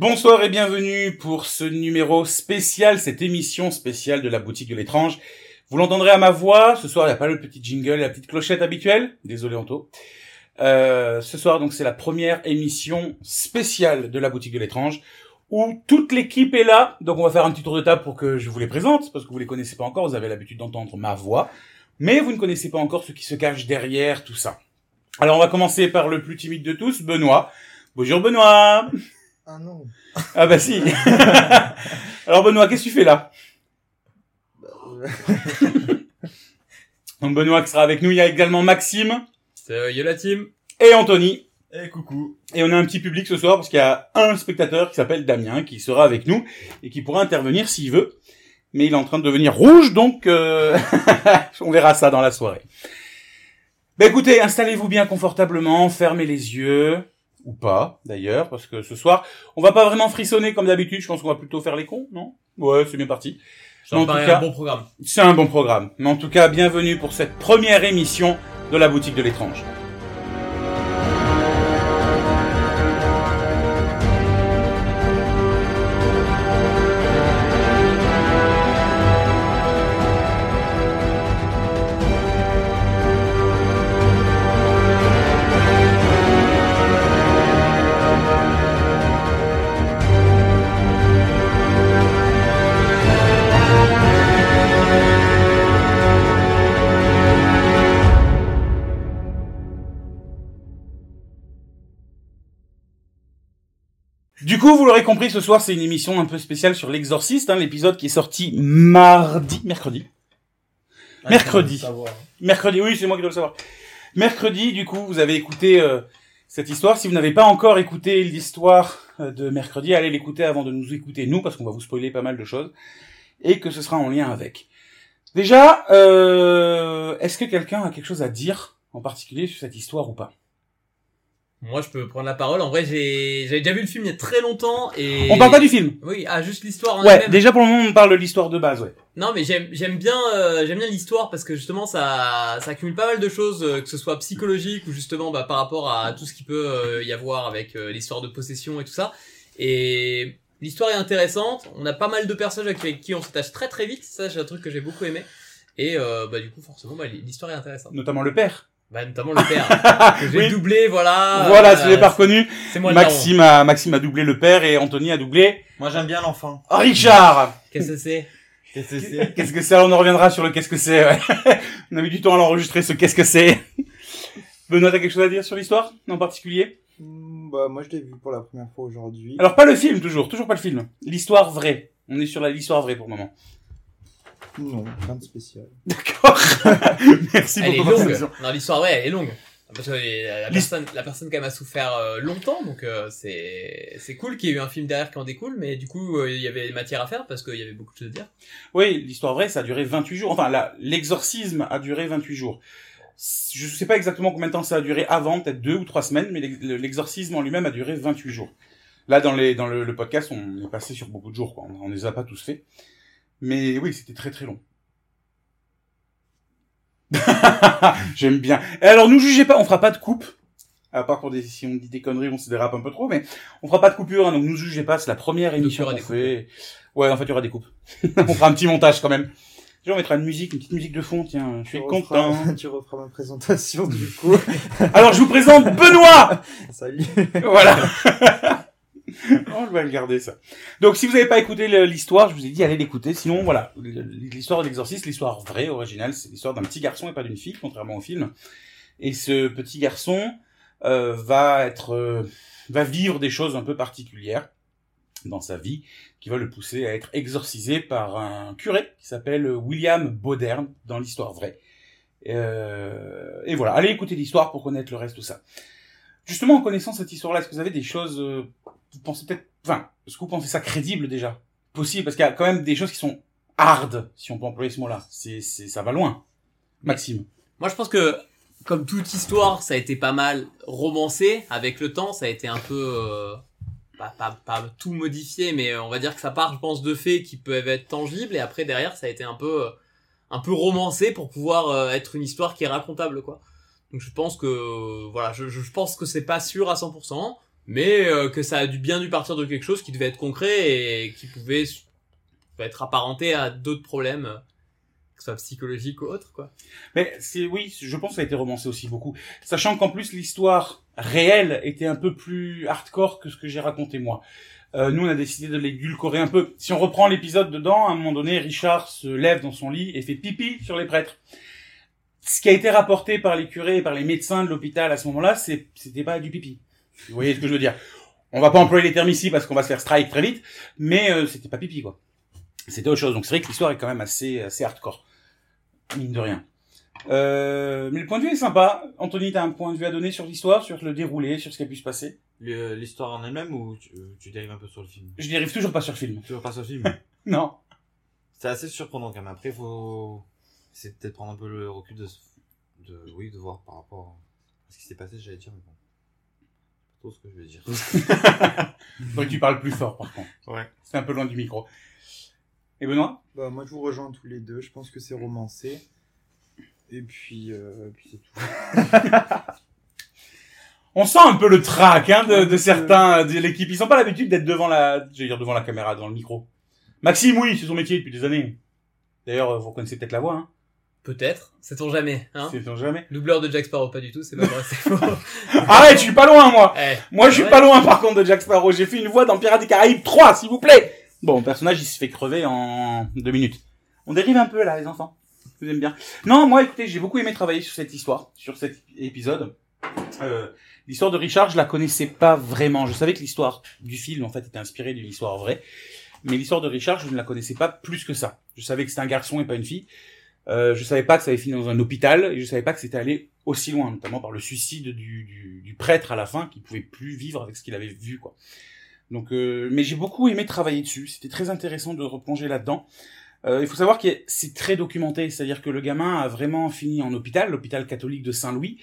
Bonsoir et bienvenue pour ce numéro spécial, cette émission spéciale de la boutique de l'étrange. Vous l'entendrez à ma voix, ce soir il n'y a pas le petit jingle, la petite clochette habituelle, désolé Anto. Euh, ce soir donc c'est la première émission spéciale de la boutique de l'étrange où toute l'équipe est là. Donc on va faire un petit tour de table pour que je vous les présente parce que vous les connaissez pas encore, vous avez l'habitude d'entendre ma voix, mais vous ne connaissez pas encore ce qui se cache derrière tout ça. Alors on va commencer par le plus timide de tous, Benoît. Bonjour Benoît. Ah non. Ah bah si. Alors Benoît, qu'est-ce que tu fais là? Donc Benoît qui sera avec nous, il y a également Maxime C'est Yola Team. et Anthony. Eh coucou. Et on a un petit public ce soir parce qu'il y a un spectateur qui s'appelle Damien qui sera avec nous et qui pourra intervenir s'il veut. Mais il est en train de devenir rouge, donc euh, on verra ça dans la soirée. Ben écoutez, installez-vous bien confortablement, fermez les yeux, ou pas d'ailleurs, parce que ce soir, on va pas vraiment frissonner comme d'habitude, je pense qu'on va plutôt faire les cons, non? Ouais, c'est bien parti. Ça En me tout paraît cas- un bon programme. C'est un bon programme. Mais en tout cas, bienvenue pour cette première émission de la boutique de l'étrange. Du coup, vous l'aurez compris, ce soir, c'est une émission un peu spéciale sur l'exorciste, hein, l'épisode qui est sorti mardi, mercredi. Mercredi. Savoir. Mercredi, oui, c'est moi qui dois le savoir. Mercredi, du coup, vous avez écouté euh, cette histoire. Si vous n'avez pas encore écouté l'histoire euh, de mercredi, allez l'écouter avant de nous écouter, nous, parce qu'on va vous spoiler pas mal de choses, et que ce sera en lien avec. Déjà, euh, est-ce que quelqu'un a quelque chose à dire en particulier sur cette histoire ou pas? Moi, je peux prendre la parole. En vrai, j'ai j'avais déjà vu le film il y a très longtemps et. On parle pas du film Oui, ah, juste l'histoire Ouais, déjà pour le moment, on parle de l'histoire de base, ouais. Non, mais j'aime j'aime bien euh, j'aime bien l'histoire parce que justement ça ça accumule pas mal de choses, euh, que ce soit psychologique ou justement bah, par rapport à tout ce qui peut euh, y avoir avec euh, l'histoire de possession et tout ça. Et l'histoire est intéressante. On a pas mal de personnages avec qui on s'attache très très vite. Ça, c'est un truc que j'ai beaucoup aimé. Et euh, bah du coup forcément bah, l'histoire est intéressante. Notamment le père. Bah notamment le père que j'ai Oui. doublé voilà. voilà, Euh, si vous l'avez pas reconnu, C'est moi. Maxime a, Maxime a doublé le père et Anthony a doublé Moi j'aime bien l'enfant. Richard Qu'est-ce que c'est? Qu'est-ce que c'est? Qu'est-ce que c'est? On en reviendra sur le qu'est-ce que c'est. ouais. On a mis du temps à l'enregistrer, ce qu'est-ce que c'est. Benoît, t'as quelque chose à dire sur l'histoire en particulier? Hmm, Bah moi je l'ai vu pour la première fois aujourd'hui. Alors pas le film toujours, toujours pas le film. L'histoire vraie. On est sur l'histoire vraie pour le moment. Non, rien de spécial. D'accord. Merci Elle est pour longue. Non, l'histoire, ouais, elle est longue. Parce que la la personne, la personne quand même a souffert euh, longtemps, donc euh, c'est c'est cool qu'il y ait eu un film derrière qui en découle, mais du coup euh, il y avait matière à faire parce qu'il y avait beaucoup de choses à dire. Oui, l'histoire vraie, ça a duré 28 jours. Enfin, l'exorcisme a duré 28 jours. Je sais pas exactement combien de temps ça a duré avant, peut-être deux ou trois semaines, mais l'ex- l'exorcisme en lui-même a duré 28 jours. Là, dans, les, dans le, le podcast, on est passé sur beaucoup de jours, quoi. On, on les a pas tous faits. Mais oui, c'était très très long. J'aime bien. Et alors, nous jugez pas, on fera pas de coupe. À part pour des, si on dit des conneries, on se dérape un peu trop, mais on fera pas de coupure, hein, donc nous jugez pas, c'est la première Donc, il y émission aura qu'on des fait. Ouais, en fait, il y aura des coupes. on fera un petit montage quand même. Déjà, on mettra une musique, une petite musique de fond, tiens, je suis Tu content. referas- tu referas ma présentation du coup. Alors, je vous présente Benoît Salut. Voilà. on va le garder, ça. Donc, si vous n'avez pas écouté l'histoire, je vous ai dit, allez l'écouter. Sinon, voilà, l'histoire de l'exorciste, l'histoire vraie, originale, c'est l'histoire d'un petit garçon et pas d'une fille, contrairement au film. Et ce petit garçon euh, va être, euh, va vivre des choses un peu particulières dans sa vie, qui va le pousser à être exorcisé par un curé qui s'appelle William Bodern dans l'histoire vraie. Euh, et voilà, allez écouter l'histoire pour connaître le reste de ça. Justement, en connaissant cette histoire-là, est-ce que vous avez des choses, euh, vous pensez peut-être, enfin, est-ce que vous pensez ça crédible déjà? Possible, parce qu'il y a quand même des choses qui sont hard, si on peut employer ce mot-là. C'est, c'est, ça va loin. Maxime. Moi je pense que comme toute histoire, ça a été pas mal romancé avec le temps, ça a été un peu euh, pas, pas, pas tout modifié, mais on va dire que ça part, je pense, de faits qui peuvent être tangibles et après derrière ça a été un peu euh, un peu romancé pour pouvoir euh, être une histoire qui est racontable quoi. Donc je pense que voilà, je, je pense que c'est pas sûr à 100%, mais euh, que ça a dû bien dû partir de quelque chose qui devait être concret et qui pouvait être apparenté à d'autres problèmes, euh, que soit psychologiques ou autres, quoi. Mais c'est oui, je pense que ça a été romancé aussi beaucoup. Sachant qu'en plus l'histoire réelle était un peu plus hardcore que ce que j'ai raconté moi. Euh, nous, on a décidé de l'édulcorer un peu. Si on reprend l'épisode dedans, à un moment donné, Richard se lève dans son lit et fait pipi sur les prêtres. Ce qui a été rapporté par les curés et par les médecins de l'hôpital à ce moment-là, c'était pas du pipi. Vous voyez ce que je veux dire On va pas employer les termes ici parce qu'on va se faire strike très vite, mais euh, c'était pas pipi quoi. C'était autre chose. Donc c'est vrai que l'histoire est quand même assez, assez hardcore, mine de rien. Euh, mais le point de vue est sympa. Anthony, t'as un point de vue à donner sur l'histoire, sur le déroulé, sur ce qui a pu se passer? L'histoire en elle-même ou tu, tu dérives un peu sur le film? Je n'y arrive toujours pas sur le film. Veux pas sur le film? Non. C'est assez surprenant quand même. Après, faut. C'est peut-être prendre un peu le recul de, de. Oui, de voir par rapport à ce qui s'est passé, j'allais dire, mais bon. Trop ce que je vais dire. Que tu parles plus fort, par contre. Ouais. C'est un peu loin du micro. Et Benoît? Bah, moi, je vous rejoins tous les deux. Je pense que c'est romancé. Et puis, euh, puis c'est tout. On sent un peu le trac hein, de, de certains de l'équipe. Ils n'ont pas l'habitude d'être devant la, je veux dire devant la caméra, devant le micro. Maxime, oui, c'est son métier depuis des années. D'ailleurs, vous reconnaissez peut-être la voix. Hein. Peut-être, sait-on jamais, hein. C'est jamais. Doubleur de Jack Sparrow, pas du tout, c'est pas vrai, c'est faux. Arrête, je suis pas loin, moi. Eh, Moi, je suis Ouais. pas loin, par contre, de Jack Sparrow. J'ai fait une voix dans Pirates des Caraïbes 3, s'il vous plaît. Bon, le personnage, il se fait crever en deux minutes. On dérive un peu, là, les enfants. Vous aimez bien. Non, moi, écoutez, j'ai beaucoup aimé travailler sur cette histoire, sur cet épisode. Euh, l'histoire de Richard, je la connaissais pas vraiment. Je savais que l'histoire du film, en fait, était inspirée d'une histoire vraie. Mais l'histoire de Richard, je ne la connaissais pas plus que ça. Je savais que c'était un garçon et pas une fille. Euh, je savais pas que ça avait fini dans un hôpital et je savais pas que c'était allé aussi loin, notamment par le suicide du, prêtre à la fin qui pouvait plus vivre avec ce qu'il avait vu. Donc, euh, mais j'ai beaucoup aimé travailler dessus. C'était très intéressant de replonger là-dedans. Euh, il faut savoir que c'est très documenté, c'est-à-dire que le gamin a vraiment fini en hôpital, l'hôpital catholique de Saint-Louis.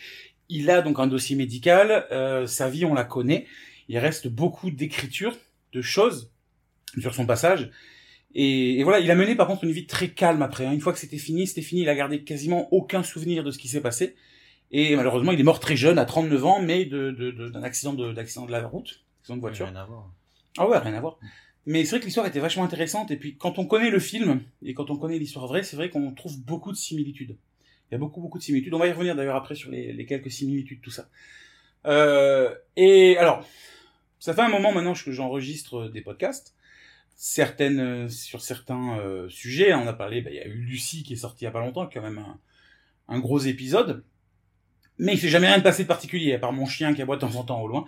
Il a donc un dossier médical, sa vie on la connaît. Il reste beaucoup d'écriture, de choses sur son passage. Et, et voilà, il a mené par contre une vie très calme après. hein. Une fois que c'était fini, c'était fini. Il a gardé quasiment aucun souvenir de ce qui s'est passé. Et malheureusement, il est mort très jeune, à 39 ans, mais de, de, de- d'un accident de, d'accident de la route, accident de voiture. Rien à voir. Ah ouais, rien à voir. Mais c'est vrai que l'histoire était vachement intéressante. Et puis, quand on connaît le film, et quand on connaît l'histoire vraie, c'est vrai qu'on trouve beaucoup de similitudes. Il y a beaucoup, beaucoup de similitudes. On va y revenir d'ailleurs après sur les, les quelques similitudes, tout ça. Euh, et alors, ça fait un moment maintenant que j'enregistre des podcasts. Certaines, euh, sur certains euh, sujets, on a parlé, bah, il y a eu Lucie qui est sortie il y a pas longtemps, qui est quand même un, un gros épisode. Mais il s'est jamais rien de passé de particulier, à part mon chien qui aboie de temps en temps au loin.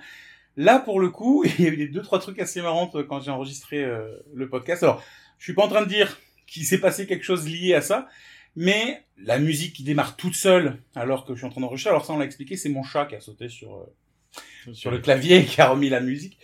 Là, pour le coup, il y a eu des deux, trois trucs assez marrants quand j'ai enregistré euh, le podcast. Alors, je suis pas en train de dire qu'il s'est passé quelque chose lié à ça, mais la musique qui démarre toute seule alors que je suis en train d'enregistrer, alors ça on l'a expliqué, c'est mon chat qui a sauté sur, euh, sur le clavier et qui a remis la musique.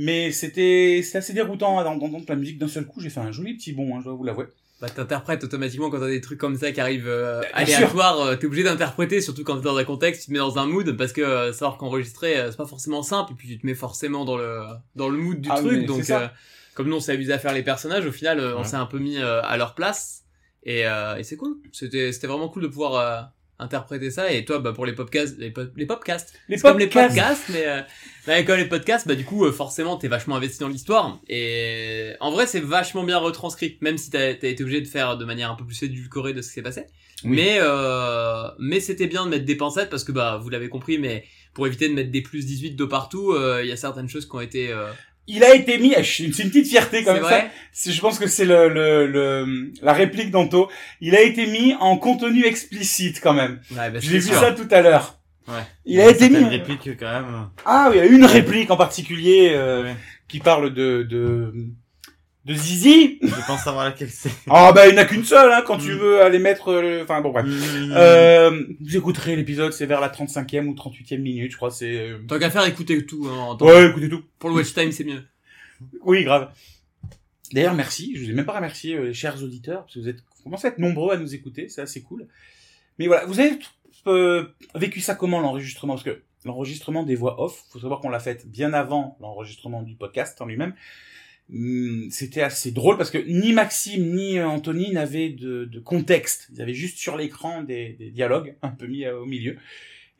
Mais c'était assez déroutant d'entendre la musique d'un seul coup. J'ai fait un joli petit bond, hein, je dois vous l'avouer. Bah t'interprètes automatiquement quand t'as des trucs comme ça qui arrivent euh, aléatoires, euh, t'es obligé d'interpréter, surtout quand t'es dans un contexte, tu te mets dans un mood, parce que euh, savoir qu'enregistrer, euh, c'est pas forcément simple, et puis tu te mets forcément dans le dans le mood du Ah, truc, donc euh, comme nous on s'est amusé à faire les personnages, au final euh, on Ouais. s'est un peu mis euh, à leur place, et, euh, et c'est cool, c'était c'était vraiment cool de pouvoir euh, interpréter ça, et toi bah pour les podcasts, les, po- les podcasts, Les comme les podcasts. mais euh, ouais, comme les podcasts, bah du coup, euh, forcément, t'es vachement investi dans l'histoire. Et en vrai, c'est vachement bien retranscrit, même si t'as as été obligé de faire de manière un peu plus édulcorée de ce qui s'est passé. Oui. Mais euh, mais c'était bien de mettre des pincettes parce que bah vous l'avez compris, mais pour éviter de mettre des plus 18 de partout, euh, il y a certaines choses qui ont été. Il a été mis, c'est une petite fierté même ça. Je pense que c'est le, le, le, la réplique d'Anto. Il a été mis en contenu explicite quand même. Ouais, bah, J'ai vu ça tout à l'heure. Ouais. Il a été mis. Une réplique quand même. Ah, oui, il y a une réplique en particulier euh, Ouais. qui parle de de de Zizi. Je pense savoir laquelle c'est. Ah bah il n'y en a qu'une seule hein, quand tu Mm. veux aller mettre. euh, Enfin bon bref. Mmh. Euh, vous écouterez l'épisode, c'est vers la 35e ou 38e minute, je crois. C'est. euh, Tant qu'à faire, écoutez tout. Hein, en temps- Ouais, écoutez tout. Pour le watch time, c'est mieux. Oui, grave. D'ailleurs, merci. Je vous ai même pas remercié, euh, les chers auditeurs, parce que vous êtes vous commencez à être nombreux à nous écouter, c'est assez cool. Mais voilà, vous avez euh, vécu ça comment l'enregistrement? Parce que l'enregistrement des voix off, faut savoir qu'on l'a fait bien avant l'enregistrement du podcast en lui-même. Hum, C'était assez drôle parce que ni Maxime ni euh, Anthony n'avaient de, de contexte. Ils avaient juste sur l'écran des, des dialogues un peu mis euh, au milieu.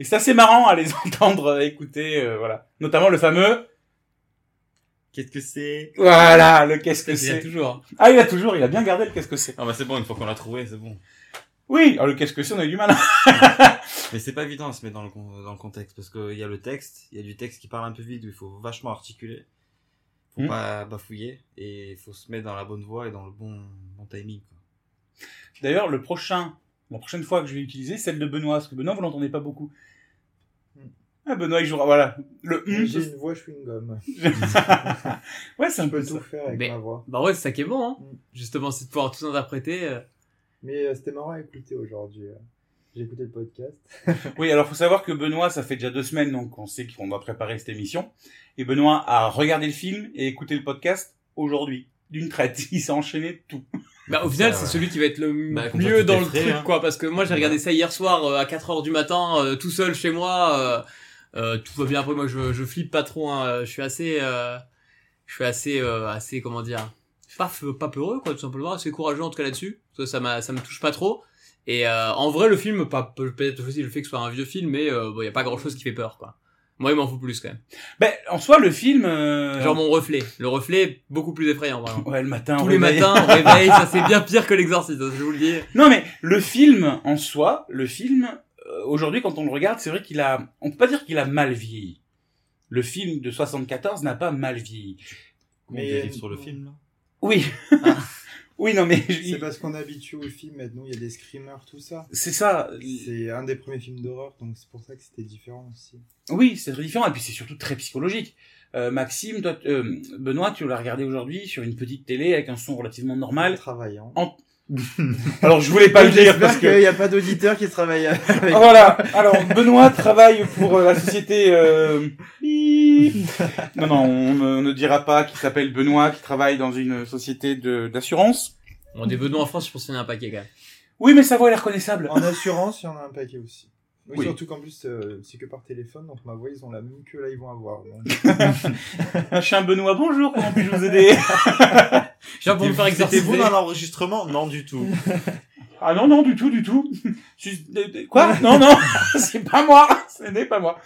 Et c'est assez marrant à les entendre euh, écouter, euh, voilà. Notamment le fameux Qu'est-ce que c'est? Voilà, le qu'est-ce que Il y a c'est? toujours. Ah, il a toujours, il a bien gardé le qu'est-ce que c'est. Ah bah c'est bon, une fois qu'on l'a trouvé, c'est bon. Oui, alors le qu'est-ce que c'est, on a eu du mal. Mais c'est pas évident à se mettre dans le, dans le contexte, parce qu'il y a le texte, il y a du texte qui parle un peu vite, où il faut vachement articuler. Faut Hmm. pas bafouiller, et il faut se mettre dans la bonne voie et dans le bon, bon timing. Quoi. D'ailleurs, le prochain, la prochaine fois que je vais utiliser, celle de Benoît, parce que Benoît, vous l'entendez pas beaucoup. Hmm. Ah, Benoît, il jouera, voilà. Le hum, J'ai une voix chewing-gum. ouais, c'est un Je peu peux ça. tout faire avec Mais- ma voix. Bah ouais, c'est ça qui est bon, hein. Mm. Justement, c'est de pouvoir tout interpréter. euh. Mais euh, c'était marrant à écouter aujourd'hui. euh. J'ai écouté le podcast. Oui, alors faut savoir que Benoît, ça fait déjà deux semaines, donc on sait qu'on doit préparer cette émission. Et Benoît a regardé le film et écouté le podcast aujourd'hui, d'une traite. Il s'est enchaîné tout. Bah au final, Ça, c'est ouais. celui qui va être le Bah, mieux dans le frais, truc, hein. quoi. Parce que moi, j'ai regardé ça hier soir euh, à 4 heures du matin, euh, tout seul chez moi. euh, euh, tout va bien. Après, moi, je, je flippe pas trop. Hein. Je suis assez, euh, je suis assez, euh, assez, comment dire, pas, pas peureux, quoi, tout simplement. Assez courageux en tout cas là-dessus. Ça, ça, m'a- ça me touche pas trop. Et euh, en vrai, le film, pas peut- peut-être aussi le fait que ce soit un vieux film, mais euh, bon, y a pas grand-chose qui fait peur, quoi. Moi, il m'en fout plus quand même. Ben, en soi, le film... euh, Genre mon reflet. Le reflet est beaucoup plus effrayant, vraiment. Ouais, le matin, Tous au les réveil. matins, au réveil, ça c'est bien pire que l'exorciste, je vous le dis. Non, mais le film, en soi, le film, euh, aujourd'hui, quand on le regarde, c'est vrai qu'il a... On peut pas dire qu'il a mal vieilli. Le film de 74 n'a pas mal vieilli. Mais on dérive sur le film, là Oui. oui, non, mais... je- C'est parce qu'on est habitué au film, maintenant il y a des screamers, tout ça. C'est ça. C'est un des premiers films d'horreur, donc c'est pour ça que c'était différent aussi. Oui, c'est très différent et puis c'est surtout très psychologique. Euh, Maxime, toi, euh, Benoît, tu l'as regardé aujourd'hui sur une petite télé avec un son relativement normal. Travaillant. En- Alors je voulais pas le dire parce qu'il n'y a pas d'auditeurs qui travaillent avec. Ah, voilà. Alors Benoît travaille pour euh, la société. Euh... bip. Non non, on, ne- on ne dira pas qu'il s'appelle Benoît, qui travaille dans une société de d'assurance. Bon, des Benoît en France, je pense qu'il y en a un paquet quand même. Oui, mais sa voix elle est reconnaissable. En assurance, il y en a un paquet aussi. Oui, Oui. Surtout qu'en plus, euh, c'est que par téléphone, donc ma voix, ils ont la même que là, ils vont avoir. donc. Un chien Benoît, bonjour. Comment puis-je vous aider? Genre pour me faire C'était exorciser. vous dans l'enregistrement? Non, du tout. Ah non non du tout du tout. De- de- Quoi? Non non, c'est pas moi. Ce n'est pas moi.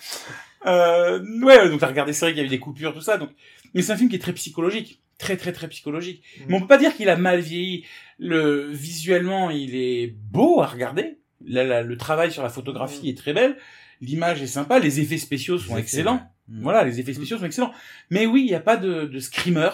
Euh, ouais, donc t'as regardé, c'est vrai qu'il y a eu des coupures, tout ça. Donc, mais c'est un film qui est très psychologique, très très très psychologique. Mm. Mais on peut pas dire qu'il a mal vieilli. Le visuellement, il est beau à regarder. Le travail sur la photographie est très belle. L'image est sympa. Les effets spéciaux sont excellents. Mm. Voilà, les effets spéciaux sont excellents. Mais oui, il n'y a pas de, de screamer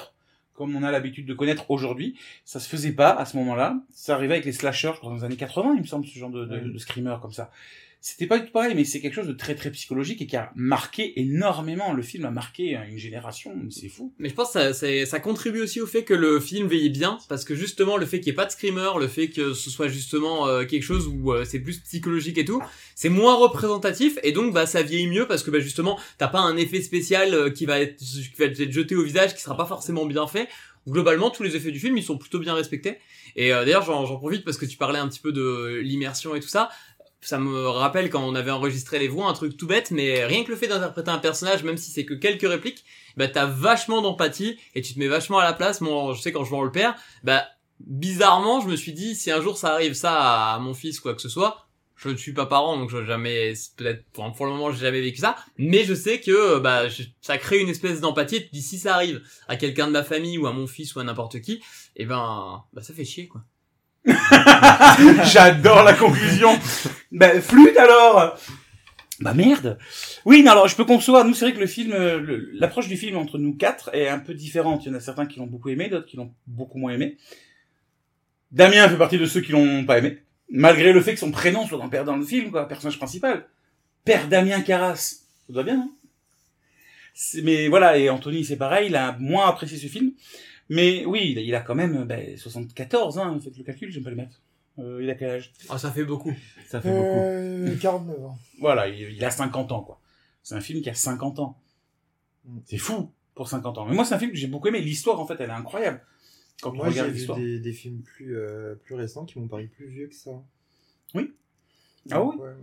comme on a l'habitude de connaître aujourd'hui. Ça se faisait pas à ce moment-là. Ça arrivait avec les slashers, je crois, dans les années 80, il me semble, ce genre de, de screamer comme ça. C'était pas du tout pareil, mais c'est quelque chose de très très psychologique et qui a marqué énormément. Le film a marqué une génération, c'est fou. Mais je pense que ça, c'est- ça contribue aussi au fait que le film vieillit bien, parce que justement le fait qu'il n'y ait pas de screamer, le fait que ce soit justement euh, quelque chose où euh, c'est plus psychologique et tout, c'est moins représentatif et donc bah ça vieillit mieux parce que bah justement t'as pas un effet spécial euh, qui va être qui va être jeté au visage qui sera pas forcément bien fait. Globalement tous les effets du film ils sont plutôt bien respectés. Et euh, d'ailleurs j'en profite parce que tu parlais un petit peu de l'immersion et tout ça. Ça me rappelle quand on avait enregistré les voix, un truc tout bête, mais rien que le fait d'interpréter un personnage, même si c'est que quelques répliques, bah t'as vachement d'empathie et tu te mets vachement à la place. Moi, je sais quand je vois le père, bah bizarrement, je me suis dit si un jour ça arrive ça à mon fils quoi que ce soit, je ne suis pas parent donc je jamais peut-être pour, le moment j'ai jamais vécu ça, mais je sais que bah ça crée une espèce d'empathie. Et tu dis si ça arrive à quelqu'un de ma famille ou à mon fils ou à n'importe qui, et ben bah ça fait chier quoi. J'adore la conclusion. bah, flûte alors. Bah merde. Oui, alors je peux concevoir. Nous, c'est vrai que le film, euh, l'approche du film entre nous quatre est un peu différente. Il y en a certains qui l'ont beaucoup aimé, d'autres qui l'ont beaucoup moins aimé. Damien fait partie de ceux qui l'ont pas aimé, malgré le fait que son prénom soit dans dans le film, quoi, personnage principal. Père Damien Carras. Ça doit bien, non C'est- Mais voilà, et Anthony, c'est pareil, il a moins apprécié ce film. Mais oui, il a, quand même ben, 74, hein, faites le calcul, j'aime pas le mettre. Euh, il a quel âge? Ah ça fait beaucoup. Ça fait beaucoup. Euh, 49 ans. Voilà, il, il a 50 ans, quoi. C'est un film qui a 50 ans. Mm. C'est fou pour 50 ans. Mais moi, c'est un film que j'ai beaucoup aimé. L'histoire, en fait, elle est incroyable. Quand on Moi, j'ai regarde vu l'histoire. des, des films plus, euh, plus récents qui m'ont paru plus vieux que ça. Ah Donc, oui ouais, ouais.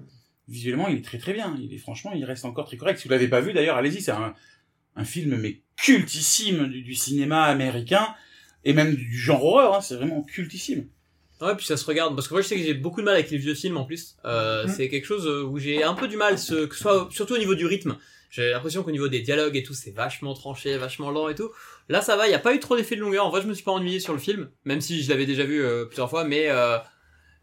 Visuellement, il est très très bien. Il est franchement, il reste encore très correct. Si vous l'avez pas vu, d'ailleurs, allez-y. C'est un, un film mais cultissime du, du cinéma américain et même du genre horreur. Hein, c'est vraiment cultissime. Ouais, puis ça se regarde. Parce que moi, je sais que j'ai beaucoup de mal avec les vieux films en plus. Euh, Mhm. C'est quelque chose euh, où j'ai un peu du mal, ce, que ce soit surtout au niveau du rythme. J'ai l'impression qu'au niveau des dialogues et tout, c'est vachement tranché, vachement lent et tout. Là, ça va, il y a pas eu trop d'effet de longueur. En vrai, je me suis pas ennuyé sur le film, même si je l'avais déjà vu euh, plusieurs fois. Mais euh,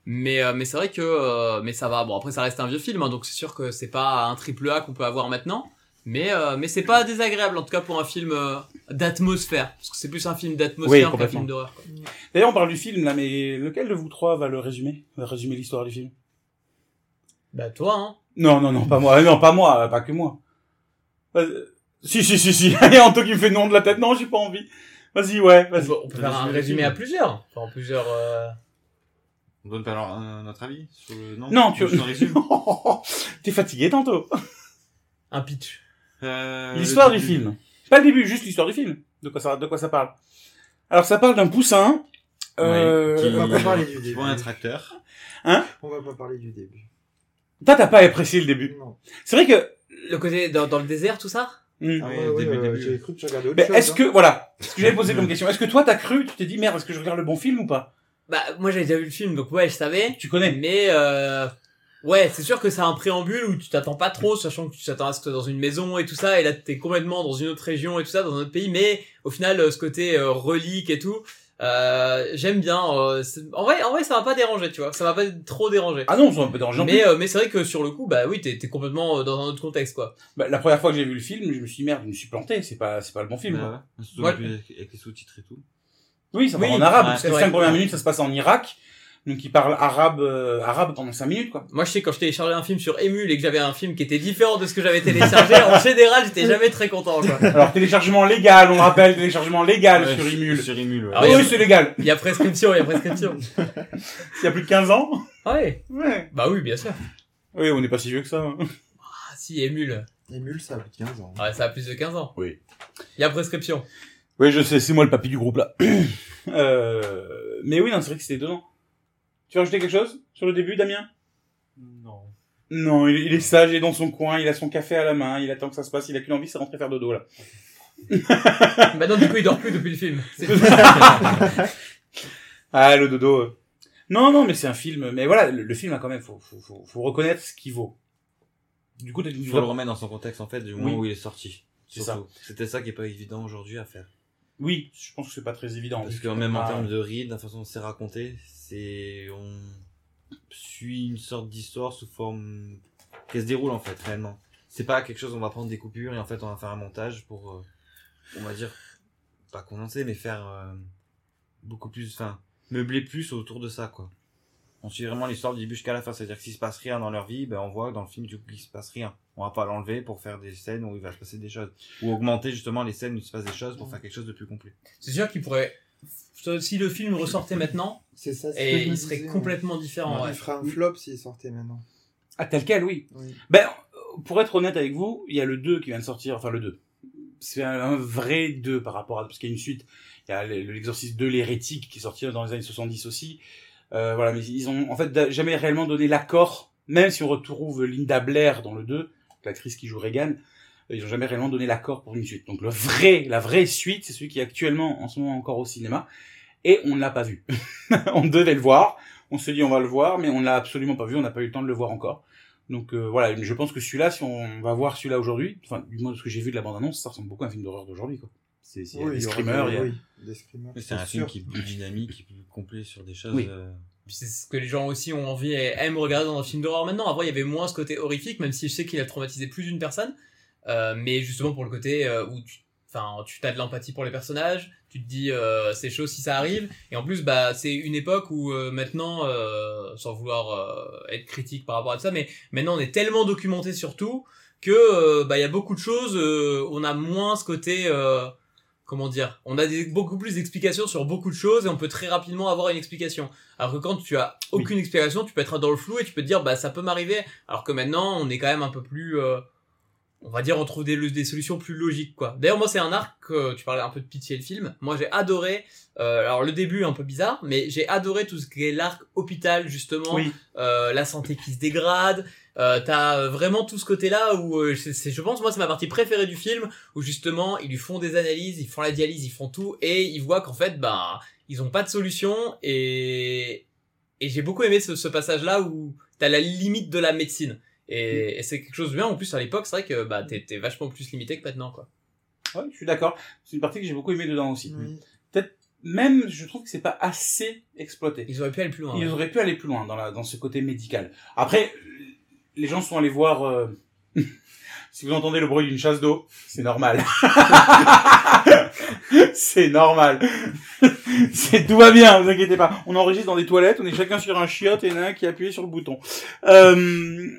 mais euh, mais c'est vrai que euh, mais ça va. Bon, après, ça reste un vieux film, hein, donc c'est sûr que c'est pas un triple A qu'on peut avoir maintenant. Mais euh, mais c'est pas désagréable en tout cas pour un film euh, d'atmosphère, parce que c'est plus un film Oui, d'atmosphère qu'un film d'horreur. quoi. D'ailleurs, on parle du film là, mais lequel de vous trois va le résumer? Va résumer l'histoire du film? Bah toi, hein. Non, non, non, pas moi. Euh, Non, pas moi, euh, pas que moi. Euh, Si, si, si, si. Et Anto qui me fait non de la tête. Non, j'ai pas envie. Vas-y, ouais, On vas-y. on peut faire un Résumé à plusieurs. Enfin, plusieurs. euh, On donne pas alors, euh, notre avis sur le nom Non, tu T'es fatigué tantôt. Un pitch. Euh, L'histoire du film. Pas le début, juste l'histoire du film. De quoi ça, de quoi ça parle Alors, ça parle d'un poussin. Euh... Ouais, qui, on va pas parler du début. voit un tracteur. On va pas parler du début. Toi, t'as pas apprécié le début. Non. C'est vrai que. Le côté dans, dans le désert, tout ça? Ah Oui, ouais, le ouais, début, début. J'ai cru que tu regardais autre Mais chose. est-ce hein. que, voilà, ce que j'avais posé comme question, est-ce que toi t'as cru, tu t'es dit merde, est-ce que je regarde le bon film ou pas? Bah, moi j'avais déjà vu le film, donc ouais, je savais. Tu connais Mais euh, ouais, c'est sûr que c'est un préambule où tu t'attends pas trop, sachant que tu t'attends à ce que dans une maison et tout ça, et là t'es complètement dans une autre région et tout ça, dans un autre pays. Mais au final, euh, ce côté euh, relique et tout, euh, j'aime bien. euh, en vrai, en vrai, ça m'a pas dérangé, tu vois. Ça m'a pas trop dérangé. Ah non, c'est un peu dérangeant. mais euh, mais c'est vrai que sur le coup, bah oui, t'es t'es complètement euh, dans un autre contexte, quoi. Bah, la première fois que j'ai vu le film, je me suis dit merde, je me suis planté, c'est pas, c'est pas le bon film. Quoi. ouais. Surtout Ouais. avec les- sous-titres et tout. Oui, ça Oui, parle en arabe, ouais, parce que les cinq premières minutes, ça se passe en Irak. Donc ils parlent arabe, euh, arabe pendant cinq minutes, quoi. Moi, je sais quand je téléchargeais un film sur Emule et que j'avais un film qui était différent de ce que j'avais téléchargé, en général, j'étais jamais très content, quoi. Alors téléchargement légal, on rappelle, téléchargement légal Ouais, sur Imul. Sur ouais. Ah oui, c'est légal. Il y a prescription, il y a prescription. S'il y a plus de 15 ans. Ah ouais. Ouais. Bah oui, bien sûr. Oui, on n'est pas si vieux que ça. hein. Ah si, Emule. Emule, ça a plus de 15 ans. Ah ouais, ça a plus de 15 ans. Oui. Il y a prescription. Oui, je sais, c'est moi le papy du groupe là. euh... Mais oui, non, c'est vrai que c'était dedans. Tu veux rajouter quelque chose sur le début, Damien? Non. Non, il, il est sage, il est dans son coin, il a son café à la main, il attend que ça se passe, il a qu'une envie, c'est rentrer faire dodo là. bah non, du coup, il dort plus depuis le film. Ah, le dodo. euh. Non, non, mais c'est un film. Mais voilà, le, le film a quand même, faut, faut, faut, faut reconnaître ce qu'il vaut. Du coup, Il faut le remettre dans son contexte, en fait, du moment Oui. où il est sorti. C'est Surtout. C'était ça qui est pas évident aujourd'hui à faire. Oui, je pense que c'est pas très évident. Parce que même en termes de rythme, la façon dont c'est raconté, c'est on suit une sorte d'histoire sous forme qui se déroule en fait réellement. C'est pas quelque chose on va prendre des coupures et en fait on va faire un montage pour euh, on va dire pas condenser mais faire euh, beaucoup plus enfin meubler plus autour de ça quoi. On suit vraiment l'histoire du début jusqu'à la fin, c'est-à-dire que s'il se passe rien dans leur vie, ben on voit dans le film du coup qu'il se passe rien. On va pas l'enlever pour faire des scènes où il va se passer des choses ou augmenter justement les scènes où il se passe des choses pour faire quelque chose de plus complet. C'est sûr qu'il pourrait. Si le film ressortait maintenant, C'est ça. c'est et il serait disais, complètement différent. ouais. ouais. Il ferait un flop s'il sortait maintenant. Ah, tel quel, oui. Oui. Ben, pour être honnête avec vous, il y a le 2 qui vient de sortir, enfin le 2. C'est un, un vrai 2 par rapport à, parce qu'il y a une suite. Il y a le- l'exorcisme de l'hérétique qui est sorti dans les années 70 aussi. Euh, voilà, mais ils ont en fait jamais réellement donné l'accord, même si on retrouve Linda Blair dans le 2, l'actrice qui joue Reagan, euh, ils ont jamais réellement donné l'accord pour une suite. Donc le vrai, la vraie suite, c'est celui qui est actuellement en ce moment encore au cinéma, et on ne l'a pas vu. on devait le voir, on se dit on va le voir, mais on ne l'a absolument pas vu, on n'a pas eu le temps de le voir encore. Donc euh, voilà, je pense que celui-là, si on va voir celui-là aujourd'hui, enfin du moins de ce que j'ai vu de la bande-annonce, ça ressemble beaucoup à un film d'horreur d'aujourd'hui quoi. C'est des screamers, a... oui, des screamers. Mais c'est un film qui est plus dynamique, qui est plus complet sur des choses. Oui. euh, c'est ce que les gens aussi ont envie et aiment regarder dans un film d'horreur maintenant. Avant, il y avait moins ce côté horrifique, même si je sais qu'il a traumatisé plus d'une personne. Euh, mais justement pour le côté euh, où tu, enfin, tu as de l'empathie pour les personnages, tu te dis euh, c'est chaud si ça arrive. Et en plus, bah, c'est une époque où euh, maintenant, euh, sans vouloir euh, être critique par rapport à ça, mais maintenant on est tellement documenté sur tout que euh, bah il y a beaucoup de choses. euh, on a moins ce côté euh, comment dire, on a des, beaucoup plus d'explications sur beaucoup de choses et on peut très rapidement avoir une explication. Alors que quand tu as aucune explication, tu peux être dans le flou et tu peux te dire bah ça peut m'arriver. Alors que maintenant, on est quand même un peu plus, euh, on va dire, on trouve des, des solutions plus logiques quoi. D'ailleurs moi c'est un arc, euh, tu parlais un peu de pitié le film. Moi j'ai adoré. euh, alors le début un peu bizarre, mais j'ai adoré tout ce qui est l'arc hôpital justement Oui. euh, la santé qui se dégrade. Euh, t'as euh, vraiment tout ce côté-là où euh, c'est- je pense moi c'est ma partie préférée du film où justement ils lui font des analyses, ils font la dialyse, ils font tout et ils voient qu'en fait bah ils ont pas de solution et et j'ai beaucoup aimé ce, ce passage-là où t'as la limite de la médecine. Et, et c'est quelque chose de bien. En plus, à l'époque, c'est vrai que bah, t'es t'es vachement plus limité que maintenant, quoi. Ouais, je suis d'accord. C'est une partie que j'ai beaucoup aimé dedans aussi. Oui. Même, je trouve que c'est pas assez exploité. Ils auraient pu aller plus loin. Ils ouais. auraient pu aller plus loin dans, la, dans ce côté médical. Après, les gens sont allés voir... euh, si vous entendez le bruit d'une chasse d'eau, c'est normal. c'est normal. c'est tout va bien, vous inquiétez pas. On enregistre dans des toilettes, on est chacun sur un chiotte et il y en a un qui a appuyé sur le bouton. Euh,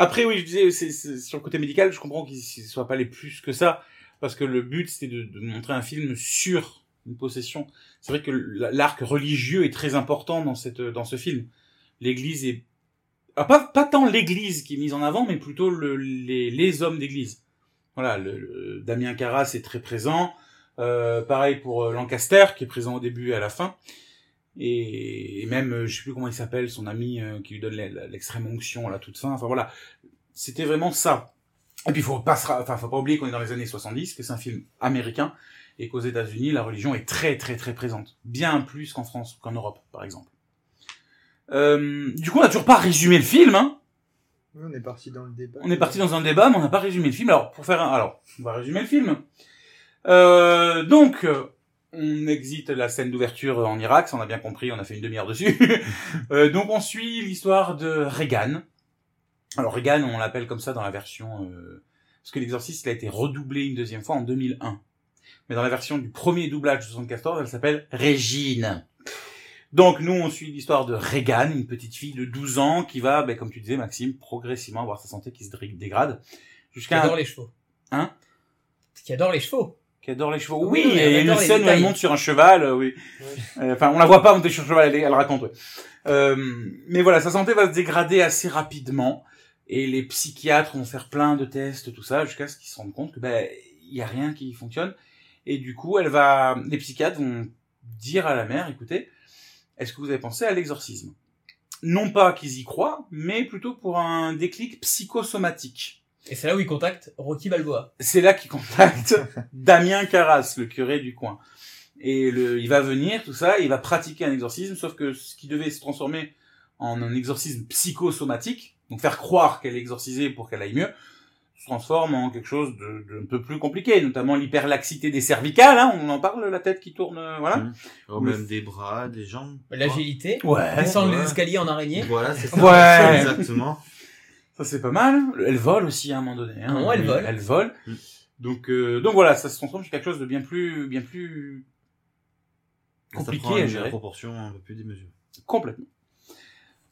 après, oui, je disais, sur le côté médical, je comprends qu'ils ne soient pas les plus que ça, parce que le but, c'était de, montrer un film sur une possession. C'est vrai que l'arc religieux est très important dans cette dans ce film. L'église est ah, pas pas tant l'église qui est mise en avant, mais plutôt le, les les hommes d'église. Voilà, Damien Carras est très présent. Euh, pareil pour euh, Lancaster qui est présent au début et à la fin. Et, et même, euh, je sais plus comment il s'appelle, son ami euh, qui lui donne l'e- l'extrême onction à la toute fin. Enfin voilà, c'était vraiment ça. Et puis, faut pas, enfin, faut pas oublier qu'on est dans les années 70, que c'est un film américain, et qu'aux États-Unis, la religion est très, très, très présente. Bien plus qu'en France ou qu'en Europe, par exemple. Euh, du coup, on n'a toujours pas résumé le film, hein. On est parti dans le débat. On est parti dans un débat, mais on n'a pas résumé le film. Alors, pour faire un, alors, on va résumer le film. Euh, donc, on exite la scène d'ouverture en Irak, ça on a bien compris, on a fait une demi-heure dessus. Euh, donc, on suit l'histoire de Reagan. Alors, Reagan, on l'appelle comme ça dans la version, euh, parce que l'exorciste, il a été redoublé une deuxième fois en 2001. Mais dans la version du premier doublage de 74, elle s'appelle Régine. Donc nous, on suit l'histoire de Reagan, une petite fille de 12 ans qui va, ben, comme tu disais Maxime, progressivement avoir sa santé qui se dé- dégrade. Qui Jusqu'à adore les chevaux. Hein? Qui adore les chevaux. Qui adore les chevaux. Oui, Oui, il y a une scène où elle monte sur un cheval, euh, oui. Ouais. Euh, Enfin, on la voit pas monter sur un cheval, elle, elle raconte, ouais. Euh, mais voilà, sa santé va se dégrader assez rapidement. Et les psychiatres vont faire plein de tests, tout ça, jusqu'à ce qu'ils se rendent compte que ben il y a rien qui fonctionne. Et du coup, elle va, les psychiatres vont dire à la mère, écoutez, est-ce que vous avez pensé à l'exorcisme? Non pas qu'ils y croient, mais plutôt pour un déclic psychosomatique. Et c'est là où il contacte Rocky Balboa. C'est là qu'il contacte Damien Carras, le curé du coin. Et le, il va venir, tout ça, il va pratiquer un exorcisme, sauf que ce qui devait se transformer en un exorcisme psychosomatique, donc faire croire qu'elle est exorcisée pour qu'elle aille mieux, se transforme en quelque chose de, de un peu plus compliqué, notamment l'hyperlaxité des cervicales, hein, on en parle, la tête qui tourne, euh, voilà. Mhm. Oh, même des bras, des jambes. L'agilité. Ouais. Descendre ouais. les escaliers en araignée. Voilà, c'est ça. Ouais. Exactement. Ça c'est pas mal. Elle vole aussi à un moment donné. Hein. Non, elle vole. Elle vole. Mm. Donc euh, donc voilà, ça se transforme en quelque chose de bien plus bien plus compliqué ça prend à gérer. proportion un peu plus démesurée. Complètement.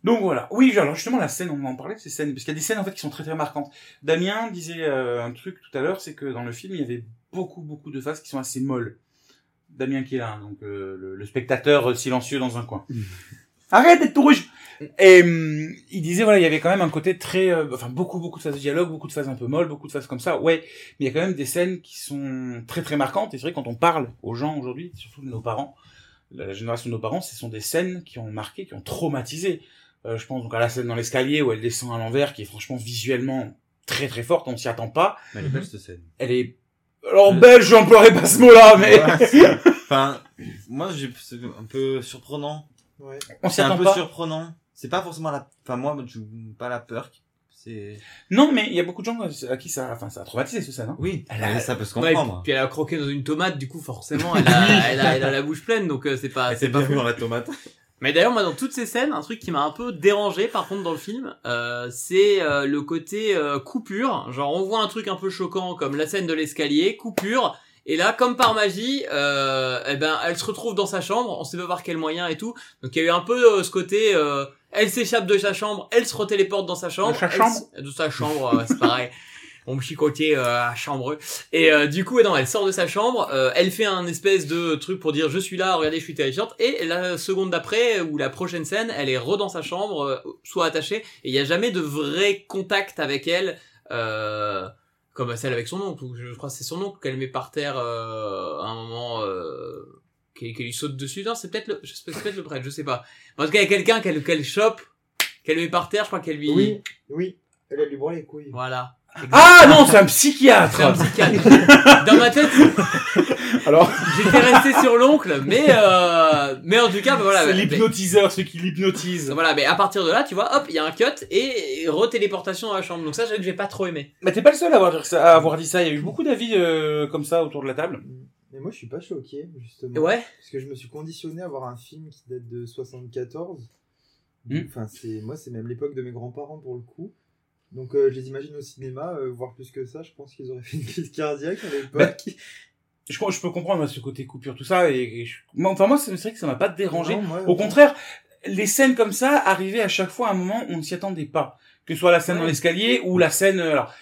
Donc voilà. Oui, alors justement la scène, on va en parler de ces scènes parce qu'il y a des scènes en fait qui sont très très marquantes. Damien disait euh, un truc tout à l'heure, c'est que dans le film il y avait beaucoup beaucoup de phases qui sont assez molles. Damien qui est là, hein, donc euh, le, le spectateur silencieux dans un coin. Arrête d'être tout rouge. Et hum, il disait voilà, il y avait quand même un côté très, euh, enfin beaucoup beaucoup de phases de dialogue, beaucoup de phases un peu molles, beaucoup de phases comme ça. Ouais, mais il y a quand même des scènes qui sont très très marquantes. Et c'est vrai quand on parle aux gens aujourd'hui, surtout de nos parents, la, la génération de nos parents, ce sont des scènes qui ont marqué, qui ont traumatisé. Euh, je pense donc à la scène dans l'escalier où elle descend à l'envers, qui est franchement visuellement très très forte. On s'y attend pas. Mais elle est belle cette scène. Elle est alors Euh, belge, j'emploierai pas ce mot-là, mais Ouais. Enfin, moi, j'ai, c'est un peu surprenant. Ouais. on s'y C'est un attend peu pas. surprenant. C'est pas forcément la, enfin, moi, je pas la peur. C'est, Non, mais il y a beaucoup de gens à qui ça, enfin, ça a traumatisé ce scène. Hein. oui, Elle a- ça peut se Ouais, et puis, comprendre. puis elle a croqué dans une tomate, du coup forcément elle a, elle a, elle a la bouche pleine, donc euh, c'est pas, c'est pas fou dans la tomate. Mais d'ailleurs, moi, dans toutes ces scènes, un truc qui m'a un peu dérangé, par contre, dans le film, euh, c'est euh, le côté euh, coupure. Genre, on voit un truc un peu choquant, comme la scène de l'escalier, coupure. Et là, comme par magie, euh, eh ben, elle se retrouve dans sa chambre. On sait pas par quel moyen et tout. Donc, il y a eu un peu euh, ce côté. euh, elle s'échappe de sa chambre, elle se retéléporte dans sa chambre. De sa chambre De sa chambre, ouais, c'est pareil. On me chicotait euh, à chambreux. Et euh, du coup, non, elle sort de sa chambre, euh, elle fait un espèce de truc pour dire je suis là, regardez, je suis terrifiante. Et la seconde d'après, ou la prochaine scène, elle est re dans sa chambre, euh, soit attachée, et il n'y a jamais de vrai contact avec elle, euh, comme celle avec son oncle. ou Je crois que c'est son oncle qu'elle met par terre euh, à un moment. Euh, qui lui saute dessus. Non, c'est peut-être le, je sais pas, c'est peut-être le prêtre, je sais pas. En tout cas, il y a quelqu'un qu'elle qu'elle chope, qu'elle met par terre, je crois qu'elle lui. Oui, oui. Elle a lui broie les couilles. Voilà. Ah non, c'est un C'est un psychiatre. psychiatre. Dans ma tête, Alors, J'étais resté sur l'oncle, mais euh, mais en tout cas, bah, voilà. c'est l'hypnotiseur, ceux qui l'hypnotisent. Voilà, mais à partir de là, tu vois, hop, il y a un cut et retéléportation dans la chambre. Donc ça, j'avoue que j'ai pas trop aimé. Mais t'es pas le seul à avoir, dit ça- à avoir dit ça. Il y a eu beaucoup d'avis euh, comme ça autour de la table. Mais moi, je suis pas choqué, justement. Ouais. Parce que je me suis conditionné à voir un film qui date de 74. Hmm. Enfin, c'est moi, c'est même l'époque de mes grands-parents pour le coup. Donc, euh, je les imagine au cinéma, euh, voir plus que ça. Je pense qu'ils auraient fait une crise cardiaque à l'époque. Je, je peux comprendre moi, ce côté coupure, tout ça. Et, et je- moi, enfin, moi, c'est vrai que ça m'a pas dérangé. Non, Au contraire, les scènes comme ça arrivaient à chaque fois à un moment où on ne s'y attendait pas. Que ce soit la scène Ouais. dans l'escalier ou la scène... euh, Alors,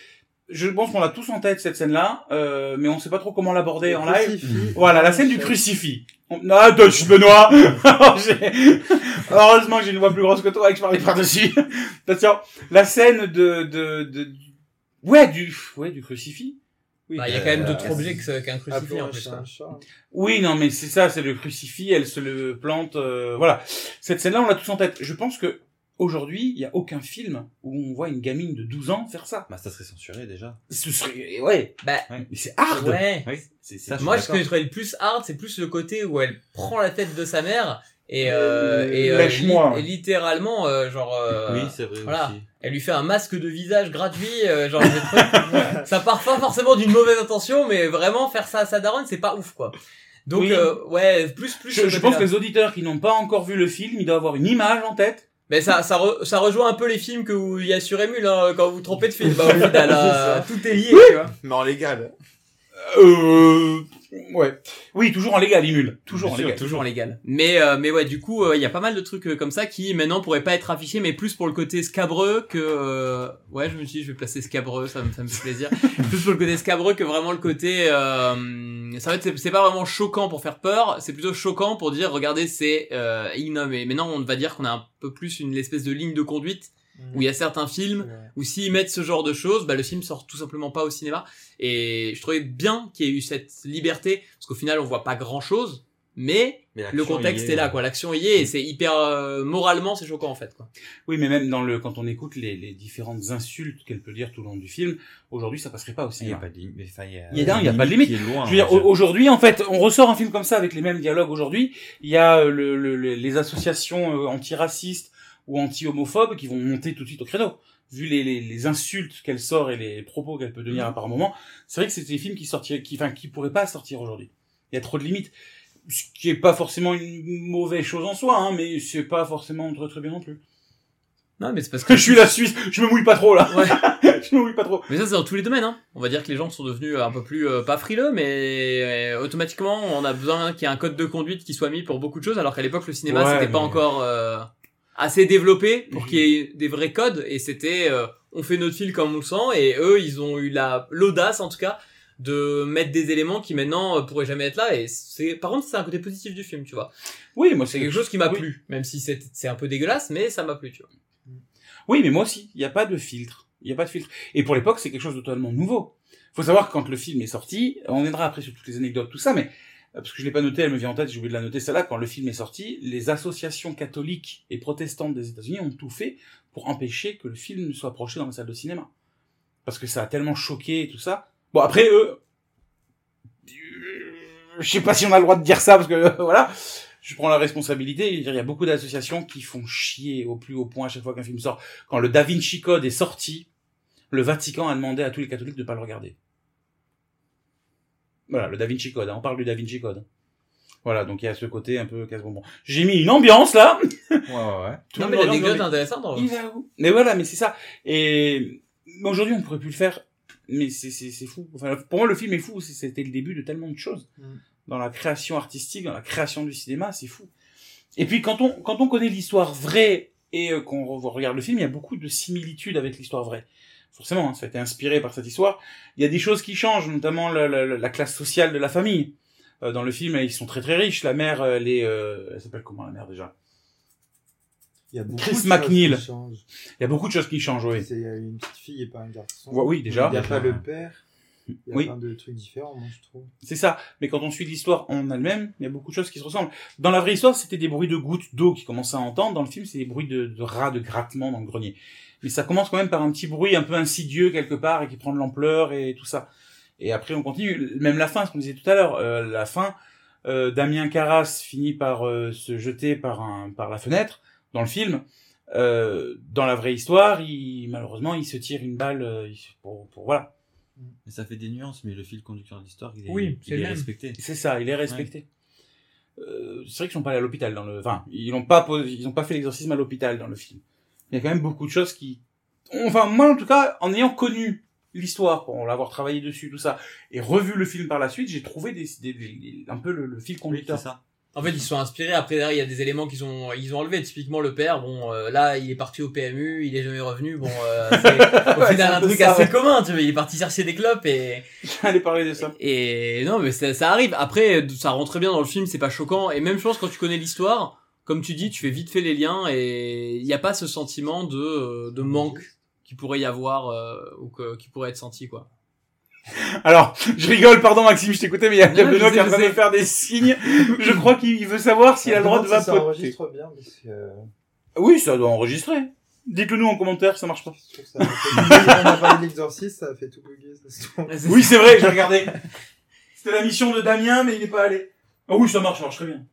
je pense qu'on a tous en tête cette scène-là, euh, mais on sait pas trop comment l'aborder en live. crucifix. Voilà, la scène du crucifix. On... Ah, touch, Benoît j'ai- Heureusement que j'ai une voix plus grosse que toi et que je parlais par-dessus. Attention, la scène de, de, de... Ouais, du, ouais, du crucifix. Oui. Bah, il y a quand même Euh, d'autres objets qu'un crucifix en plus. un chat. Oui, non, mais c'est ça, c'est le crucifix, elle se le plante, euh, voilà. Cette scène-là, on l'a tous en tête. Je pense que aujourd'hui, il y a aucun film où on voit une gamine de 12 ans faire ça. Bah, ça serait censuré déjà. Ce serait, ouais, Bah, mais c'est hard. ouais. Oui. Moi, ce que je trouvais le plus hard, c'est plus le côté où elle prend la tête de sa mère et, euh, et, euh, li- et littéralement, euh, genre, euh, Oui, c'est vrai voilà. aussi. elle lui fait un masque de visage gratuit, euh, genre, ça part pas forcément d'une mauvaise intention, mais vraiment faire ça à sa daronne, c'est pas ouf, quoi. Donc, Oui. euh, ouais, plus, plus. je, pense que les auditeurs qui n'ont pas encore vu le film, ils doivent avoir une image en tête. Mais ça, ça, re- ça rejoint un peu les films que vous, il y a sur Emule, hein, quand vous vous trompez de film. Bah, au final, euh, tout est lié, tu vois. Mais en légal. Euh, ouais. Oui, toujours en légal, Imul. Toujours en sûr, légal. toujours légal. Mais euh, mais ouais, du coup, euh, il y a pas mal de trucs euh, comme ça qui maintenant pourraient pas être affichés, mais plus pour le côté scabreux que euh, ouais, je me suis dit je vais placer scabreux, ça me ça me fait plaisir. plus pour le côté scabreux que vraiment le côté euh, ça va être c'est- c'est pas vraiment choquant pour faire peur, c'est plutôt choquant pour dire regardez c'est euh, ignoble. Et maintenant on va dire qu'on a un peu plus une espèce de ligne de conduite où il y a certains films Ouais. ou s'ils mettent ce genre de choses, bah, le film sort tout simplement pas au cinéma. Et je trouvais bien qu'il y ait eu cette liberté, parce qu'au final, on voit pas grand chose, mais Mais le contexte est, là, quoi. L'action y est, et c'est hyper, euh, moralement, c'est choquant, en fait, quoi. Oui, mais même dans le, quand on écoute les, les différentes insultes qu'elle peut dire tout le long du film, aujourd'hui, ça passerait pas au Il y a cinéma. pas de limite. Il y a, Il y a- il y a pas de limite. loin, Je veux dire, aujourd'hui, en fait, on ressort un film comme ça avec les mêmes dialogues aujourd'hui. Il y a euh, le, le- le- les associations euh, antiracistes ou anti-homophobes qui vont monter tout de suite au créneau. Vu les, les, les insultes qu'elle sort et les propos qu'elle peut tenir à par moment, c'est vrai que c'est des films qui sortiraient, qui, enfin, qui pourraient pas sortir aujourd'hui. Il y a trop de limites. Ce qui est pas forcément une mauvaise chose en soi, hein, mais c'est pas forcément très très bien non plus. Non, mais c'est parce que Je suis la Suisse, je me mouille pas trop là. Ouais. je me mouille pas trop. Mais ça, c'est dans tous les domaines, hein. On va dire que les gens sont devenus un peu plus, euh, pas frileux, mais euh, automatiquement, on a besoin qu'il y ait un code de conduite qui soit mis pour beaucoup de choses, alors qu'à l'époque, le cinéma, Ouais, c'était pas encore euh, assez développé pour Mhm. qu'il y ait des vrais codes, et c'était, euh, on fait notre fil comme on le sent, et eux, ils ont eu la l'audace, en tout cas, de mettre des éléments qui maintenant euh, pourraient jamais être là, et c'est, par contre, c'est un côté positif du film, tu vois. Oui, moi C'est quelque chose qui m'a oui. plu, même si c'est c'est un peu dégueulasse, mais ça m'a plu, tu vois. Oui, mais moi aussi, il n'y a pas de filtre. Il n'y a pas de filtre. Et pour l'époque, c'est quelque chose de totalement nouveau. faut savoir que quand le film est sorti, on viendra après sur toutes les anecdotes, tout ça, mais parce que je l'ai pas noté, elle me vient en tête, j'ai oublié de la noter celle-là, quand le film est sorti, les associations catholiques et protestantes des États-Unis ont tout fait pour empêcher que le film ne soit projeté dans la salle de cinéma. Parce que ça a tellement choqué et tout ça. Bon, après, eux, euh, je sais pas si on a le droit de dire ça, parce que, voilà, je prends la responsabilité. Il y a beaucoup d'associations qui font chier au plus haut point à chaque fois qu'un film sort. Quand le Da Vinci Code est sorti, le Vatican a demandé à tous les catholiques de pas le regarder. Voilà, le Da Vinci Code, hein, on parle du Da Vinci Code. Voilà, donc il y a ce côté un peu casse-bonbon. J'ai mis une ambiance là. Ouais, ouais, ouais. Tout non, mais l'anecdote regarde, intéressante, en il va où? Mais voilà, mais c'est ça. Et mais aujourd'hui, on pourrait plus le faire. Mais c'est c'est c'est fou. Enfin, pour moi, le film est fou. C'était le début de tellement de choses Mm. dans la création artistique, dans la création du cinéma. C'est fou. Et puis quand on quand on connaît l'histoire vraie et euh, qu'on re- regarde le film, il y a beaucoup de similitudes avec l'histoire vraie. Forcément, hein, ça a été inspiré par cette histoire. Il y a des choses qui changent, notamment la, la, la classe sociale de la famille. Euh, dans le film, ils sont très très riches. La mère, elle est, euh, elle s'appelle comment la mère déjà? Il y a beaucoup Chris de choses McNeil. qui changent. Il y a beaucoup de choses qui changent, oui. C'est euh, une petite fille et pas un garçon. Ouais, oui, déjà. Il n'y a pas le père. Il y a Oui. plein de trucs différents, moi, je trouve. C'est ça. Mais quand on suit l'histoire en elle-même, il y a beaucoup de choses qui se ressemblent. Dans la vraie histoire, c'était des bruits de gouttes d'eau qui commençaient à entendre. Dans le film, c'est des bruits de, de rats, de grattements dans le grenier. Mais ça commence quand même par un petit bruit un peu insidieux quelque part et qui prend de l'ampleur et tout ça. Et après, on continue. Même la fin, ce qu'on disait tout à l'heure, euh, la fin, euh, Damien Carras finit par euh, se jeter par un par la fenêtre dans le film. Euh, dans la vraie histoire, il, malheureusement, il se tire une balle euh, pour, pour voilà. Mais ça fait des nuances, mais le fil conducteur de l'histoire, il est, Oui, il c'est est respecté. C'est ça, il est respecté. Euh, c'est vrai qu'ils sont pas allés à l'hôpital dans le, enfin, ils n'ont pas posé- ils ont pas fait l'exorcisme à l'hôpital dans le film. Il y a quand même beaucoup de choses qui, enfin, moi en tout cas, en ayant connu l'histoire, pour l'avoir travaillé dessus, tout ça, et revu le film par la suite, j'ai trouvé des, des- des- un peu le, le fil conducteur. ça. En fait, ils se sont inspirés. Après, derrière, il y a des éléments qu'ils ont, ils ont enlevés. Typiquement, le père, bon, euh, là, il est parti au PMU, il est jamais revenu. Bon, euh, c'est au Ouais, final un truc ça, assez ouais. commun, tu vois. Il est parti chercher des clopes et, J'allais parler de ça. et non, mais ça, ça arrive. Après, ça rentre très bien dans le film, c'est pas choquant. Et même chose quand tu connais l'histoire, comme tu dis, tu fais vite fait les liens et il n'y a pas ce sentiment de, euh, de manque qui pourrait y avoir euh, ou que, qui pourrait être senti, quoi. Alors, je rigole, pardon Maxime, je t'écoutais, mais il y a Non, Benoît qui est en train de faire des signes. Je crois qu'il veut savoir s'il a le droit de si Ça vapoter. enregistre bien, parce que Oui, ça doit enregistrer. Dites-le nous en commentaire, ça marche pas. ça a fait tout bugger. On a parlé de l'exorciste, ça a fait tout bugger. Ça se trouve. Oui, c'est vrai, j'ai regardé. C'était la mission de Damien, mais il n'est pas allé. Ah oui, ça marche, ça marche très bien.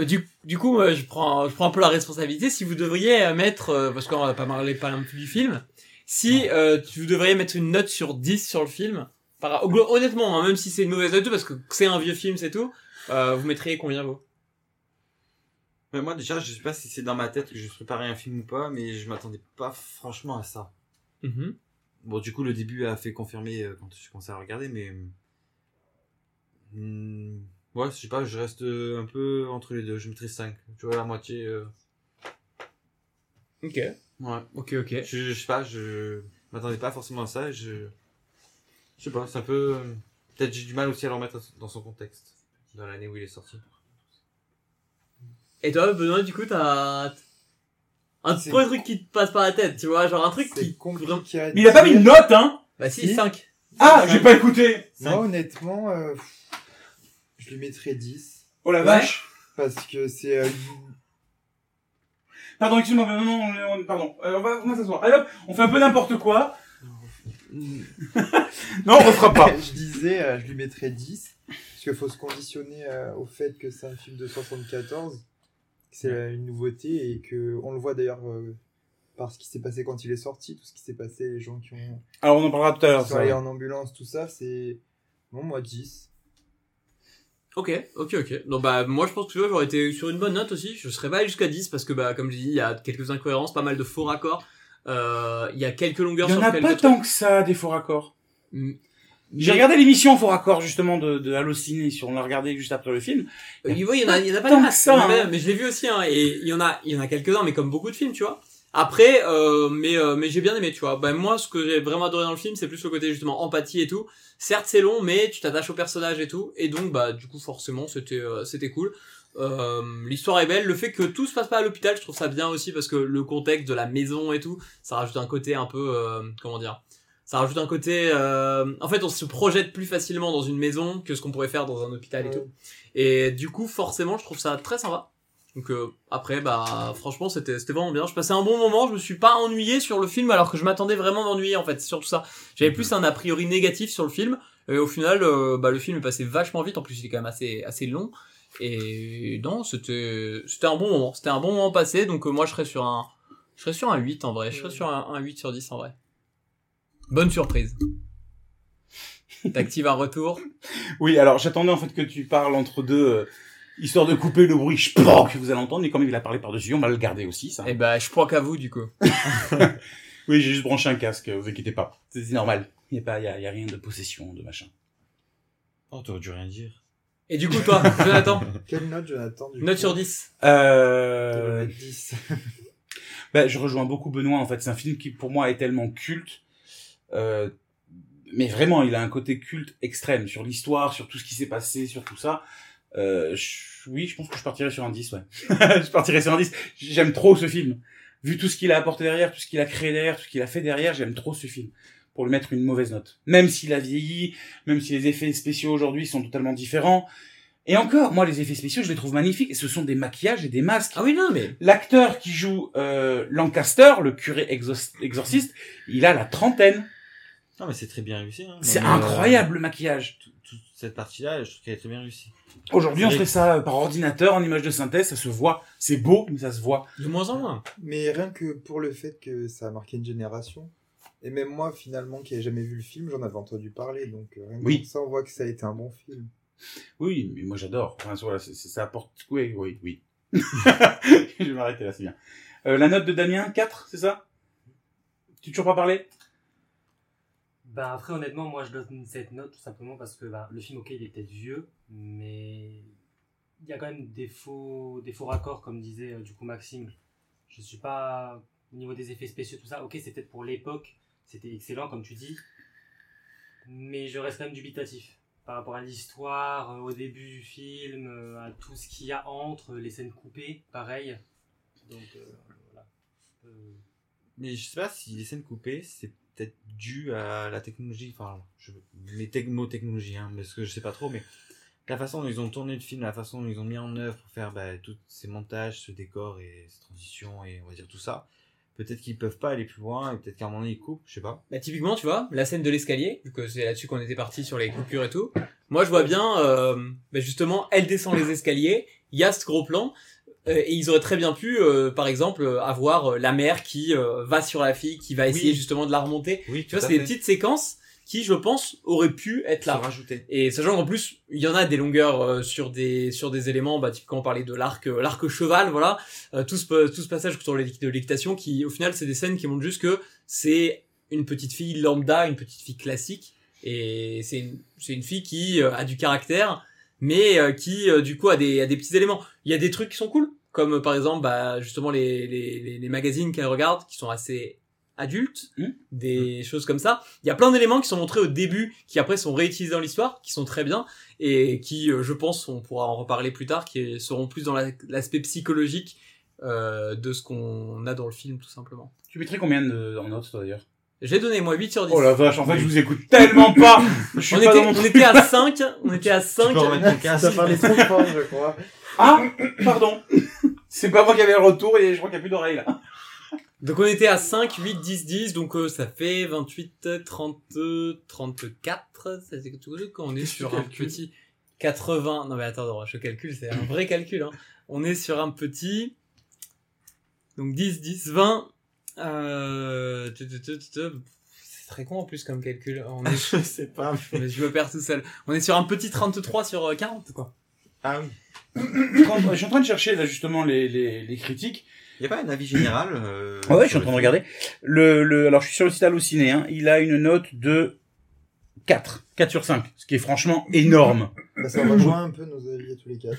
Euh, Du, du coup, euh, je prends, je prends un peu la responsabilité. Si vous devriez euh, mettre, euh, parce qu'on va pas parler pas non plus du film, si euh, tu vous devriez mettre une note sur 10 sur le film, par, hon- honnêtement, hein, même si c'est une mauvaise note, parce que c'est un vieux film, c'est tout, euh, vous mettriez combien vous? Mais moi, déjà, je sais pas si c'est dans ma tête que je préparais un film ou pas, mais je m'attendais pas franchement à ça. Mhm. Bon, du coup, le début a fait confirmer euh, quand je commençais à regarder, mais. Hmm, ouais, je sais pas, je reste euh, un peu entre les deux. Je mettrais 5. Tu vois, la moitié. euh, Ok, Ouais. ok, ok. Je, je sais pas, je m'attendais pas forcément à ça. Je. Je sais pas, c'est un peu. Peut-être j'ai du mal aussi à le remettre dans son contexte. Dans l'année où il est sorti. Et toi, Benoît, du coup, t'as un premier truc qui te passe par la tête, tu vois, genre un truc qui... compliqué. à Mais il a pas mis une note, hein Bah si, Si. 5. Ah, j'ai pas écouté Moi, honnêtement, euh, je lui mettrais 10. Oh la Ouais. vache Parce que c'est. euh, Pardon, excuse-moi, mais non, non, on- on- pardon. Euh, on va, on va s'asseoir. Allez hop, on fait un peu n'importe quoi. Non, on refera pas. je disais, euh, je lui mettrais 10. Parce qu'il faut se conditionner euh, au fait que c'est un film de 74. que C'est euh, une nouveauté et que on le voit d'ailleurs euh, par ce qui s'est passé quand il est sorti, tout ce qui s'est passé, les gens qui ont Alors, on en parlera tout à l'heure. qui ça. allés en ambulance, tout ça, c'est. Bon, moi 10. Ok, ok, ok. Donc bah moi je pense que tu vois, j'aurais été sur une bonne note aussi. Je serais pas allé jusqu'à 10 parce que bah comme j'ai dit, il y a quelques incohérences, pas mal de faux raccords. Euh, Il y a quelques longueurs Il y en sur a pas tant que ça, des faux raccords. Mm. J'ai regardé l'émission Faux Raccords, justement, de, de Allociné, si on l'a regardé juste après le film. Euh, oui, il y en a, il y en a pas Tant que ça, mais, hein. mais je l'ai vu aussi, hein, et il y en a, il y en a quelques-uns, mais comme beaucoup de films, tu vois. Après, euh, mais euh, mais j'ai bien aimé, tu vois. Ben moi, ce que j'ai vraiment adoré dans le film, c'est plus le côté justement empathie et tout. Certes, c'est long, mais tu t'attaches au personnage et tout, et donc bah du coup forcément, c'était euh, c'était cool. L'histoire est belle. Le fait que tout se passe pas à l'hôpital, je trouve ça bien aussi parce que le contexte de la maison et tout, ça rajoute un côté un peu comment dire? Ça rajoute un côté. En fait, on se projette plus facilement dans une maison que ce qu'on pourrait faire dans un hôpital et tout. Et du coup, forcément, je trouve ça très sympa. Donc euh, après, bah franchement, c'était c'était vraiment bien. Je passais un bon moment. Je me suis pas ennuyé sur le film alors que je m'attendais vraiment d'ennuyer en fait. C'est surtout ça. J'avais plus un a priori négatif sur le film. Et au final, euh, bah le film est passé vachement vite. En plus, il est quand même assez assez long. Et non, c'était c'était un bon moment. C'était un bon moment passé. Donc euh, moi, je serais sur un je serais sur un 8 en vrai. Je serais sur un, un 8 sur 10 en vrai. Bonne surprise. T'actives un retour? Oui, alors j'attendais en fait que tu parles entre deux, euh, histoire de couper le bruit ch'ploc que vous allez entendre, mais comme il a parlé par-dessus, on va le garder aussi, ça. Et bah je crois qu'à vous du coup. Oui, j'ai juste branché un casque, vous inquiétez pas. C'est normal. Il y a pas, il y a, y a rien de possession, de machin. Oh, t'aurais dû rien dire. Et du coup, toi, Jonathan, Quelle note, Jonathan du note coup sur 10. Je vais Euh, mettre 10. bah, je rejoins beaucoup Benoît, en fait. C'est un film qui, pour moi, est tellement culte. Euh, mais vraiment, il a un côté culte extrême sur l'histoire, sur tout ce qui s'est passé, sur tout ça. Euh, je- oui, je pense que je partirais sur un 10, ouais. je partirais sur un 10. J'aime trop ce film. Vu tout ce qu'il a apporté derrière, tout ce qu'il a créé derrière, tout ce qu'il a fait derrière, j'aime trop ce film. Pour lui mettre une mauvaise note. Même s'il a vieilli, même si les effets spéciaux aujourd'hui sont totalement différents. Et encore, moi, les effets spéciaux, je les trouve magnifiques. Et ce sont des maquillages et des masques. Ah oui, non, mais... L'acteur qui joue euh, Lancaster, le curé exor- exorciste, il a la trentaine. Non, mais c'est très bien réussi. Hein. C'est euh, incroyable le maquillage. tout- toute cette partie-là, je trouve qu'elle est très bien réussie. Aujourd'hui, on fait ça par ordinateur en image de synthèse, ça se voit. C'est beau, mais ça se voit. De moins en moins. Mais rien que pour le fait que ça a marqué une génération, et même moi finalement qui n'ai jamais vu le film, j'en avais entendu parler, donc euh, rien que Oui. pour ça on voit que ça a été un bon film. Oui, mais moi j'adore. Enfin, voilà, ça apporte. Oui, oui, oui. Je vais m'arrêter là, c'est bien. Euh, la note de Damien, 4, c'est ça? Tu toujours pas parlé? Bah après honnêtement moi je donne cette note tout simplement parce que bah, le film ok il est peut-être vieux mais il y a quand même des faux des faux raccords comme disait euh, du coup Maxime. Je suis pas au niveau des effets spéciaux tout ça ok c'est peut-être pour l'époque c'était excellent comme tu dis mais je reste même dubitatif par rapport à l'histoire euh, au début du film euh, à tout ce qu'il y a entre les scènes coupées pareil donc voilà. Mais je sais pas si les scènes coupées, c'est peut-être dû à la technologie, enfin, je, les techno-technologies, hein, parce que je sais pas trop, mais la façon dont ils ont tourné le film, la façon dont ils ont mis en œuvre pour faire bah, tous ces montages, ce décor et ces transitions et on va dire tout ça, peut-être qu'ils peuvent pas aller plus loin et peut-être qu'à un moment donné ils coupent, je sais pas. Bah typiquement, tu vois, la scène de l'escalier, vu que c'est là-dessus qu'on était parti sur les coupures et tout. Moi, je vois bien, euh, bah, justement, elle descend les escaliers, il y a ce gros plan, et ils auraient très bien pu, euh, par exemple, euh, avoir euh, la mère qui euh, va sur la fille, qui va essayer Oui. justement de la remonter. Oui, Tu vois, c'est des petites séquences qui, je pense, auraient pu être là. rajouter. Et sachant qu'en plus, il y en a des longueurs euh, sur des sur des éléments, bah typiquement on parlait de l'arc euh, l'arc cheval, voilà, Euh, tout ce tout ce passage sur de l'équitation qui au final c'est des scènes qui montrent juste que c'est une petite fille lambda, une petite fille classique et c'est une c'est une fille qui euh, a du caractère mais euh, qui euh, du coup a des a des petits éléments. Il y a des trucs qui sont cool comme par exemple bah justement les les les, les magazines qu'elle regarde qui sont assez adultes, Mhm. des choses comme ça. Il y a plein d'éléments qui sont montrés au début, qui après sont réutilisés dans l'histoire, qui sont très bien, et qui, euh, je pense, on pourra en reparler plus tard, qui seront plus dans la- l'aspect psychologique euh, de ce qu'on a dans le film, tout simplement. Tu mettrais combien de, en notes, toi d'ailleurs? J'ai donné, moi, 8 sur 10. Oh la vache, en fait, je vous écoute tellement pas Je suis on, pas était, dans mon on était à 5, on était à 5. Tu peux remettre ton casque. Ça parlait trop fort, je crois. Ah Pardon C'est pas moi qui avais le retour et je crois qu'il n'y a plus d'oreilles là. Donc on était à 5, 8, 10, 10, donc euh, ça fait 28, 30, 34, ça c'est tout quand on est sur un petit 80, non mais attends, je calcule, c'est un vrai calcul, hein. On est sur un petit, donc 10, 10, 20, euh, tu- tu- tu- tu- tu- c'est très con en plus comme calcul, on est, je sais pas. mais- mais je me perds tout seul. On est sur un petit 33 sur euh, 40, quoi. Ah oui. Quand- je suis en train de chercher là justement les, les, les critiques. Y a pas un avis général euh, Ah ouais, je suis sur en train de regarder. Le, le, alors, je suis sur le site Allociné, hein. Il a une note de 4. 4 sur 5. Ce qui est franchement énorme. Bah, ça rejoint un peu nos avis à tous les quatre.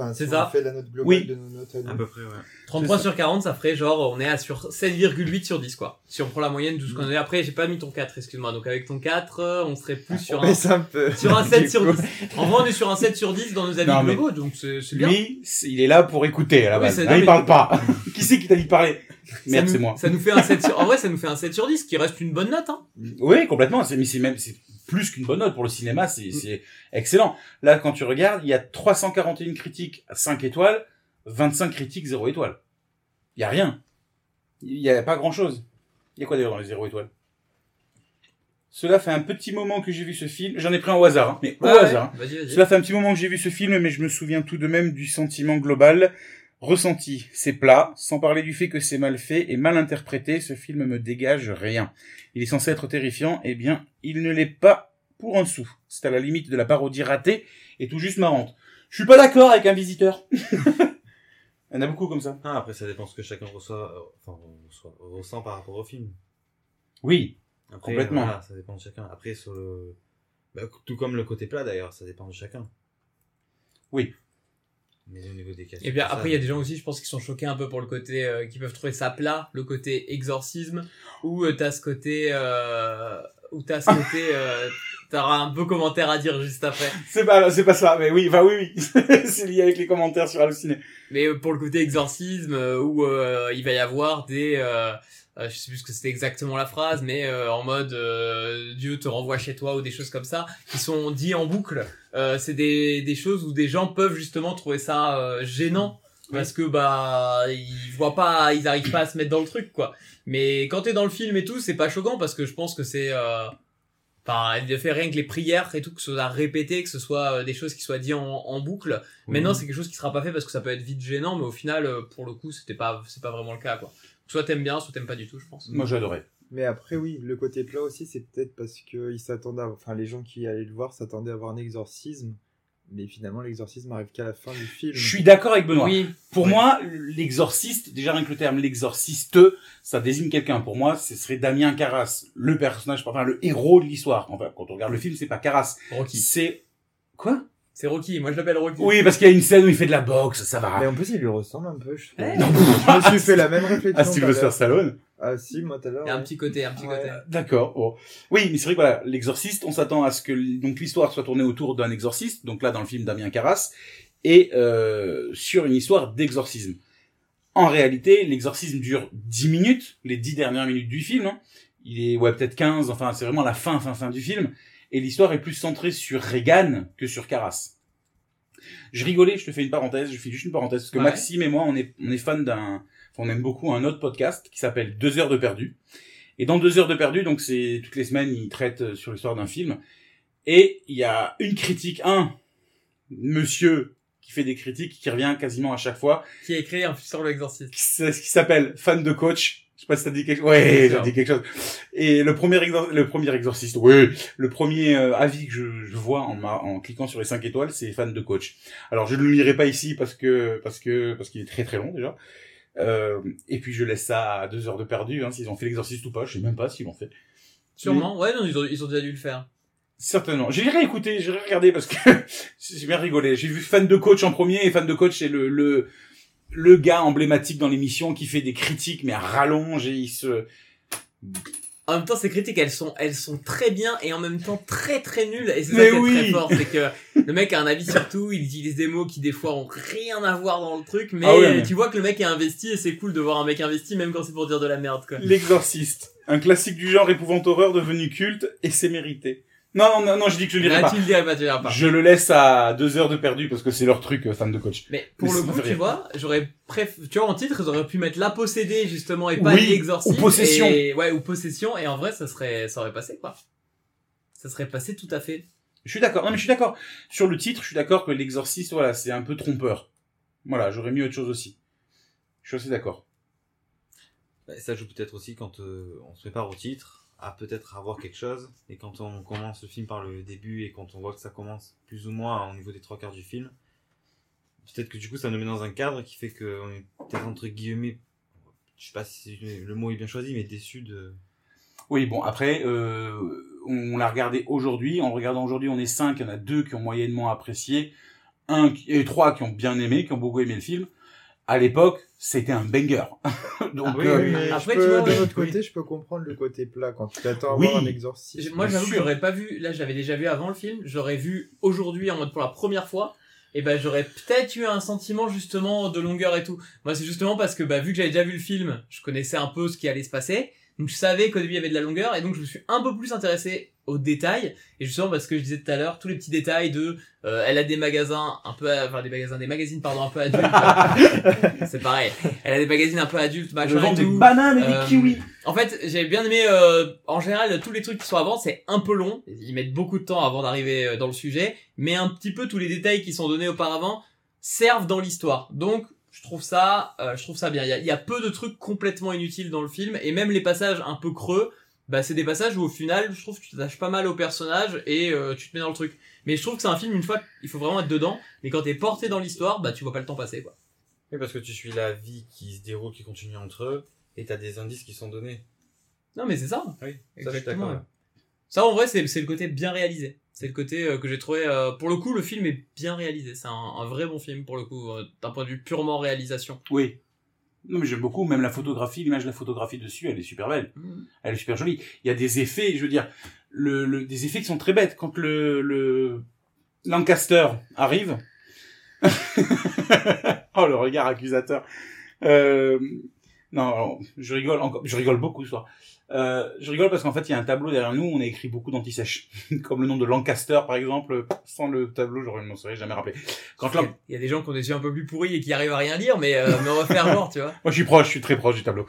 Enfin, C'est si ça. on fait la note globale Oui. de nos notes à À nous. peu près, ouais. 33 C'est ça. sur 40, ça ferait genre, on est à sur 7,8 sur 10, quoi. Si on prend la moyenne de ce qu'on est. Après, j'ai pas mis ton 4, excuse-moi. Donc avec ton 4, euh, on serait plus sur On un, un peu. sur un 7 Du sur coup. 10. En vrai, on est sur un 7 sur 10 dans nos avis Non, globaux, donc c'est c'est bien. Lui, il est là pour écouter à la base. non, il parle pas. qui c'est qui t'a dit de parler? Ça Merde, nous- c'est moi. Ça nous fait un 7 sur, en vrai, ça nous fait un 7 sur 10, qui reste une bonne note, hein. Oui, complètement. C'est, mais c'est même, c'est plus qu'une bonne note pour le cinéma. C'est, c'est excellent. Là, quand tu regardes, il y a 341 critiques à 5 étoiles, 25 critiques 0 étoiles. Il y a rien. Il y a pas grand chose. Il y a quoi d'ailleurs dans les 0 étoiles? Cela fait un petit moment que j'ai vu ce film. J'en ai pris un au hasard, hein, mais au Ouais, hasard. Vas-y. Cela fait un petit moment que j'ai vu ce film, mais je me souviens tout de même du sentiment global ressenti. C'est plat, sans parler du fait que c'est mal fait et mal interprété, ce film me dégage rien. Il est censé être terrifiant, eh bien, il ne l'est pas pour un sou. C'est à la limite de la parodie ratée et tout juste marrante. Je suis pas d'accord avec un visiteur. Il y en a beaucoup comme ça. Ah, après, ça dépend ce que chacun reçoit, euh, enfin, reçoit- ressent par rapport au film. Oui, Après, Complètement. voilà, ça dépend de chacun. Après, sur le, bah, tout comme le côté plat d'ailleurs, ça dépend de chacun. Oui. Mais au niveau des questions. Et bien après il y a des gens aussi je pense qui sont choqués un peu pour le côté euh, qui peuvent trouver ça plat le côté exorcisme ou euh, t'as ce côté euh, ou t'as ce côté euh, t'auras un peu commentaire à dire juste après c'est pas, c'est pas ça, mais oui, bah oui, oui. c'est lié avec les commentaires sur Halluciné. mais euh, pour le côté exorcisme euh, où euh, il va y avoir des euh, je sais plus ce que c'était exactement la phrase mais euh, en mode euh, Dieu te renvoie chez toi ou des choses comme ça qui sont dit en boucle euh, c'est des des choses où des gens peuvent justement trouver ça gênant parce que bah ils voient pas ils arrivent pas à se mettre dans le truc quoi mais quand t'es dans le film et tout c'est pas choquant parce que je pense que c'est Enfin, de faire rien que les prières et tout, que ce soit répété, que ce soit des choses qui soient dites en, en boucle. Oui. Maintenant, c'est quelque chose qui sera pas fait parce que ça peut être vite gênant, mais au final, pour le coup, c'était pas, c'est pas vraiment le cas, quoi. Soit t'aimes bien, soit t'aimes pas du tout, je pense. Moi, j'adorais. Mais après, oui, le côté plat aussi, c'est peut-être parce que ils s'attendaient, à- enfin, les gens qui allaient le voir s'attendaient à voir un exorcisme. Mais finalement, l'exorcisme arrive qu'à la fin du film. Je suis d'accord avec Benoît. Oui, Pour Ouais. moi, l'exorciste, déjà rien que le terme l'exorciste, ça désigne quelqu'un. Pour moi, ce serait Damien Carras, le personnage, enfin le héros de l'histoire. Enfin, quand on regarde le film, c'est pas Carras, Rocky. c'est quoi? C'est Rocky, moi je l'appelle Rocky. Oui, parce qu'il y a une scène où il fait de la boxe, ça va. Mais en plus, il lui ressemble un peu, je trouve. Eh. je me suis fait la même réflexion. Ah, tout à Sylvester l'heure. Stallone. Ah, si, moi, tout à l'heure. Il y a un ouais. petit côté, un petit Ouais. côté. D'accord. bon. Oui, mais c'est vrai que voilà, l'exorciste, on s'attend à ce que donc l'histoire soit tournée autour d'un exorciste, donc là dans le film Damien Carras, et euh, sur une histoire d'exorcisme. En réalité, l'exorcisme dure 10 minutes, les 10 dernières minutes du film. hein. Il est ouais peut-être 15, enfin c'est vraiment la fin, fin, fin du film. Et l'histoire est plus centrée sur Reagan que sur Carras. Je rigolais, je te fais une parenthèse, je fais juste une parenthèse, parce que Ouais. Maxime et moi, on est, on est fan d'un, on aime beaucoup un autre podcast qui s'appelle Deux heures de perdu. Et dans Deux heures de perdu, donc c'est toutes les semaines, il traite euh, sur l'histoire d'un film. Et il y a une critique, un monsieur qui fait des critiques qui revient quasiment à chaque fois, Qui a écrit un film sur l'exorcisme. qui qui s'appelle fan de coach. Je sais pas si t'as dit quelque chose. Ouais, sûr. dit quelque chose. Et le premier exor- le premier exorciste, oui, le premier euh, avis que je, je vois en, ma- en cliquant sur les 5 étoiles, c'est fan de coach. Alors je ne le lirai pas ici parce que parce que parce qu'il est très très long déjà. Euh, et puis je laisse ça à deux heures de perdu, hein, s'ils ont fait l'exorciste ou pas, je sais même pas s'ils l'ont fait. Sûrement. Ouais, non, ils ont, ils ont déjà dû le faire. Certainement. J'ai réécouté, j'ai regardé parce que j'ai bien rigolé. J'ai vu fan de coach en premier et fan de coach c'est le le le gars emblématique dans l'émission qui fait des critiques mais à rallonge et il se En même temps, ces critiques, elles sont, elles sont très bien et en même temps très très nulles. Et c'est ça est oui. très fort, c'est que le mec a un avis sur tout, il utilise des mots qui des fois ont rien à voir dans le truc, mais Ah ouais, mais- tu vois que le mec est investi et c'est cool de voir un mec investi même quand c'est pour dire de la merde, quoi. l'exorciste, un classique du genre épouvante horreur devenu culte et c'est mérité. Non non non, non je dis que je ne dirai Là, pas. tu le dirais pas, tu le dirais pas. Je le laisse à deux heures de perdu parce que c'est leur truc euh, fan de coach. Mais pour Mais le coup, tu vois, j'aurais préf... tu vois, en titre, ils auraient pu mettre la possédée, justement, et pas Oui, l'exorcisme. ou possession. Et... Ouais, ou possession, et en vrai, ça serait, ça aurait passé, quoi. Ça serait passé tout à fait. Je suis d'accord. Non mais je suis d'accord. Sur le titre, je suis d'accord que l'exorciste voilà, c'est un peu trompeur. Voilà, j'aurais mis autre chose aussi. Je suis assez d'accord. Bah, ça joue peut-être aussi quand euh, on se prépare au titre, à peut-être avoir quelque chose, et quand on commence le film par le début et quand on voit que ça commence plus ou moins au niveau des trois quarts du film, peut-être que du coup ça nous met dans un cadre qui fait qu'on est peut-être entre guillemets, je sais pas si le mot est bien choisi, mais déçu de. Oui, bon, après, euh, on l'a regardé aujourd'hui. En regardant aujourd'hui, on est cinq. Il y en a deux qui ont moyennement apprécié. Un et trois qui ont bien aimé, qui ont beaucoup aimé le film. À l'époque, c'était un banger. Donc, Ah oui, euh, oui, Mais Après, je tu peux, vois, de Oui. côté, je peux comprendre le côté plat quand tu t'attends à Oui. voir un exorcisme. Moi, j'avoue que j'aurais pas vu, là, j'avais déjà vu avant le film, j'aurais vu aujourd'hui en mode pour la première fois, et ben, j'aurais peut-être eu un sentiment, justement, de longueur et tout. Moi, c'est justement parce que, bah, vu que j'avais déjà vu le film, je connaissais un peu ce qui allait se passer, donc je savais qu'au début, il y avait de la longueur, et donc je me suis un peu plus intéressé aux détails, et justement parce que je disais tout à l'heure, tous les petits détails de, euh, elle a des magasins un peu, enfin, des magasins, des magazines, pardon, un peu adultes. c'est pareil. Elle a des magazines un peu adultes, machin et des bananes et Euh, des kiwis. En fait, j'ai bien aimé, euh, en général, tous les trucs qui sont avant, c'est un peu long. Ils mettent beaucoup de temps avant d'arriver euh, dans le sujet, mais un petit peu tous les détails qui sont donnés auparavant servent dans l'histoire. Donc, je trouve ça, euh, je trouve ça bien. Il y, a, il y a peu de trucs complètement inutiles dans le film, et même les passages un peu creux, bah, c'est des passages où au final, je trouve que tu t'attaches pas mal au personnage et euh, tu te mets dans le truc. Mais je trouve que c'est un film, une fois, il faut vraiment être dedans, mais quand t'es porté dans l'histoire, bah, tu vois pas le temps passer, quoi. Oui, parce que tu suis la vie qui se déroule, qui continue entre eux, et t'as des indices qui sont donnés. Non, mais c'est ça. Oui, ça je suis Exactement, d'accord. ouais. Ça, en vrai, c'est c'est le côté bien réalisé. C'est le côté euh, que j'ai trouvé. euh, pour le coup, le film est bien réalisé. C'est un, un vrai bon film pour le coup, euh, d'un point de vue purement réalisation. Oui. Non, mais j'aime beaucoup. Même la photographie, l'image de la photographie dessus, elle est super belle. Elle est super jolie. Il y a des effets, je veux dire, le, le, des effets qui sont très bêtes. Quand le, le Lancaster arrive, oh le regard accusateur. Euh, non, je rigole encore, je rigole beaucoup ce soir. Euh, je rigole parce qu'en fait il y a un tableau derrière nous, on a écrit beaucoup d'antisèches, comme le nom de Lancaster par exemple. Sans le tableau, j'aurais m'en serais jamais rappelé. Quand Il y, a, il y a des gens qui ont des yeux un peu plus pourris et qui arrivent à rien lire, mais, euh, mais on va faire genre, tu vois. Moi, je suis proche, je suis très proche du tableau.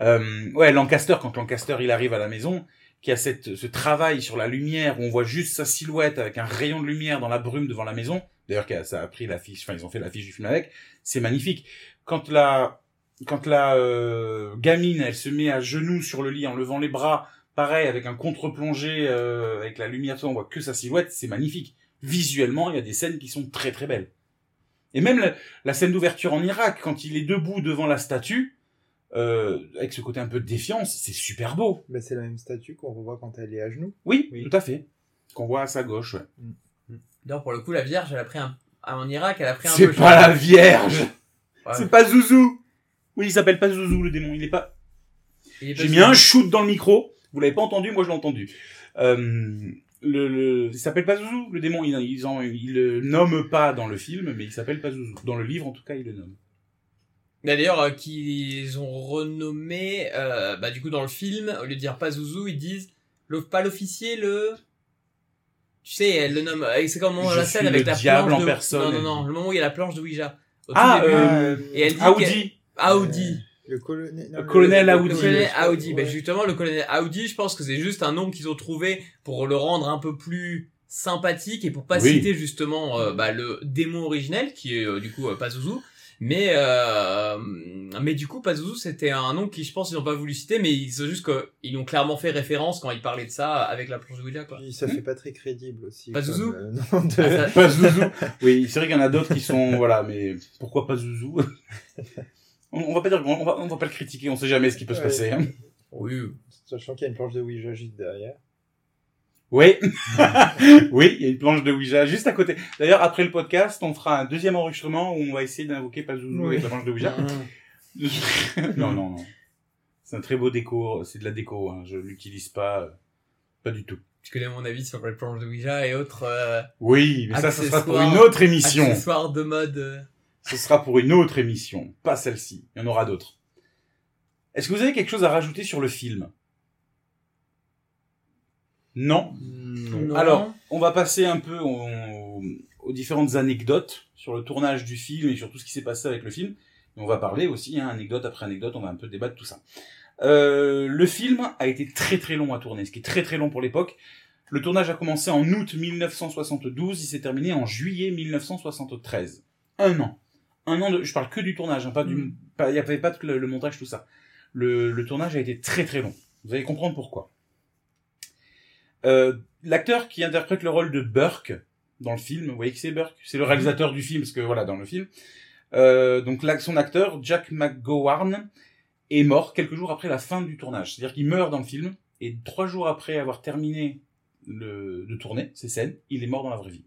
Euh, ouais, Lancaster, quand Lancaster il arrive à la maison, qui a cette, ce travail sur la lumière où on voit juste sa silhouette avec un rayon de lumière dans la brume devant la maison. D'ailleurs, ça a pris l'affiche, enfin, ils ont fait l'affiche du film avec. C'est magnifique. Quand la, quand la euh, gamine, elle se met à genoux sur le lit en levant les bras, pareil, avec un contre-plongé, euh, avec la lumière, on voit que sa silhouette, c'est magnifique. Visuellement, il y a des scènes qui sont très très belles. Et même la, la scène d'ouverture en Irak, quand il est debout devant la statue, euh, avec ce côté un peu de défiance, c'est super beau. Bah, c'est la même statue qu'on revoit quand elle est à genoux. Oui, Oui. tout à fait. Qu'on voit à sa gauche, ouais. D'ailleurs, pour le coup, la Vierge, elle a pris un, en Irak, elle a pris un C'est pas la Vierge Ouais. C'est pas Zouzou Oui, il s'appelle pas Zouzou, le démon. Il est pas... J'ai mis un shoot dans le micro. Vous l'avez pas entendu, moi je l'ai entendu. Euh, le, le, il s'appelle pas Zouzou, le démon. Ils, ils, en, ils le nomment pas dans le film, mais il s'appelle pas Zouzou. Dans le livre, en tout cas, il le nomme. D'ailleurs, euh, qu'ils ont renommé, euh, bah, du coup, dans le film, au lieu de dire pas Zouzou, ils disent, l'off- pas l'officier, le... Tu sais, elle le nomme, euh, c'est comme au moment de Je la scène avec le la diable planche en de... personne. Non, non, non, le moment où il y a la planche de Ouija. Au Ah, début. euh, Et elle dit Audi. Le colonel. non, Le colonel le- Aoudi. Le colonel Audi, ouais. ben justement le colonel Audi, je pense que c'est juste un nom qu'ils ont trouvé pour le rendre un peu plus sympathique et pour pas Oui. citer justement euh, bah, le démon originel qui est euh, du coup euh, Pazuzu. Mais euh, mais du coup Pazuzu c'était un nom qui je pense ils n'ont pas voulu citer mais ils ont juste que ils ont clairement fait référence quand ils parlaient de ça avec la planche de Ouija quoi. Puis ça fait pas très crédible aussi. Pas comme, euh, de- Ah, ça- Zouzou. Oui, c'est vrai qu'il y en a d'autres qui sont, voilà, mais pourquoi pas Zouzou on, on va pas dire, on va, on va pas le critiquer, on sait jamais ce qui peut se passer. hein. oui. Sachant qu'il y a une planche de Ouija juste derrière. Oui, oui, il y a une planche de Ouija juste à côté. D'ailleurs, après le podcast, on fera un deuxième enregistrement où on va essayer d'invoquer Pazuzu Oui. avec la planche de Ouija. Non, non, non. C'est un très beau déco, c'est de la déco, hein. je l'utilise pas, euh, pas du tout. Tu connais mon avis sur les planches de Ouija et autres euh, Oui, mais ça, ce sera pour une autre émission. accessoires de mode. Ce sera pour une autre émission, pas celle-ci. Il y en aura d'autres. Est-ce que vous avez quelque chose à rajouter sur le film? Non? Non. Alors, on va passer un peu aux, aux différentes anecdotes sur le tournage du film et sur tout ce qui s'est passé avec le film. Et on va parler aussi, hein, anecdote après anecdote, on va un peu débattre tout ça. Euh, le film a été très très long à tourner, ce qui est très très long pour l'époque. Le tournage a commencé en août 1972, il s'est terminé en juillet 1973. Un an. Un an de... Je parle que du tournage, hein, pas du... pas- Il n'y avait pas de le, le montage, tout ça. Le, le tournage a été très très long. Vous allez comprendre pourquoi. Euh, L'acteur qui interprète le rôle de Burke dans le film, vous voyez que c'est Burke? C'est le réalisateur du film, parce que voilà, dans le film. Euh, donc là, son acteur, Jack McGowan, est mort quelques jours après la fin du tournage. C'est-à-dire qu'il meurt dans le film, et trois jours après avoir terminé le, de tourner ces scènes, il est mort dans la vraie vie.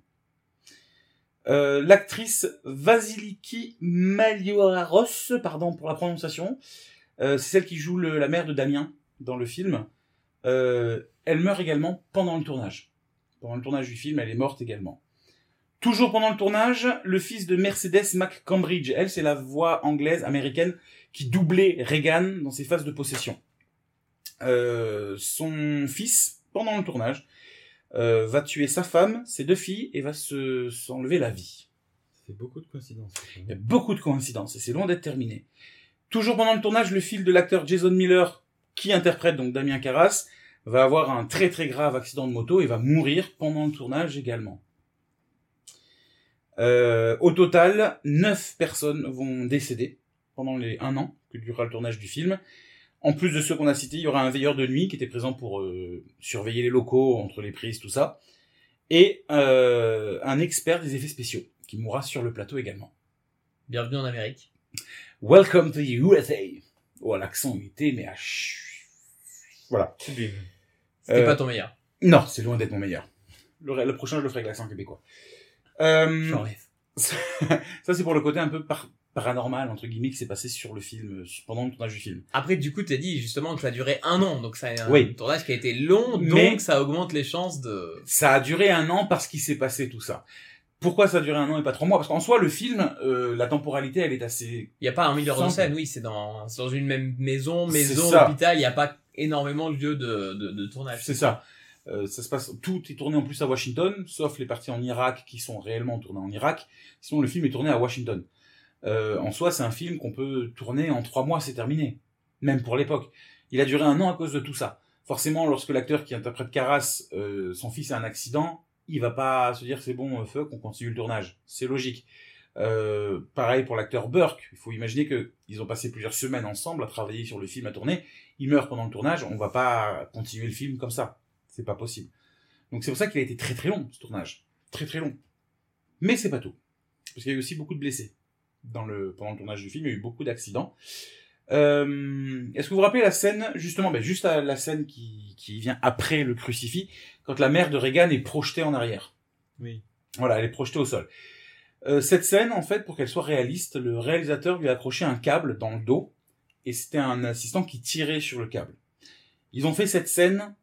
Euh, L'actrice Vasiliki Malioros, pardon pour la prononciation, euh, c'est celle qui joue le- la mère de Damien dans le film. Euh, elle meurt également pendant le tournage. Pendant le tournage du film, elle est morte également. Toujours pendant le tournage, le fils de Mercedes McCambridge, elle, c'est la voix anglaise, américaine, qui doublait Reagan dans ses phases de possession. Euh, son fils, pendant le tournage, euh, va tuer sa femme, ses deux filles, et va se s'enlever la vie. C'est beaucoup de coïncidences. Il y a beaucoup de coïncidences et c'est loin d'être terminé. Toujours pendant le tournage, le fil de l'acteur Jason Miller, qui interprète donc Damien Carras, va avoir un très très grave accident de moto et va mourir pendant le tournage également. Euh, au total, neuf personnes vont décéder pendant les un an que durera le tournage du film. En plus de ceux qu'on a cités, il y aura un veilleur de nuit qui était présent pour euh, surveiller les locaux entre les prises, tout ça. Et euh, un expert des effets spéciaux qui mourra sur le plateau également. Bienvenue en Amérique. Welcome to the USA. Oh, l'accent était, mais à ch- Voilà. Sublime. C'était Euh, pas ton meilleur. Non, c'est loin d'être mon meilleur. Le, le prochain, je le ferai avec l'accent québécois. Euh, J'enlève. ça, c'est pour le côté un peu par- paranormal, entre guillemets, qui s'est passé sur le film, euh, pendant le tournage du film. Après, du coup, t'as dit justement que ça a duré un an, donc c'est un Oui. tournage qui a été long, Mais- donc ça augmente les chances de. Ça a duré un an parce qu'il s'est passé tout ça. Pourquoi ça a duré un an et pas trois mois? Parce qu'en soi, le film, euh, la temporalité, elle est assez... Il y a pas un milliard de scènes, oui, c'est dans, dans une même maison, maison, hôpital, il y a pas énormément de lieux de, de, de tournage. C'est ça. Euh, ça se passe, tout est tourné en plus à Washington, sauf les parties en Irak qui sont réellement tournées en Irak. Sinon, le film est tourné à Washington. Euh, en soi, c'est un film qu'on peut tourner en trois mois, c'est terminé. Même pour l'époque. Il a duré un an à cause de tout ça. forcément, lorsque l'acteur qui interprète Caras, euh, son fils a un accident, il va pas se dire c'est bon, euh, fuck, on continue le tournage. C'est logique. Pareil pour l'acteur Burke. Il faut imaginer que ils ont passé plusieurs semaines ensemble à travailler sur le film, à tourner. Il meurt pendant le tournage. On va pas continuer le film comme ça. C'est pas possible. Donc c'est pour ça qu'il a été très très long ce tournage, très très long. Mais c'est pas tout, parce qu'il y a eu aussi beaucoup de blessés dans le pendant le tournage du film. Il y a eu beaucoup d'accidents. Euh, Est-ce que vous vous rappelez la scène justement, ben, juste à la scène qui, qui vient après le crucifix, quand la mère de Reagan est projetée en arrière? Oui. Voilà, elle est projetée au sol. Euh, cette scène, en fait, pour qu'elle soit réaliste, le réalisateur lui a accroché un câble dans le dos, et c'était un assistant qui tirait sur le câble. Ils ont fait cette scène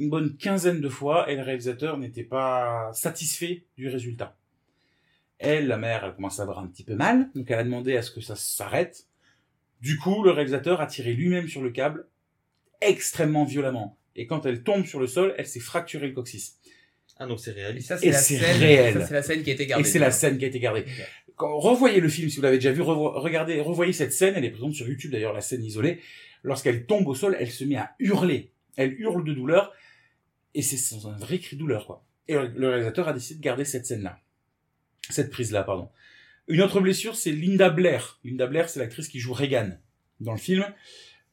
une bonne quinzaine de fois, et le réalisateur n'était pas satisfait du résultat. Elle, la mère, elle commence à avoir un petit peu mal, donc elle a demandé à ce que ça s'arrête. Du coup, le réalisateur a tiré lui-même sur le câble, extrêmement violemment. Et quand elle tombe sur le sol, elle s'est fracturé le coccyx. Ah, donc c'est Et réaliste. ça, Et c'est la scène. réel. Ça, c'est la scène qui a été gardée. Et c'est la scène qui a été gardée. Quand, revoyez le film si vous l'avez déjà vu, revo- regardez, revoyez cette scène, elle est présente sur YouTube d'ailleurs, la scène isolée. Lorsqu'elle tombe au sol, elle se met à hurler. Elle hurle de douleur, et c'est c'est un vrai cri de douleur, quoi. Et le réalisateur a décidé de garder cette scène-là. Cette prise-là, pardon. Une autre blessure, c'est Linda Blair. Linda Blair, c'est l'actrice qui joue Reagan dans le film.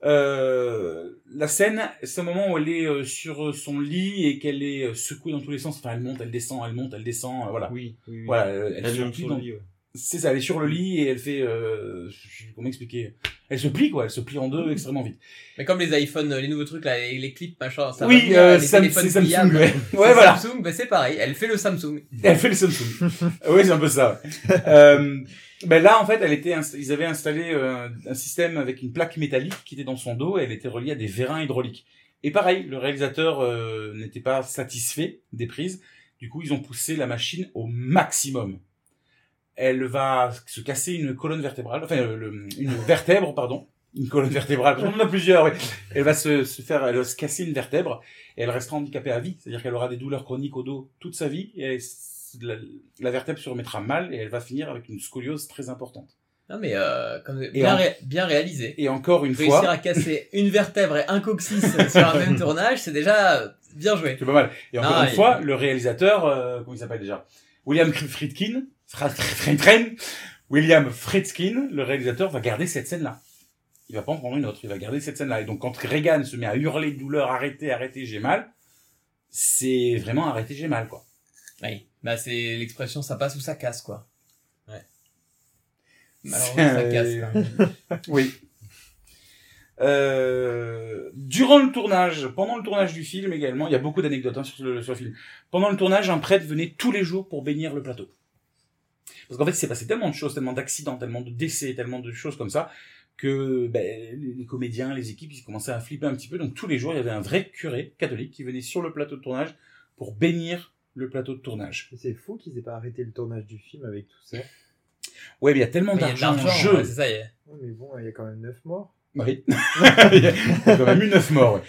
Euh, la scène, c'est un moment où elle est euh, sur son lit et qu'elle est euh, secouée dans tous les sens. Enfin, elle monte, elle descend, elle monte, elle descend, euh, voilà. Oui, oui, oui. Voilà, euh, elle, Elle sur le lit, ouais. C'est ça, elle est sur le lit et elle fait, euh, je sais plus comment expliquer, elle se plie quoi, elle se plie en deux extrêmement vite. Mais comme les iPhones, les nouveaux trucs là, les, les clips, machin, ça oui, euh, c'est Samsung, pliables. ouais, C'est ouais voilà, Samsung, bah c'est pareil, elle fait le Samsung. elle fait le Samsung. oui, c'est un peu ça. ouais. euh, ben là en fait, elle était, ils avaient installé euh, un système avec une plaque métallique qui était dans son dos et elle était reliée à des vérins hydrauliques. Et pareil, le réalisateur euh, n'était pas satisfait des prises, du coup ils ont poussé la machine au maximum. Elle va se casser une colonne vertébrale, enfin euh, le- une vertèbre, pardon, une colonne vertébrale, on en a plusieurs, oui. Elle va se, se faire, elle va se casser une vertèbre et elle restera handicapée à vie, c'est-à-dire qu'elle aura des douleurs chroniques au dos toute sa vie et elle- la, la vertèbre se remettra mal et elle va finir avec une scoliose très importante. Non mais euh, comme, bien, en- ré- bien réalisé. Et encore une Réussir fois, à casser une vertèbre et un coccyx sur un même tournage, c'est déjà euh, bien joué. c'est pas mal. Et encore une il- fois, le réalisateur, euh, comment il s'appelle déjà? William Friedkin, William Friedkin, le réalisateur va garder cette scène-là. Il va pas en prendre une autre, il va garder cette scène-là. Et donc quand Reagan se met à hurler de douleur, arrêtez, arrêtez, j'ai mal, c'est vraiment arrêtez, j'ai mal, quoi. Oui. Bah c'est l'expression ça passe ou ça casse quoi. Ouais. Malheureusement ça casse. quoi. Oui. Euh, durant le tournage, pendant le tournage du film également, il y a beaucoup d'anecdotes hein, sur, le, sur le film. Pendant le tournage, un prêtre venait tous les jours pour bénir le plateau. Parce qu'en fait, il s'est passé tellement de choses, tellement d'accidents, tellement de décès, tellement de choses comme ça, que ben, les, comédiens, les équipes, ils commençaient à flipper un petit peu. Donc tous les jours, il y avait un vrai curé catholique qui venait sur le plateau de tournage pour bénir le plateau de tournage. C'est fou qu'ils aient pas arrêté le tournage du film avec tout ça. Ouais, mais il y a tellement Mais il y a de d'argent en jeu. ouais, c'est ça. y est. Ouais, mais bon, il y a quand même 9 morts. Oui. il y a quand même eu neuf morts. Ouais.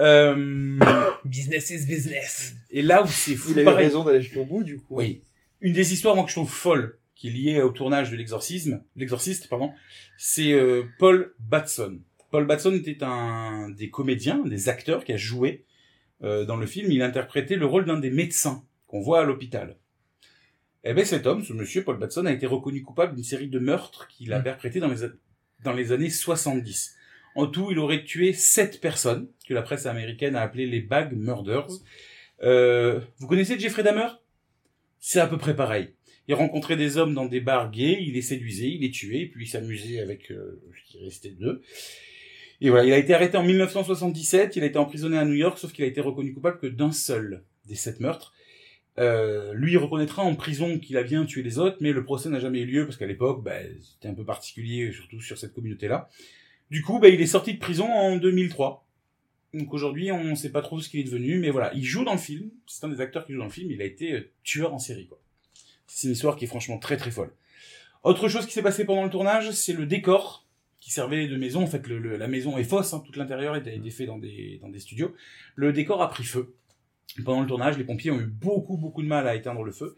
Euh, Business is business. et là où c'est fou, Il a eu pareil. raison d'aller jusqu'au bout, du coup. Oui. Une des histoires moi que je trouve folle, qui est liée au tournage de l'exorcisme, l'exorciste, pardon, c'est euh, Paul Batson. Paul Batson était un des comédiens, des acteurs qui a joué euh, dans le film. Il interprétait le rôle d'un des médecins qu'on voit à l'hôpital. Eh ben cet homme, ce monsieur Paul Batson, a été reconnu coupable d'une série de meurtres qu'il a Mm. perpétrés dans les, dans les années 70. En tout, il aurait tué sept personnes, que la presse américaine a appelées les Bag Murders. Euh, vous connaissez Jeffrey Dahmer? C'est à peu près pareil. Il rencontrait des hommes dans des bars gays, il les séduisait, il les tuait, puis il s'amusait avec euh, ce qui restait d'eux. Et voilà, il a été arrêté en 1977, il a été emprisonné à New York, sauf qu'il a été reconnu coupable que d'un seul des sept meurtres. Euh, lui, reconnaîtra en prison qu'il a bien tué les autres, mais le procès n'a jamais eu lieu, parce qu'à l'époque, bah, c'était un peu particulier, surtout sur cette communauté-là. Du coup, bah, il est sorti de prison en 2003. Donc aujourd'hui, on ne sait pas trop ce qu'il est devenu, mais voilà, il joue dans le film. C'est un des acteurs qui joue dans le film. Il a été euh, tueur en série, quoi. C'est une histoire qui est franchement très très folle. Autre chose qui s'est passé pendant le tournage, c'est le décor qui servait de maison. En fait, la maison est fausse, hein, tout l'intérieur était, été fait dans des, dans des studios. Le décor a pris feu. Pendant le tournage, les pompiers ont eu beaucoup beaucoup de mal à éteindre le feu.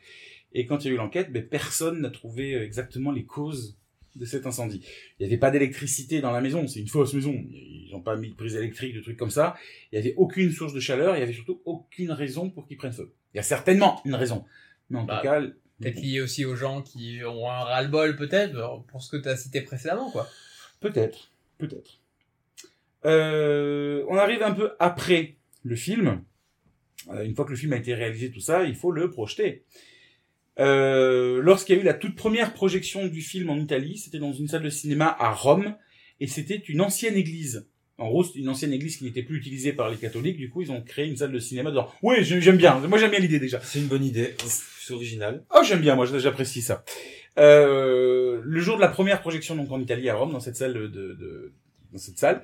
Et quand il y a eu l'enquête, ben, personne n'a trouvé euh, exactement les causes de cet incendie. Il n'y avait pas d'électricité dans la maison, c'est une fausse maison. Ils n'ont pas mis de prise électrique, de trucs comme ça. Il n'y avait aucune source de chaleur, il y avait surtout aucune raison pour qu'ils prennent feu. Il y a certainement une raison. Mais en Bah, tout cas, Peut-être lié aussi aux gens qui ont un ras-le-bol, peut-être, pour ce que tu as cité précédemment, quoi. Peut-être, peut-être. Euh, on arrive un peu après le film. Euh, une fois que le film a été réalisé, tout ça, il faut le projeter. Euh, Lorsqu'il y a eu la toute première projection du film en Italie, c'était dans une salle de cinéma à Rome, et c'était une ancienne église. En gros, c'est une ancienne église qui n'était plus utilisée par les catholiques, du coup, ils ont créé une salle de cinéma dedans. Oui, j'ai- j'aime bien, moi j'aime bien l'idée déjà. C'est une bonne idée. C'est original. Oh, j'aime bien, moi, j'apprécie ça. Euh, le jour de la première projection, donc en Italie, à Rome, dans cette salle de, de- dans cette salle,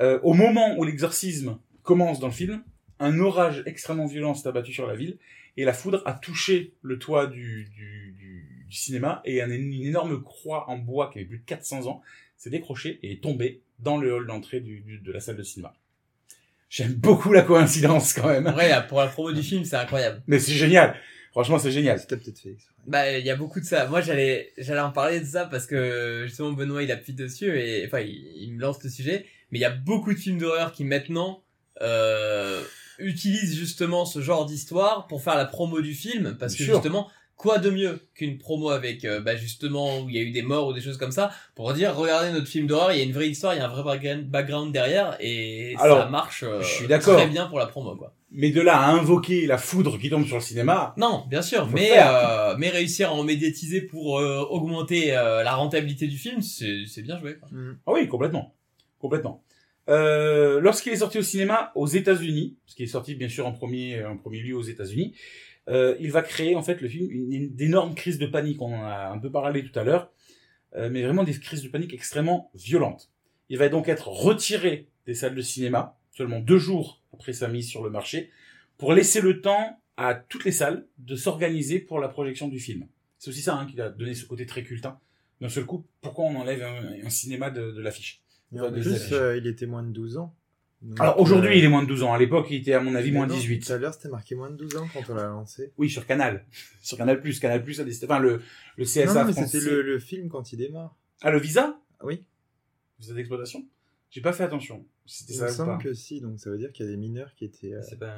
euh, au moment où l'exorcisme commence dans le film, un orage extrêmement violent s'est abattu sur la ville et la foudre a touché le toit du, du, du, du cinéma et un- une énorme croix en bois qui avait plus de 400 ans s'est décrochée et est tombée dans le hall d'entrée du, du- de la salle de cinéma. J'aime beaucoup la coïncidence quand même. Là, pour la promo du film, c'est incroyable. Mais c'est génial. Franchement, c'est génial. C'était peut-être fait. Bah, il y a beaucoup de ça. Moi, j'allais, j'allais en parler de ça parce que, justement, Benoît, il appuie dessus et, enfin, il, il me lance le sujet. Mais il y a beaucoup de films d'horreur qui, maintenant, euh, utilisent justement ce genre d'histoire pour faire la promo du film parce Bien que, sûr. justement, quoi de mieux qu'une promo avec, euh, bah, justement, où il y a eu des morts ou des choses comme ça pour dire, regardez notre film d'horreur, il y a une vraie histoire, il y a un vrai background- derrière et Alors, ça marche euh, je suis d'accord. très bien pour la promo, quoi. Mais de là à invoquer la foudre qui tombe sur le cinéma, Non, bien sûr, mais euh, mais réussir à en médiatiser pour euh, augmenter euh, la rentabilité du film, c'est c'est bien joué. quoi. ah oui, complètement, complètement. Euh, Lorsqu'il est sorti au cinéma aux États-Unis, parce qu'il est sorti bien sûr en premier, en premier lieu aux États-Unis, euh, il va créer en fait le film une, une d'énormes crises de panique. On en a un peu parlé tout à l'heure, euh, mais vraiment des crises de panique extrêmement violentes. Il va donc être retiré des salles de cinéma seulement deux jours après sa mise sur le marché pour laisser le temps à toutes les salles de s'organiser pour la projection du film. C'est aussi ça hein, qui a donné ce côté très culte. hein. D'un seul coup, pourquoi on enlève un, un cinéma de, de l'affiche? En des plus, euh, il était moins de 12 ans. Donc, Alors aujourd'hui, euh, il est moins de 12 ans. À l'époque, il était à mon avis moins de non, 18. Tout à l'heure, c'était marqué moins de 12 ans quand on l'a lancé. Oui, sur Canal. Sur Canal+. Canal+, a décidé... Enfin, le, le CSA non, non, mais français... c'était le, le film quand il démarre. Ah, le visa? Oui. Visa d'exploitation? J'ai pas fait attention. C'était Il ça me semble que si, donc ça veut dire qu'il y a des mineurs qui étaient. euh, C'est pas.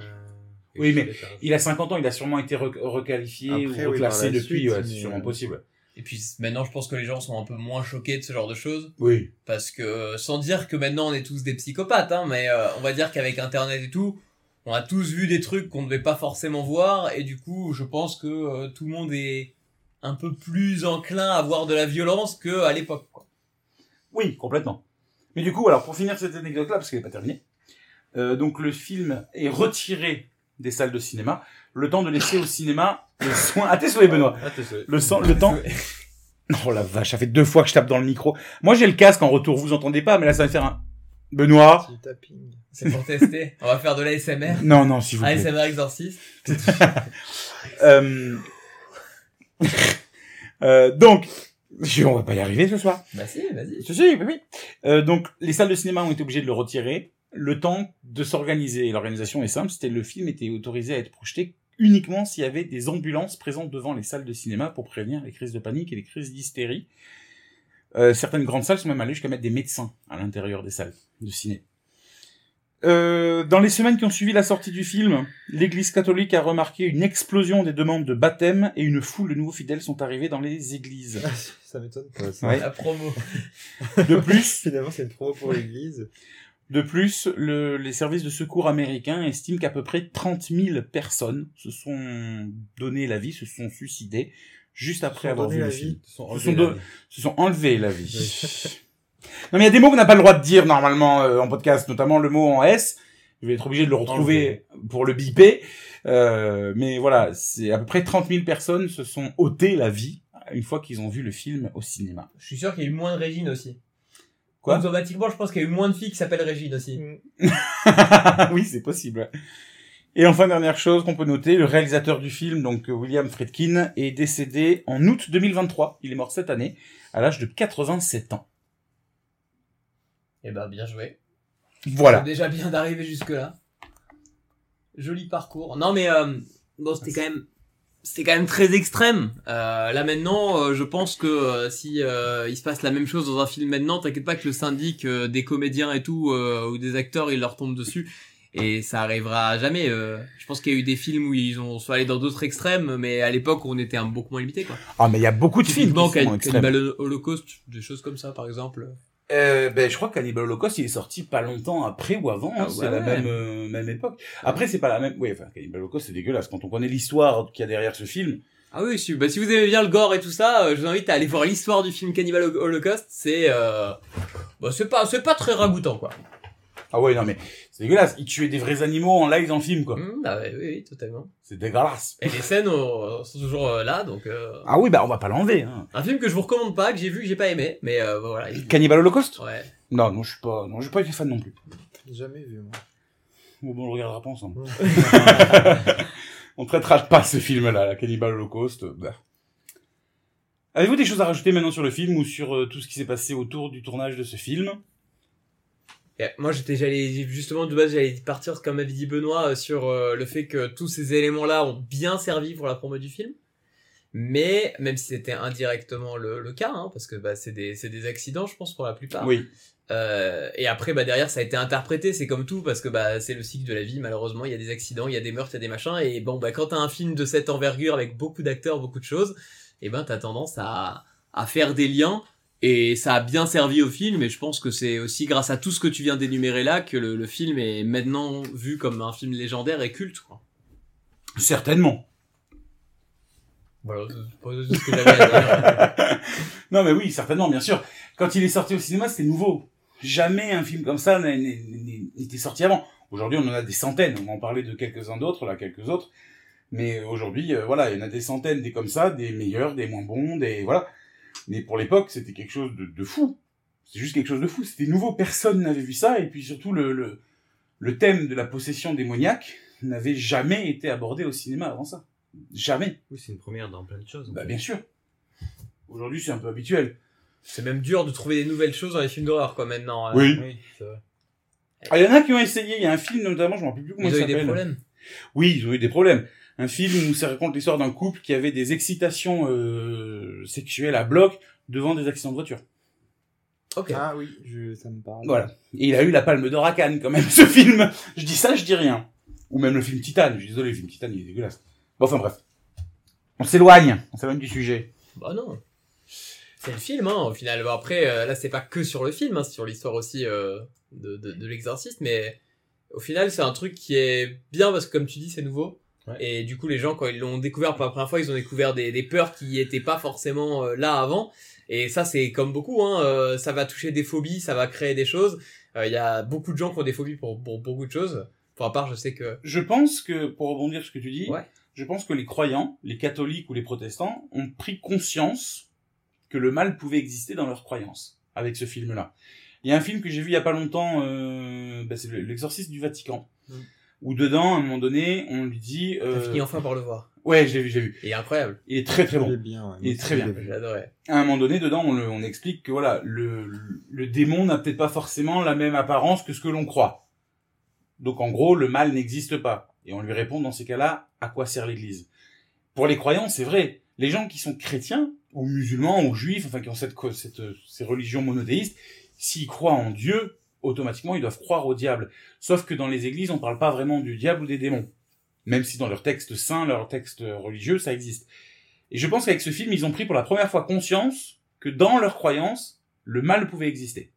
Oui, mais Il a 50 ans, il a sûrement été re- requalifié Après, ou oui, reclassé la depuis, suite, ouais, c'est sûrement euh, possible. Et puis maintenant, je pense que les gens sont un peu moins choqués de ce genre de choses Oui. parce que sans dire que maintenant on est tous des psychopathes, hein, mais euh, on va dire qu'avec Internet et tout, on a tous vu des trucs qu'on ne devait pas forcément voir et du coup, je pense que euh, tout le monde est un peu plus enclin à voir de la violence que à l'époque. Oui, complètement. Mais du coup, alors pour finir cette anecdote-là, parce qu'elle n'est pas terminée, euh, donc le film est retiré des salles de cinéma, le temps de laisser au cinéma le soin... Ah, t'es souhait, Benoît Ah, t'es. Le, sang, le temps... Oh la vache, ça fait deux fois que je tape dans le micro. Moi, j'ai le casque en retour, vous entendez pas, mais là, ça va faire un... Benoît. C'est pour tester. On va faire de l'ASMR. Non, non, s'il vous plaît. ASMR exorciste. Euh... euh, donc, on va pas y arriver ce soir. Bah si, vas-y. Si, si, oui, oui. Euh, donc, les salles de cinéma ont été obligées de le retirer. Le temps de s'organiser. L'organisation est simple. C'était le film était autorisé à être projeté uniquement s'il y avait des ambulances présentes devant les salles de cinéma pour prévenir les crises de panique et les crises d'hystérie. Euh, certaines grandes salles sont même allées jusqu'à mettre des médecins à l'intérieur des salles de ciné. Euh, dans les semaines qui ont suivi la sortie du film, l'Église catholique a remarqué une explosion des demandes de baptême et une foule de nouveaux fidèles sont arrivés dans les églises. ça m'étonne pas. ça. Ouais. La promo. De plus, Finalement, c'est une promo pour l'église. De plus, le- les services de secours américains estiment qu'à peu près 30 000 personnes se sont donné la vie, se sont suicidées juste après avoir vu la le vie. film. Ils sont. Se sont enlevés la vie. non mais il y a des mots qu'on n'a pas le droit de dire normalement euh, en podcast, notamment le mot en S. Je vais être obligé de le retrouver pour le biper. Euh, mais voilà, c'est à peu près 30 000 personnes se sont ôté la vie une fois qu'ils ont vu le film au cinéma. Je suis sûr qu'il y a eu moins de Régine aussi. Quoi Automatiquement, je pense qu'il y a eu moins de filles qui s'appellent Régine aussi. oui, c'est possible. Et enfin, dernière chose qu'on peut noter, le réalisateur du film, donc William Friedkin, est décédé en août 2023. Il est mort cette année, à l'âge de 87 ans. Eh ben, bien joué. Voilà. C'est déjà bien d'arriver jusque là. Joli parcours. Non mais euh, bon, c'était quand même c'était quand même très extrême. Euh, là maintenant, euh, je pense que euh, si euh, il se passe la même chose dans un film maintenant, t'inquiète pas que le syndic euh, des comédiens et tout euh, ou des acteurs, il leur tombe dessus et ça arrivera jamais. euh. je pense qu'il y a eu des films où ils ont soit allé dans d'autres extrêmes, mais à l'époque on était un beaucoup moins limité quoi. Ah, mais il y a beaucoup de films qui sont extrêmes. Cannibal Holocaust, des choses comme ça par exemple. Euh, ben, je crois que Cannibal Holocaust, il est sorti pas longtemps après ou avant, hein, Ah, c'est ouais, la même, euh, même époque. Après, c'est pas la même, oui, enfin, Cannibal Holocaust, c'est dégueulasse. Quand on connaît l'histoire qu'il y a derrière ce film, Ah oui, si, bah, si vous aimez bien le gore et tout ça, euh, je vous invite à aller voir l'histoire du film Cannibal Hol- Holocaust. C'est, euh, bah, c'est pas, c'est pas très ragoûtant, quoi. Ah ouais, non, mais c'est dégueulasse. Ils tuaient des vrais animaux en live dans le film, quoi. Mmh, bah, oui, oui, totalement. C'est dégueulasse. Et les scènes euh, sont toujours euh, là, donc, euh, Ah oui, bah, on va pas l'enlever, hein. un film que je vous recommande pas, que j'ai vu, que j'ai pas aimé, mais euh, bah, voilà. il- Cannibal Holocaust? Ouais. Non, non, je suis pas, non, j'ai pas été fan non plus. Jamais vu, moi. Bon, bon, on le regardera pas ensemble. On traitera pas ce film-là, la Cannibal Holocaust. bah. Avez-vous des choses à rajouter maintenant sur le film ou sur euh, tout ce qui s'est passé autour du tournage de ce film? Moi, j'étais, j'allais, justement, de base, j'allais partir, comme avait dit Benoît, euh, sur euh, le fait que tous ces éléments-là ont bien servi pour la promo du film. Mais, même si c'était indirectement le, le cas, hein, parce que bah, c'est des, c'est des accidents, je pense, pour la plupart. Oui. Euh, et après, bah, derrière, ça a été interprété, c'est comme tout, parce que bah, c'est le cycle de la vie, malheureusement, il y a des accidents, il y a des meurtres, il y a des machins, et bon, bah, quand t'as un film de cette envergure avec beaucoup d'acteurs, beaucoup de choses, et ben, t'as tendance à, à faire des liens, et ça a bien servi au film, et je pense que c'est aussi grâce à tout ce que tu viens d'énumérer là que le, le film est maintenant vu comme un film légendaire et culte, quoi. Certainement. Voilà, c'est ce que j'avais à dire. non, mais oui, certainement, bien sûr. Quand il est sorti au cinéma, c'était nouveau. Jamais un film comme ça n'était sorti avant. Aujourd'hui, on en a des centaines. On va en parler de quelques-uns d'autres, là, quelques autres. Mais aujourd'hui, euh, voilà, il y en a des centaines, des comme ça, des meilleurs, des moins bons, des voilà. Mais pour l'époque, c'était quelque chose de, de fou. C'est juste quelque chose de fou. C'était nouveau. Personne n'avait vu ça. Et puis surtout, le, le, le thème de la possession démoniaque n'avait jamais été abordé au cinéma avant ça. Jamais. Oui, c'est une première dans plein de choses. Bah, bien sûr. Aujourd'hui, c'est un peu habituel. c'est même dur de trouver des nouvelles choses dans les films d'horreur, quoi, maintenant. hein. Oui. Oui, c'est vrai. Ah, il y en a qui ont essayé. Il y a un film notamment, je me rappelle plus comment Ils il ont eu des s'appelle. problèmes. Oui, ils ont eu des problèmes. Un film où ça raconte l'histoire d'un couple qui avait des excitations euh, sexuelles à bloc devant des accidents de voiture. Ok. Ah oui, je, ça me parle. Voilà. Et il a eu la palme d'or à Cannes, quand même, ce film. Je dis ça, je dis rien. Ou même le film Titan. Je suis désolé, le film Titan, il est dégueulasse. Bon, enfin bref. On s'éloigne. On s'éloigne du sujet. Bah non. C'est le film, hein, au final. Bon, après, euh, là, c'est pas que sur le film, hein, c'est sur l'histoire aussi euh, de, de, de l'exorciste, mais au final, c'est un truc qui est bien parce que, comme tu dis, c'est nouveau. Ouais. Et du coup, les gens, quand ils l'ont découvert pour la première fois, ils ont découvert des, des peurs qui étaient pas forcément euh, là avant. Et ça, c'est comme beaucoup, hein, euh, ça va toucher des phobies, ça va créer des choses. Euh, Il y a beaucoup de gens qui ont des phobies pour, pour beaucoup de choses. Pour ma part, je sais que... Je pense que, pour rebondir sur ce que tu dis, Ouais. je pense que les croyants, les catholiques ou les protestants, ont pris conscience que le mal pouvait exister dans leurs croyances avec ce film-là. Il y a un film que j'ai vu il y a pas longtemps, euh, bah, c'est le- l'exorciste du Vatican, Mm. Où dedans, à un moment donné, on lui dit... T'as Euh... fini enfin par le voir. Ouais, j'ai vu, j'ai vu. Il est incroyable. Il est très très Il bon. est bien, ouais. Il est très bien. Adoré. À un moment donné, dedans, on, le, on explique que voilà, le, le, le démon n'a peut-être pas forcément la même apparence que ce que l'on croit. Donc en gros, le mal n'existe pas. Et on lui répond dans ces cas-là, à quoi sert l'Église? Pour les croyants, c'est vrai. Les gens qui sont chrétiens, ou musulmans, ou juifs, enfin qui ont cette, cette, ces religions monothéistes, s'ils croient en Dieu, automatiquement ils doivent croire au diable. Sauf que dans les églises, on parle pas vraiment du diable ou des démons. Même si dans leurs textes saints, leurs textes religieux, ça existe. Et je pense qu'avec ce film, ils ont pris pour la première fois conscience que dans leurs croyances, le mal pouvait exister.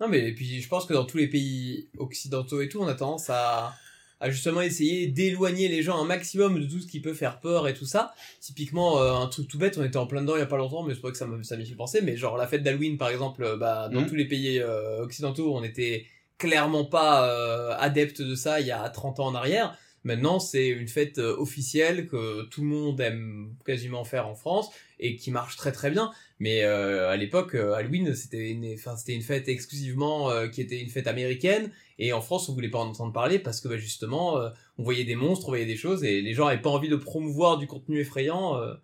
Non, mais et puis je pense que dans tous les pays occidentaux et tout, on a tendance à, à justement essayer d'éloigner les gens un maximum de tout ce qui peut faire peur et tout ça. Typiquement, euh, un truc tout bête, on était en plein dedans il y a pas longtemps, mais c'est pas que ça m'y fait penser, mais genre la fête d'Halloween par exemple, euh, bah, dans Mhm. tous les pays euh, occidentaux, on était clairement pas euh, adepte de ça il y a 30 ans en arrière. Maintenant, c'est une fête officielle que tout le monde aime quasiment faire en France et qui marche très très bien. Mais euh, à l'époque, euh, Halloween, c'était une, enfin, c'était une fête exclusivement euh, qui était une fête américaine. Et en France, on voulait pas en entendre parler parce que bah, justement, euh, on voyait des monstres, on voyait des choses, et les gens avaient pas envie de promouvoir du contenu effrayant. euh,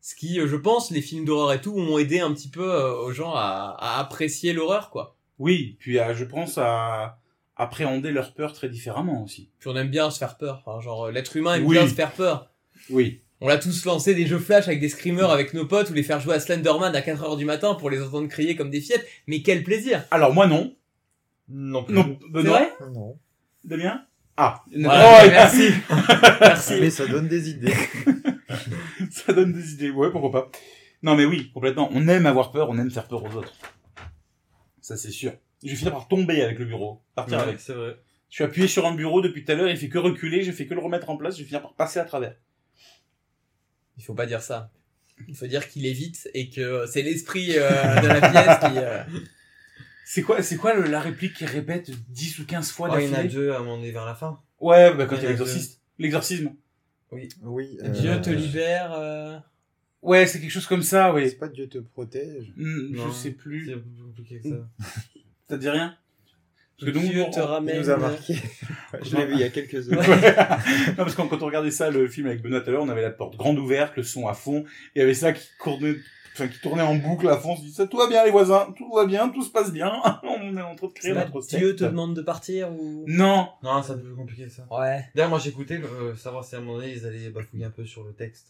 ce qui, euh, je pense, les films d'horreur et tout ont aidé un petit peu aux gens à, à apprécier l'horreur, quoi. Oui, puis je pense à appréhender leur peur très différemment aussi. Puis on aime bien se faire peur. Enfin, genre, l'être humain aime Oui. bien se faire peur. Oui. On l'a tous lancé des jeux flash avec des screamers avec nos potes ou les faire jouer à Slenderman à 4h du matin pour les entendre crier comme des fillettes. Mais quel plaisir Alors moi non. Non plus. Non, Benoît, vrai? Non. Damien? Ah, Voilà, Oh, Merci Merci Mais ça donne des idées. ça donne des idées. Ouais, pourquoi pas. Non mais oui, complètement. On aime avoir peur, on aime faire peur aux autres. Ça c'est sûr. Je vais finir par tomber avec le bureau, partir Ouais, avec. c'est vrai. Je suis appuyé sur un bureau depuis tout à l'heure, il fait que reculer, je fais que le remettre en place, je vais finir par passer à travers. Il faut pas dire ça. Il faut dire qu'il est vite et que c'est l'esprit euh, de la pièce qui... euh, C'est quoi, c'est quoi le- la réplique qu'il répète 10 ou 15 fois Oh, il y en a deux à mon donné vers la fin. Ouais, bah quand Il y a a l'exorciste. L'exorcisme. Oui. euh, Dieu te libère... euh, Ouais, c'est quelque chose comme ça, oui. C'est pas Dieu te protège. Hmm, Non, je sais plus. C'est plus compliqué que ça. Ça te dit rien? Parce que nous, te Il ramène... nous a marqué. Je l'ai vu il y a quelques heures. non, parce que quand on regardait ça, le film avec Benoît tout à l'heure, on avait la porte grande ouverte, le son à fond, il y avait ça qui tournait, enfin, qui tournait en boucle à fond, on se dit ça, tout va bien les voisins, tout va bien, tout se passe bien, on est en train de créer notre Dieu te demande de partir ou... Non, Non, c'est un peu plus compliqué que ça. Ouais. D'ailleurs, moi j'écoutais euh, savoir si à un moment donné ils allaient bafouiller un peu sur le texte.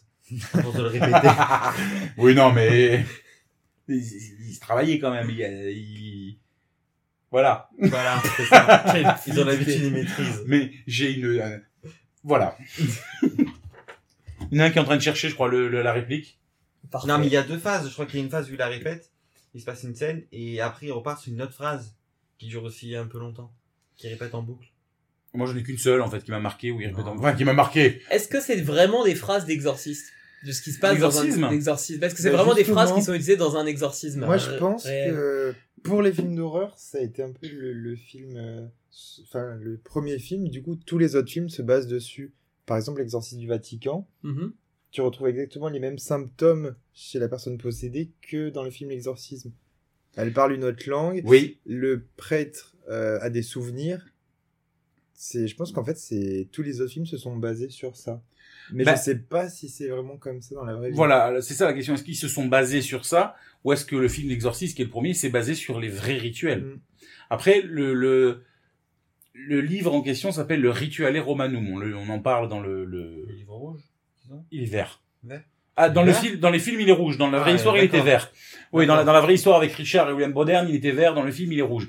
Pour te le répéter. oui, non, mais ils, ils- ils travaillaient quand même, ils, ils- voilà. voilà, ça. Ils ont l'habitude, ils maîtrisent. Mais j'ai une, euh, voilà. Il y en a un qui est en train de chercher, je crois, le, le- la réplique. Parfait. Non, mais il y a deux phases. Je crois qu'il y a une phase où il la répète, il se passe une scène, et après il repart sur une autre phrase qui dure aussi un peu longtemps, qui répète en boucle. Moi, j'en ai qu'une seule, en fait, qui m'a marqué, où il répète, Non. en- enfin, qui m'a marqué. Est-ce que c'est vraiment des phrases d'exorciste de ce qui se passe dans un exorcisme Parce que c'est Bah, vraiment des phrases qui sont utilisées dans un exorcisme? Moi, je euh, pense réel. que pour les films d'horreur, ça a été un peu le, le film, euh, enfin le premier film. Du coup, tous les autres films se basent dessus. Par exemple, l'exorcisme du Vatican. Mhm. Tu retrouves exactement les mêmes symptômes chez la personne possédée que dans le film L'exorcisme. Elle parle une autre langue. Oui. Le prêtre euh, a des souvenirs. C'est, je pense qu'en fait, c'est tous les autres films se sont basés sur ça. Mais Bah- je sais pas si c'est vraiment comme ça dans la vraie vie. Voilà, c'est ça la question. Est-ce qu'ils se sont basés sur ça ou est-ce que le film L'Exorciste, qui est le premier, s'est basé sur les vrais rituels? Mm. Après, le, le, le livre en question s'appelle le Rituale Romanum. On, le- on en parle dans le... le... Le livre rouge disons Il est vert. Vert Ah, dans, le film, dans les films, il est rouge. Dans la vraie Ah, histoire, il était vert. Oui, dans la, dans la vraie histoire avec Richard et William Brodern, il était vert. Dans le film, il est rouge.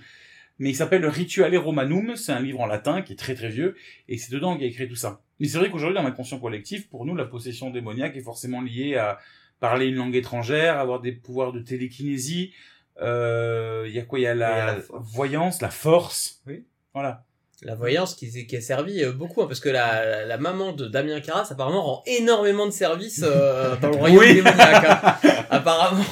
Mais il s'appelle le Rituale Romanum. C'est un livre en latin qui est très très vieux. Et c'est dedans qu'il a écrit tout ça. Mais c'est vrai qu'aujourd'hui, dans l'inconscient collectif, pour nous, la possession démoniaque est forcément liée à parler une langue étrangère, avoir des pouvoirs de télékinésie. Euh, Il y a quoi? Il y a la, la force. voyance, la force. Oui. Voilà. La voyance qui, qui a servi euh, beaucoup, hein, parce que la, la, la maman de Damien Carras apparemment rend énormément de services euh, dans le royaume Oui. démoniaque. hein. Apparemment,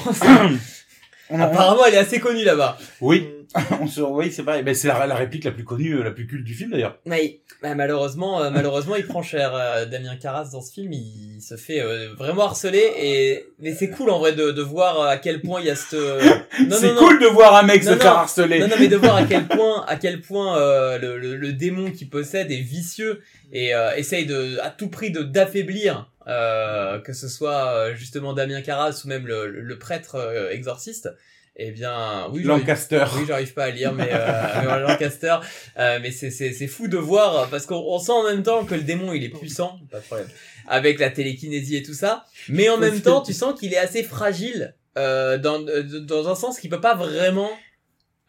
apparemment, elle est assez connue là-bas. Oui, on se, oui, c'est pareil. Ben, c'est la, la réplique la plus connue, euh, la plus culte du film d'ailleurs. Mais bah, malheureusement, euh, malheureusement, il prend cher. euh, Damien Carras dans ce film, il se fait euh, vraiment harceler. Et mais c'est cool en vrai de, de voir à quel point il y a cette. Non, c'est cool de voir un mec Non, se non. faire harceler. Non, non, mais de voir à quel point, à quel point euh, le, le, le démon qu'il possède est vicieux et euh, essaye de, à tout prix de d'affaiblir, euh, que ce soit justement Damien Carras ou même le, le, le prêtre euh, exorciste. Eh bien, oui, Lancaster. oui, j'arrive pas à lire, mais, euh, mais Lancaster. Euh, mais c'est c'est c'est fou de voir parce qu'on on sent en même temps que le démon il est puissant, pas de problème, avec la télékinésie et tout ça. Mais en même temps, tu sens qu'il est assez fragile euh, dans de- dans un sens qu'il peut pas vraiment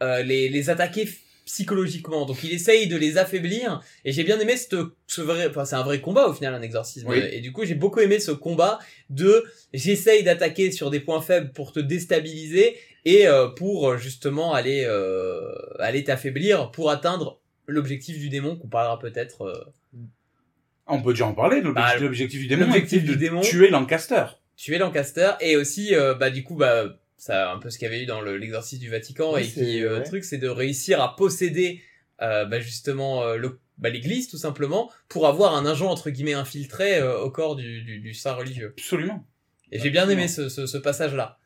euh, les les attaquer psychologiquement. Donc il essaye de les affaiblir. Et j'ai bien aimé ce, ce vrai, enfin c'est un vrai combat au final un exorcisme. Oui. Et du coup j'ai beaucoup aimé ce combat de j'essaye d'attaquer sur des points faibles pour te déstabiliser et euh, pour euh, justement aller euh, aller t'affaiblir pour atteindre l'objectif du démon qu'on parlera peut-être. euh, On peut déjà en parler. L'objectif Bah, l'objectif du démon, l'objectif du démon- tuer Lancaster. tuer Lancaster et aussi euh, bah du coup bah ça un peu ce qu'il y avait eu dans le- l'exorcisme du Vatican Oui, et qui euh, ouais. truc c'est de réussir à posséder euh, bah, justement euh, le bah, l'église tout simplement pour avoir un agent entre guillemets infiltré euh, au corps du, du, du saint religieux Absolument. et j'ai bien aimé ce, ce, ce passage là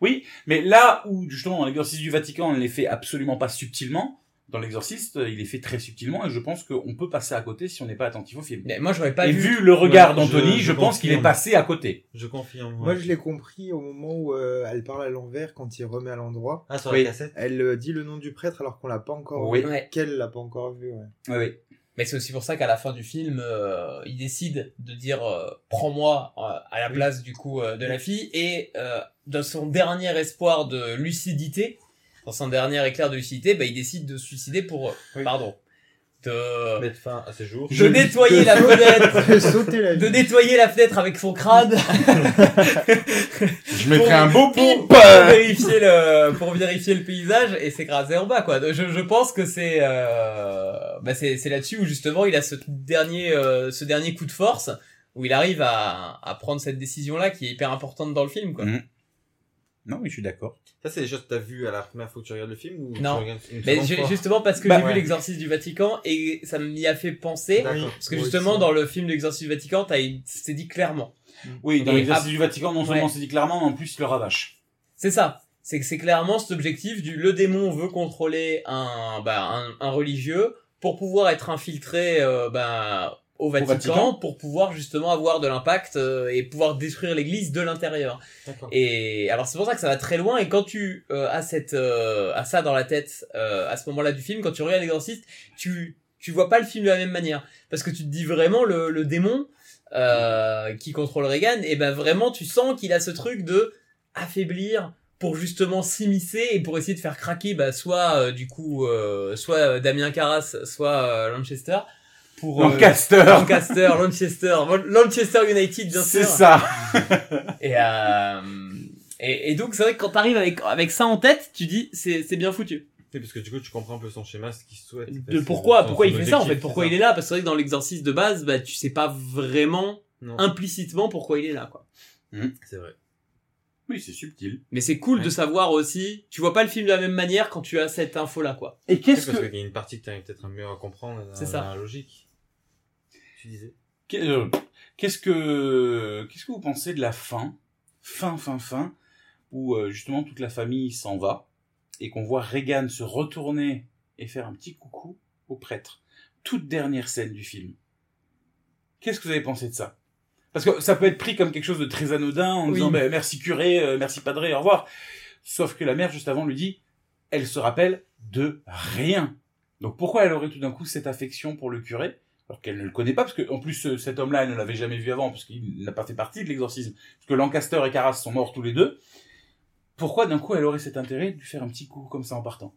Oui, mais là où justement dans l'exorcisme du Vatican, on ne les fait absolument pas subtilement, dans l'exorciste, il est fait très subtilement et je pense qu'on peut passer à côté si on n'est pas attentif au film. mais moi j'aurais pas et vu vu le regard Ouais, d'Anthony, je- je, je pense qu'il est passé à côté. Je confirme. Moi, je l'ai compris au moment où euh, elle parle à l'envers quand il remet à l'endroit. Ah, sur Oui. la cassette Elle euh, dit le nom du prêtre alors qu'on l'a pas encore Oui. vu. Ouais. Qu'elle l'a pas encore vu. Oui. Mais c'est aussi pour ça qu'à la fin du film, euh, il décide de dire euh, prends-moi euh, à la place du coup de la fille. Et dans son dernier espoir de lucidité, dans son dernier éclair de lucidité, bah, il décide de se suicider pour pardon de Mettre fin à ces jours. de nettoyer la fenêtre, sauter la de nettoyer la fenêtre avec son crâne Je mettrai Pour- un beau pour, vérifier le pour vérifier le paysage et s'écraser en bas quoi. Je, je pense que c'est euh, bah c'est c'est là-dessus où justement il a ce dernier euh, ce dernier coup de force où il arrive à à prendre cette décision là qui est hyper importante dans le film quoi. Mhm. Non, mais je suis d'accord. Ça, c'est des choses que t'as vu à la première fois que tu regardes le film ou tu Non. regardes une Mais ju- justement parce que Bah, j'ai ouais. vu l'exorcisme du Vatican et ça m'y a fait penser D'accord. parce que justement dans le film de l'exorcisme du Vatican t'as c'est dit clairement. Oui, dans Et l'exercice ap- du Vatican, non seulement Ouais. c'est dit clairement, mais en plus, il le rabâche. C'est ça. C'est que c'est clairement cet objectif du le démon veut contrôler un bah, un, un religieux pour pouvoir être infiltré euh, bah, au Vatican, Vatican. pour pouvoir justement avoir de l'impact euh, et pouvoir détruire l'Église de l'intérieur. Et alors c'est pour ça que ça va très loin et quand tu euh, as cette euh, as ça dans la tête euh, à ce moment-là du film quand tu regardes l'exorciste tu tu vois pas le film de la même manière parce que tu te dis vraiment le, le démon euh, qui contrôle Reagan et ben vraiment tu sens qu'il a ce truc de affaiblir pour justement s'immiscer et pour essayer de faire craquer bah, soit euh, du coup euh, soit Damien Carras soit euh, Lanchester pour euh, Lancaster. Lancaster Lanchester Lanchester United bien sûr C'est ça. et, euh, et, et donc c'est vrai que quand t'arrives avec avec ça en tête, tu dis c'est c'est bien foutu. Oui, parce que du coup, tu comprends un peu son schéma, ce qu'il souhaite. De pourquoi pourquoi il fait ça en fait Pourquoi il est là? Parce que c'est vrai que dans l'exercice de base, bah tu sais pas vraiment Non. implicitement pourquoi il est là quoi. C'est vrai. Oui, c'est subtil. Mais c'est cool Ouais. de savoir aussi. Tu vois pas le film de la même manière quand tu as cette info là quoi. Et qu'est-ce parce que... qu'il y a une partie que t'arrives peut-être mieux à comprendre dans C'est ça. la logique. Tu disais? qu'est- euh, Qu'est-ce que... Qu'est-ce que vous pensez de la fin? Fin, fin, fin, où euh, justement toute la famille s'en va, et qu'on voit Reagan se retourner et faire un petit coucou au prêtre. Toute dernière scène du film. Qu'est-ce que vous avez pensé de ça? Parce que ça peut être pris comme quelque chose de très anodin en Oui. disant ben, merci curé, euh, merci padré, au revoir. Sauf que la mère juste avant lui dit elle se rappelle de rien. Donc pourquoi elle aurait tout d'un coup cette affection pour le curé? Alors qu'elle ne le connaît pas parce que en plus ce- cet homme-là elle ne l'avait jamais vu avant parce qu'il n'a pas fait partie de l'exorcisme parce que Lancaster et Carras sont morts tous les deux. Pourquoi d'un coup elle aurait cet intérêt de lui faire un petit coup comme ça en partant?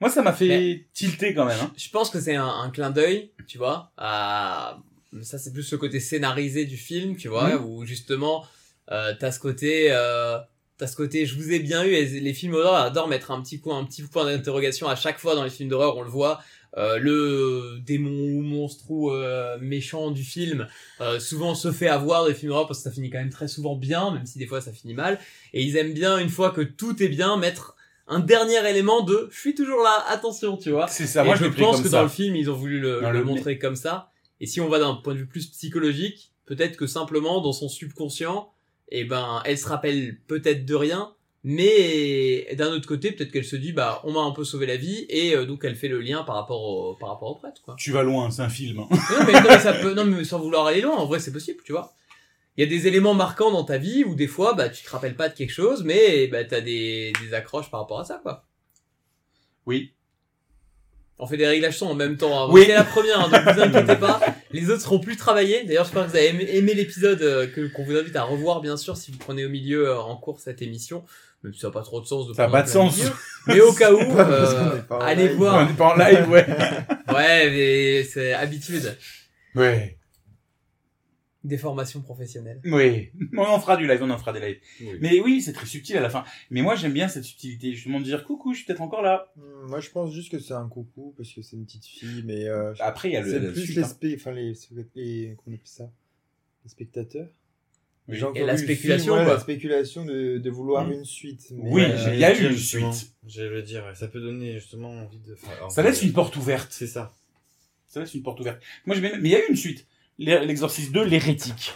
Moi ça m'a fait Mais- tilter quand même. Hein. Je pense que c'est un, un clin d'œil, tu vois. À... Ça, c'est plus le côté scénarisé du film, tu vois, Mhm. où justement, euh, t'as ce côté, euh, t'as ce côté, je vous ai bien eu. Et les films d'horreur adorent mettre un petit coup, un petit point d'interrogation à chaque fois dans les films d'horreur. On le voit, euh, le démon ou monstre ou euh, méchant du film euh, souvent se fait avoir des films d'horreur parce que ça finit quand même très souvent bien, même si des fois ça finit mal. Et ils aiment bien une fois que tout est bien mettre un dernier élément de je suis toujours là, attention, tu vois. C'est ça. Et Moi je je pense comme que ça. dans le film, ils ont voulu le, le le- montrer comme ça. Et si on va d'un point de vue plus psychologique, peut-être que simplement dans son subconscient, eh ben, elle se rappelle peut-être de rien, mais d'un autre côté, peut-être qu'elle se dit, bah, on m'a un peu sauvé la vie, et euh, donc elle fait le lien par rapport au, par rapport au prêtre, quoi. Tu vas loin, c'est un film. hein. non, mais, non, mais ça peut, non, mais sans vouloir aller loin, en vrai, c'est possible, tu vois. Il y a des éléments marquants dans ta vie où des fois, bah, tu te rappelles pas de quelque chose, mais bah, t'as des, des accroches par rapport à ça, quoi. Oui. On fait des réglages son en même temps. hein. Oui. C'est la première, hein, donc vous inquiétez pas. Les autres seront plus travaillés. D'ailleurs, j'espère que vous avez aimé, aimé l'épisode euh, que qu'on vous invite à revoir, bien sûr, si vous prenez au milieu euh, en cours cette émission. Même si ça n'a pas trop de sens de Ça a prendre pas de sens. milieu. Mais au cas où, euh, qu'on est pas en allez live. On voir. n'est pas en live, ouais. Ouais, mais c'est habitude. ouais. Des formations professionnelles. Oui. On en fera du live, on en fera des lives. Oui. Mais oui, c'est très subtil à la fin. Mais moi j'aime bien cette subtilité, justement de dire coucou, je suis peut-être encore là. Hmm, Moi, je pense juste que c'est un coucou parce que c'est une petite fille, mais euh, Après il y a le, c'est le plus les, hein. spé- enfin, les, les, comment on appelle ça? Les spectateurs. Qui Et la film, spéculation, voilà, quoi. la spéculation de, de vouloir Mm. une suite. mais, Oui, euh, il y a eu une suite. J'allais le dire, ça peut donner justement envie de faire. Ça laisse une porte ouverte. C'est ça. Ça laisse une porte ouverte. Moi je. Mais il y a eu une suite. L'exorcisme 2, l'hérétique.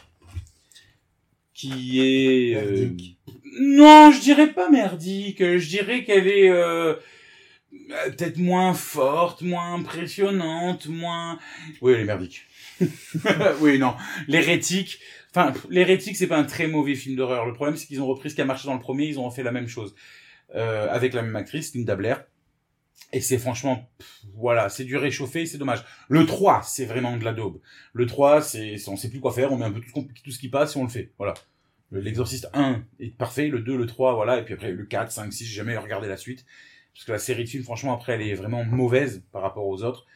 Qui est... euh, Merdique. Non, je dirais pas merdique. Je dirais qu'elle est euh, peut-être moins forte, moins impressionnante, moins... Oui, elle est merdique. oui, non. L'hérétique... Enfin, l'hérétique, c'est pas un très mauvais film d'horreur. Le problème, c'est qu'ils ont repris ce qui a marché dans le premier, ils ont refait la même chose. Euh, avec la même actrice, Linda Blair. Et c'est franchement, pff, voilà, c'est du réchauffé, c'est dommage. Le 3, c'est vraiment de la daube. Le 3, c'est, on sait plus quoi faire, on met un peu tout, ce qui passe et on le fait. Voilà. Le- L'exorciste 1 est parfait, le 2, le 3, voilà, et puis après le 4, 5, 6, j'ai jamais regardé la suite. Parce que la série de films, franchement, après, elle est vraiment mauvaise par rapport aux autres.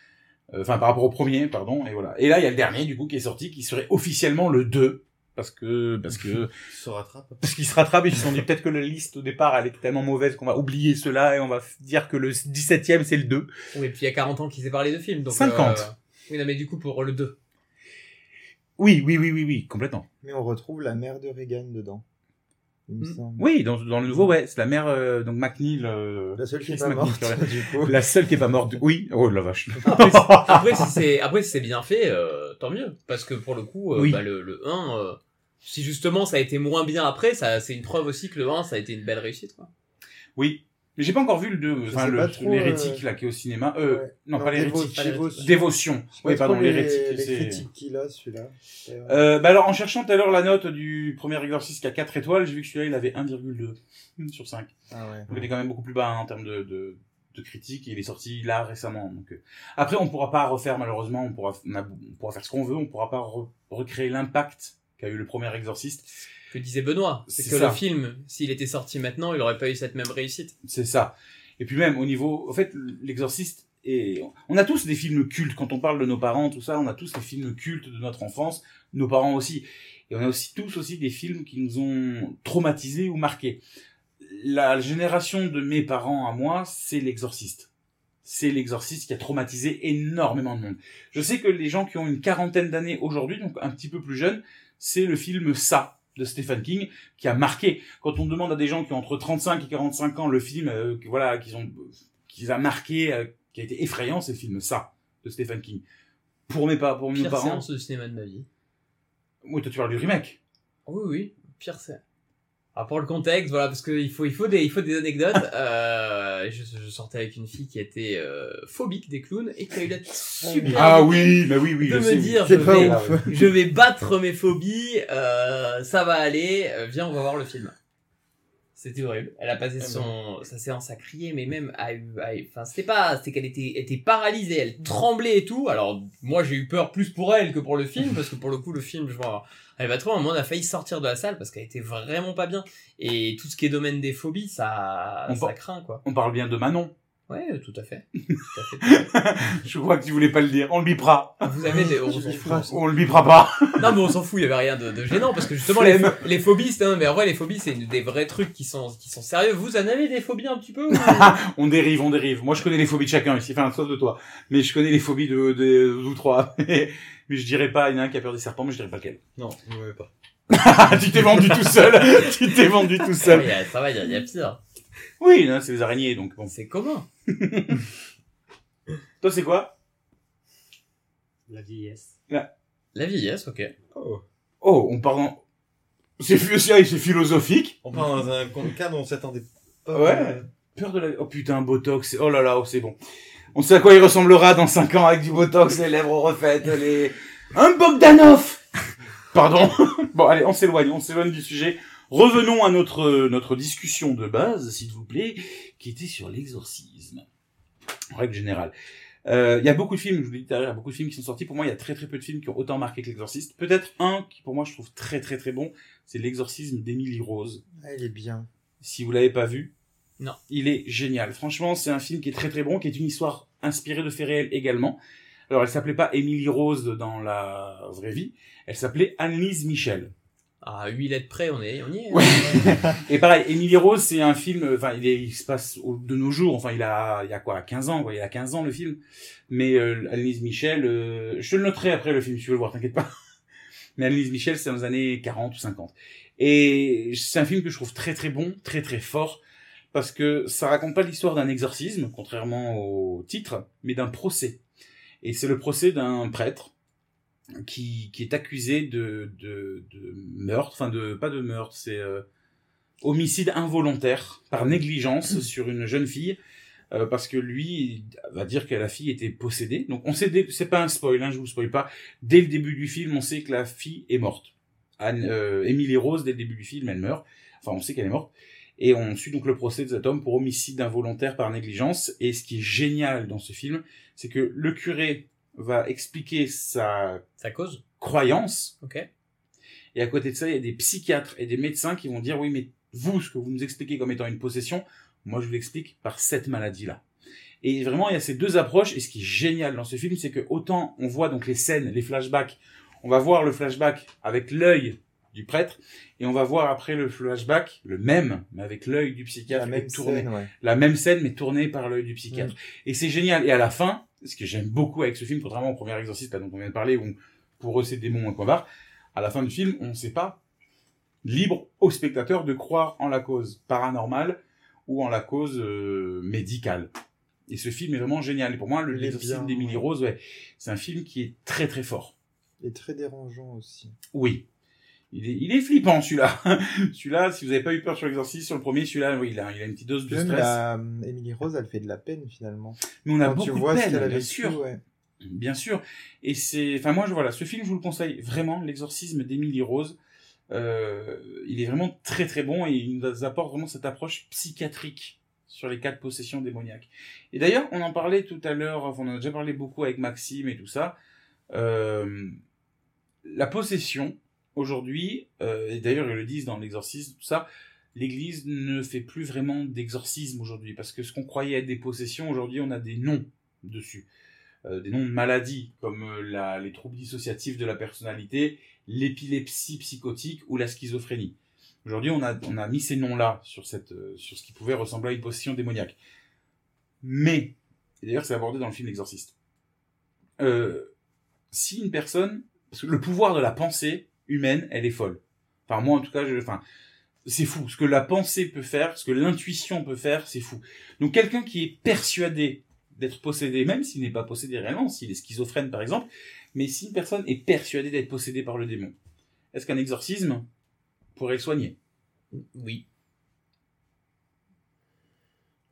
Euh, Enfin, par rapport au premier, pardon, et voilà. Et là, il y a le dernier, du coup, qui est sorti, qui serait officiellement le 2. Parce que, parce que, Il se rattrape. parce qu'ils se rattrapent et ils se sont dit peut-être que la liste au départ, elle est tellement mauvaise qu'on va oublier cela et on va dire que le 17ème, c'est le 2. Oui, et puis il y a 40 ans qu'ils s'est parlé de films. Donc, 50. euh, Oui, non, mais du coup, pour le 2. Oui, oui, oui, oui, oui, complètement. Mais on retrouve la mère de Reagan dedans. Il me Mm. semble. Oui, dans, dans le nouveau, ouais, c'est la mère, euh, donc McNeil, euh, La seule qui est pas morte, du coup. la seule qui est pas morte. Oui, oh la vache. Après, si- après, si c'est après si c'est bien fait, euh, tant mieux. Parce que pour le coup, euh, Oui. bah, le, le 1, euh, si justement ça a été moins bien après, ça c'est une preuve aussi que le 1, ça a été une belle réussite. Quoi. Oui. Mais j'ai pas encore vu le 2, Je enfin, l'hérétique, euh, là, qui est au cinéma. Euh, Ouais. non, Non, pas l'hérétique. Dévotion. Dévotion. Oui, pardon, les, l'hérétique. les c'est- critiques qu'il a, celui-là. Euh, bah alors, en cherchant tout à l'heure la note du premier exorciste qui a 4 étoiles, j'ai vu que celui-là, il avait 1,2 sur 5. Ah ouais. Donc il est quand même beaucoup plus bas hein, en termes de, de, et Il est sorti là récemment. Donc euh, après, on pourra pas refaire malheureusement. On pourra, on, a- on pourra faire ce qu'on veut. On pourra pas re- recréer l'impact qu'a eu le premier Exorciste. Que disait Benoît, c'est que ça. le film, s'il était sorti maintenant, il aurait pas eu cette même réussite. C'est ça. Et puis même au niveau, en fait, l'exorciste. Et on a tous des films cultes. Quand on parle de nos parents, tout ça, on a tous des films cultes de notre enfance. Nos parents aussi. Et on a aussi tous aussi des films qui nous ont traumatisés ou marqués. La génération de mes parents à moi, c'est l'exorciste. C'est l'exorciste qui a traumatisé énormément de monde. Je sais que les gens qui ont une quarantaine d'années aujourd'hui, donc un petit peu plus jeunes, c'est le film Ça de Stephen King qui a marqué. Quand on demande à des gens qui ont entre 35 et 45 ans le film, euh, que- voilà, qu'ils ont, qu'ils a marqué, euh, qui a été effrayant, c'est le film Ça de Stephen King. Pour mes, pa- pour Pire parents. séance de cinéma de ma vie. Oui, toi tu parles du remake. Oui, oui, pire. Alors pour le contexte, voilà, parce qu'il faut, il faut des, il faut des anecdotes. Euh, je, je sortais avec une fille qui était euh, phobique des clowns et qui a eu la super Ah oui, mais oui, oui. de je me sais, dire, je vais, je vais battre mes phobies, euh, ça va aller, euh, viens, on va voir le film. C'était horrible. Elle a passé Ah son, sa séance à crier, mais même à, enfin, c'était pas, c'était qu'elle était, était paralysée, elle tremblait et tout. Alors, moi, j'ai eu peur plus pour elle que pour le film, parce que pour le coup, le film, je vois, elle va trop, moment, on a failli sortir de la salle parce qu'elle était vraiment pas bien. Et tout ce qui est domaine des phobies, ça, On ça par- craint, quoi. On parle bien de Manon. Ouais, tout à fait. Tout à fait, tout à fait. Je crois que tu voulais pas le dire. On le bipera. Vous avez des, on s'en fout. On le bipera pas. Non, mais on s'en fout, il y avait rien de, de gênant parce que justement les, les phobies, c'est un, mais en vrai les phobies c'est des vrais trucs qui sont qui sont sérieux. Vous en avez des phobies un petit peu ou- On dérive, on dérive. Moi, je connais les phobies de chacun ici, enfin, sauf de toi. Mais je connais les phobies de, de, vous trois. mais je dirais pas, il y en a un qui a peur des serpents, mais je dirais pas lequel. Non, ne m'avez pas. tu t'es vendu tout seul. tu t'es vendu tout Ouais, seul. Ça va, il y y a pire. Oui, non, c'est les araignées, donc bon. C'est commun. Toi, c'est quoi? La vieillesse. La vieillesse, ok. Oh. Oh, on parle en... C'est, phi- c'est c'est philosophique. On part dans un cas dont on s'attendait pas. Ouais. Peur de la... Oh putain, Botox. c'est- Oh là là, oh, c'est bon. On sait à quoi il ressemblera dans 5 ans avec du Botox, les lèvres refaites, les... Un Bogdanov Pardon. bon, allez, on s'éloigne, on s'éloigne du sujet. Revenons à notre, notre discussion de base, s'il vous plaît, qui était sur l'exorcisme. En règle générale. Euh, Il y a beaucoup de films, je vous l'ai dit tout à l'heure, il y a beaucoup de films qui sont sortis. Pour moi, il y a très très peu de films qui ont autant marqué que l'exorciste. Peut-être un qui, pour moi, je trouve très très très bon, c'est l'exorcisme d'Emily Rose. Ah, il est bien. Si vous l'avez pas vu, Non. il est génial. Franchement, c'est un film qui est très très bon, qui est une histoire inspirée de faits réels également. Alors, elle s'appelait pas Emily Rose dans la vraie vie, elle s'appelait Annelise Michel. À 8 lettres près, on est, on y est. Ouais. Et pareil, Emily Rose, c'est un film, enfin, il, est- il se passe au- de nos jours, enfin, il a, il y a quoi, 15 ans, quoi, il a 15 ans le film. Mais euh, Annelise Michel, euh, je te le noterai après le film, si tu veux le voir, t'inquiète pas. Mais Annelise Michel, c'est dans les années 40 ou 50. Et c'est un film que je trouve très très bon, très très fort, parce que ça raconte pas l'histoire d'un exorcisme, contrairement au titre, mais d'un procès. Et c'est le procès d'un prêtre qui, qui est accusé de, de, de meurtre, enfin de pas de meurtre, c'est euh, homicide involontaire par négligence sur une jeune fille. euh, parce que lui il va dire que la fille était possédée. Donc on sait, c'est pas un spoil, hein, je vous spoil pas. Dès le début du film, on sait que la fille est morte. Anne, euh, Emily Rose, dès le début du film, elle meurt. Enfin, on sait qu'elle est morte. Et on suit donc le procès de cet homme pour homicide involontaire par négligence. Et ce qui est génial dans ce film, c'est que le curé va expliquer sa Sa cause croyance. Ok. Et à côté de ça, il y a des psychiatres et des médecins qui vont dire, oui, mais vous, ce que vous nous expliquez comme étant une possession, moi, je vous l'explique par cette maladie-là. Et vraiment, il y a ces deux approches. Et ce qui est génial dans ce film, c'est que autant on voit donc les scènes, les flashbacks, on va voir le flashback avec l'œil du prêtre, et on va voir après le flashback, le même, mais avec l'œil du psychiatre, La même tourné. scène, ouais. La même scène, mais tournée par l'œil du psychiatre. Mm. Et c'est génial. Et à la fin, ce que j'aime beaucoup avec ce film, contrairement au premier exorciste là, dont on vient de parler, où pour eux c'est démon et point barre, à la fin du film, on ne sait pas, libre au spectateur de croire en la cause paranormale ou en la cause euh, médicale. Et ce film est vraiment génial. Et pour moi, le l'exorcisme d'Emily ouais. Rose, ouais, c'est un film qui est très très fort. Et très dérangeant aussi. Oui. Il est, il est flippant celui-là. celui-là, si vous n'avez pas eu peur sur l'exorcisme, sur le premier, celui-là, oui, il a, il a une petite dose de stress. la euh, Emily Rose, elle fait de la peine finalement. Mais on a Quand beaucoup tu vois de ce peine, a bien sûr. ouais. Bien sûr. Et c'est, enfin moi je voilà, ce film je vous le conseille vraiment, l'exorcisme d'Emily Rose. Euh, il est vraiment très très bon et il nous apporte vraiment cette approche psychiatrique sur les cas de possession démoniaque. Et d'ailleurs, on en parlait tout à l'heure, on en a déjà parlé beaucoup avec Maxime et tout ça. Euh, la possession aujourd'hui, euh, et d'ailleurs ils le disent dans l'exorcisme, tout ça, l'Église ne fait plus vraiment d'exorcisme aujourd'hui parce que ce qu'on croyait être des possessions, aujourd'hui on a des noms dessus euh, des noms de maladies comme euh, les troubles dissociatifs de la personnalité, l'épilepsie psychotique ou la schizophrénie. Aujourd'hui, on a, mis ces noms-là sur, sur ce qui pouvait ressembler à une possession démoniaque. Mais, et d'ailleurs c'est abordé dans le film L'Exorciste, si une personne, parce que le pouvoir de la pensée humaine, elle est folle. Enfin, moi en tout cas, je, enfin, c'est fou. Ce que la pensée peut faire, ce que l'intuition peut faire, c'est fou. Donc quelqu'un qui est persuadé d'être possédé, même s'il n'est pas possédé réellement, s'il est schizophrène par exemple, mais si une personne est persuadée d'être possédée par le démon, est-ce qu'un exorcisme pourrait le soigner? Oui.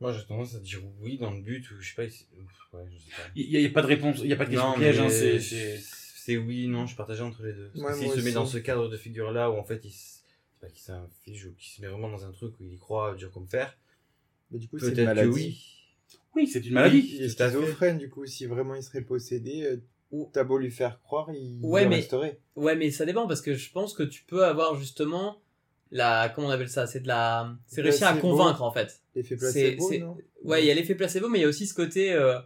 Moi, j'ai tendance à dire oui dans le but où je sais pas. ici- Ouf, Ouais, je sais pas. Il n'y a, il y a pas de réponse, il n'y a pas de question Non, piège. Hein, c'est, c'est... oui, non, je partagé entre les deux. Parce Ouais, que s'il se met dans ce cadre de figure-là où en fait il, s- c'est pas qu'il s'inflige ou qu'il se met vraiment dans un truc où il y croit dur comme fer, Mais du coup, c'est une peut-être que maladie. oui. Oui, c'est une maladie. Il est schizophrène, du coup, si vraiment il serait possédé, euh, Ou- t'as beau lui faire croire, il Ouais, mais- resterait. Ouais, mais ça dépend parce que je pense que tu peux avoir justement la. Comment on appelle ça C'est de la. C'est réussir à convaincre en fait. L'effet C'est- placebo, c'est- non? Ouais, il y a l'effet placebo, mais il y a aussi ce côté euh,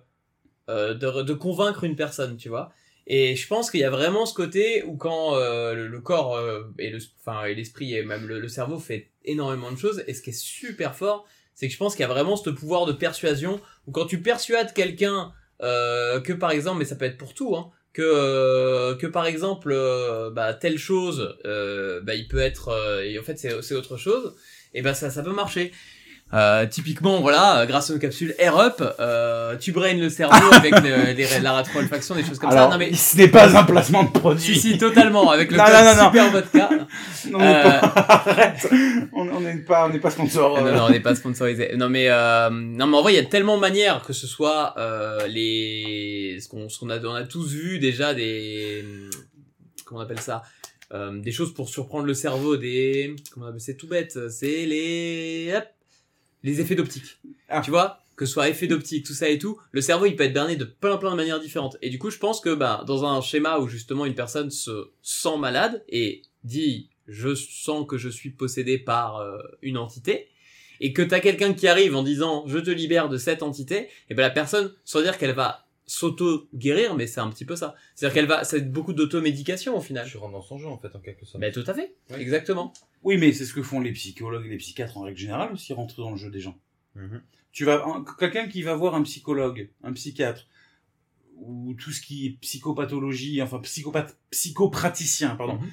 euh, de, de convaincre une personne, tu vois. Et je pense qu'il y a vraiment ce côté où quand euh, le, le corps euh, et le, enfin et l'esprit et même le, le cerveau fait énormément de choses, et ce qui est super fort, c'est que je pense qu'il y a vraiment ce pouvoir de persuasion où quand tu persuades quelqu'un euh, que par exemple, mais ça peut être pour tout, hein, que euh, que par exemple euh, bah, telle chose, euh, bah, il peut être et en fait c'est c'est autre chose, et ben ça ça peut marcher. Euh, typiquement, voilà, euh, grâce aux capsules Air Up, euh, tu braines le cerveau avec le- les- la rétro-olfaction, des choses comme Alors, ça. Non mais ce n'est pas un placement de produit. si si totalement avec le Non, non, non, non. Super Vodka. Non, on n'est pas... Arrête. On n'est pas, on n'est pas sponsor. non euh. non on n'est pas sponsorisé. Non mais euh, non mais en vrai il y a tellement de manières que ce soit euh, les ce qu'on ce qu'on a on a tous vu déjà des comment on appelle ça euh, des choses pour surprendre le cerveau des comment on appelle c'est tout bête c'est les hop, les effets d'optique. Ah. Tu vois que ce soit effet d'optique, tout ça et tout, le cerveau il peut être berné de plein plein de manières différentes. Et du coup, je pense que bah dans un schéma où justement une personne se sent malade et dit je sens que je suis possédé par euh, une entité et que t'as quelqu'un qui arrive en disant je te libère de cette entité, et ben la personne sans dire qu'elle va s'auto guérir, mais c'est un petit peu ça. C'est-à-dire qu'elle va, c'est beaucoup d'automédication au final. Tu rentres dans son jeu en fait en quelque sorte. Mais tout à fait, exactement. Oui, mais c'est ce que font les psychologues et les psychiatres en règle générale aussi, rentrer dans le jeu des gens. Mhm. Tu vas, un- quelqu'un qui va voir un psychologue, un psychiatre, ou tout ce qui est psychopathologie, enfin psychopathe, psychopraticien, pardon. Mhm.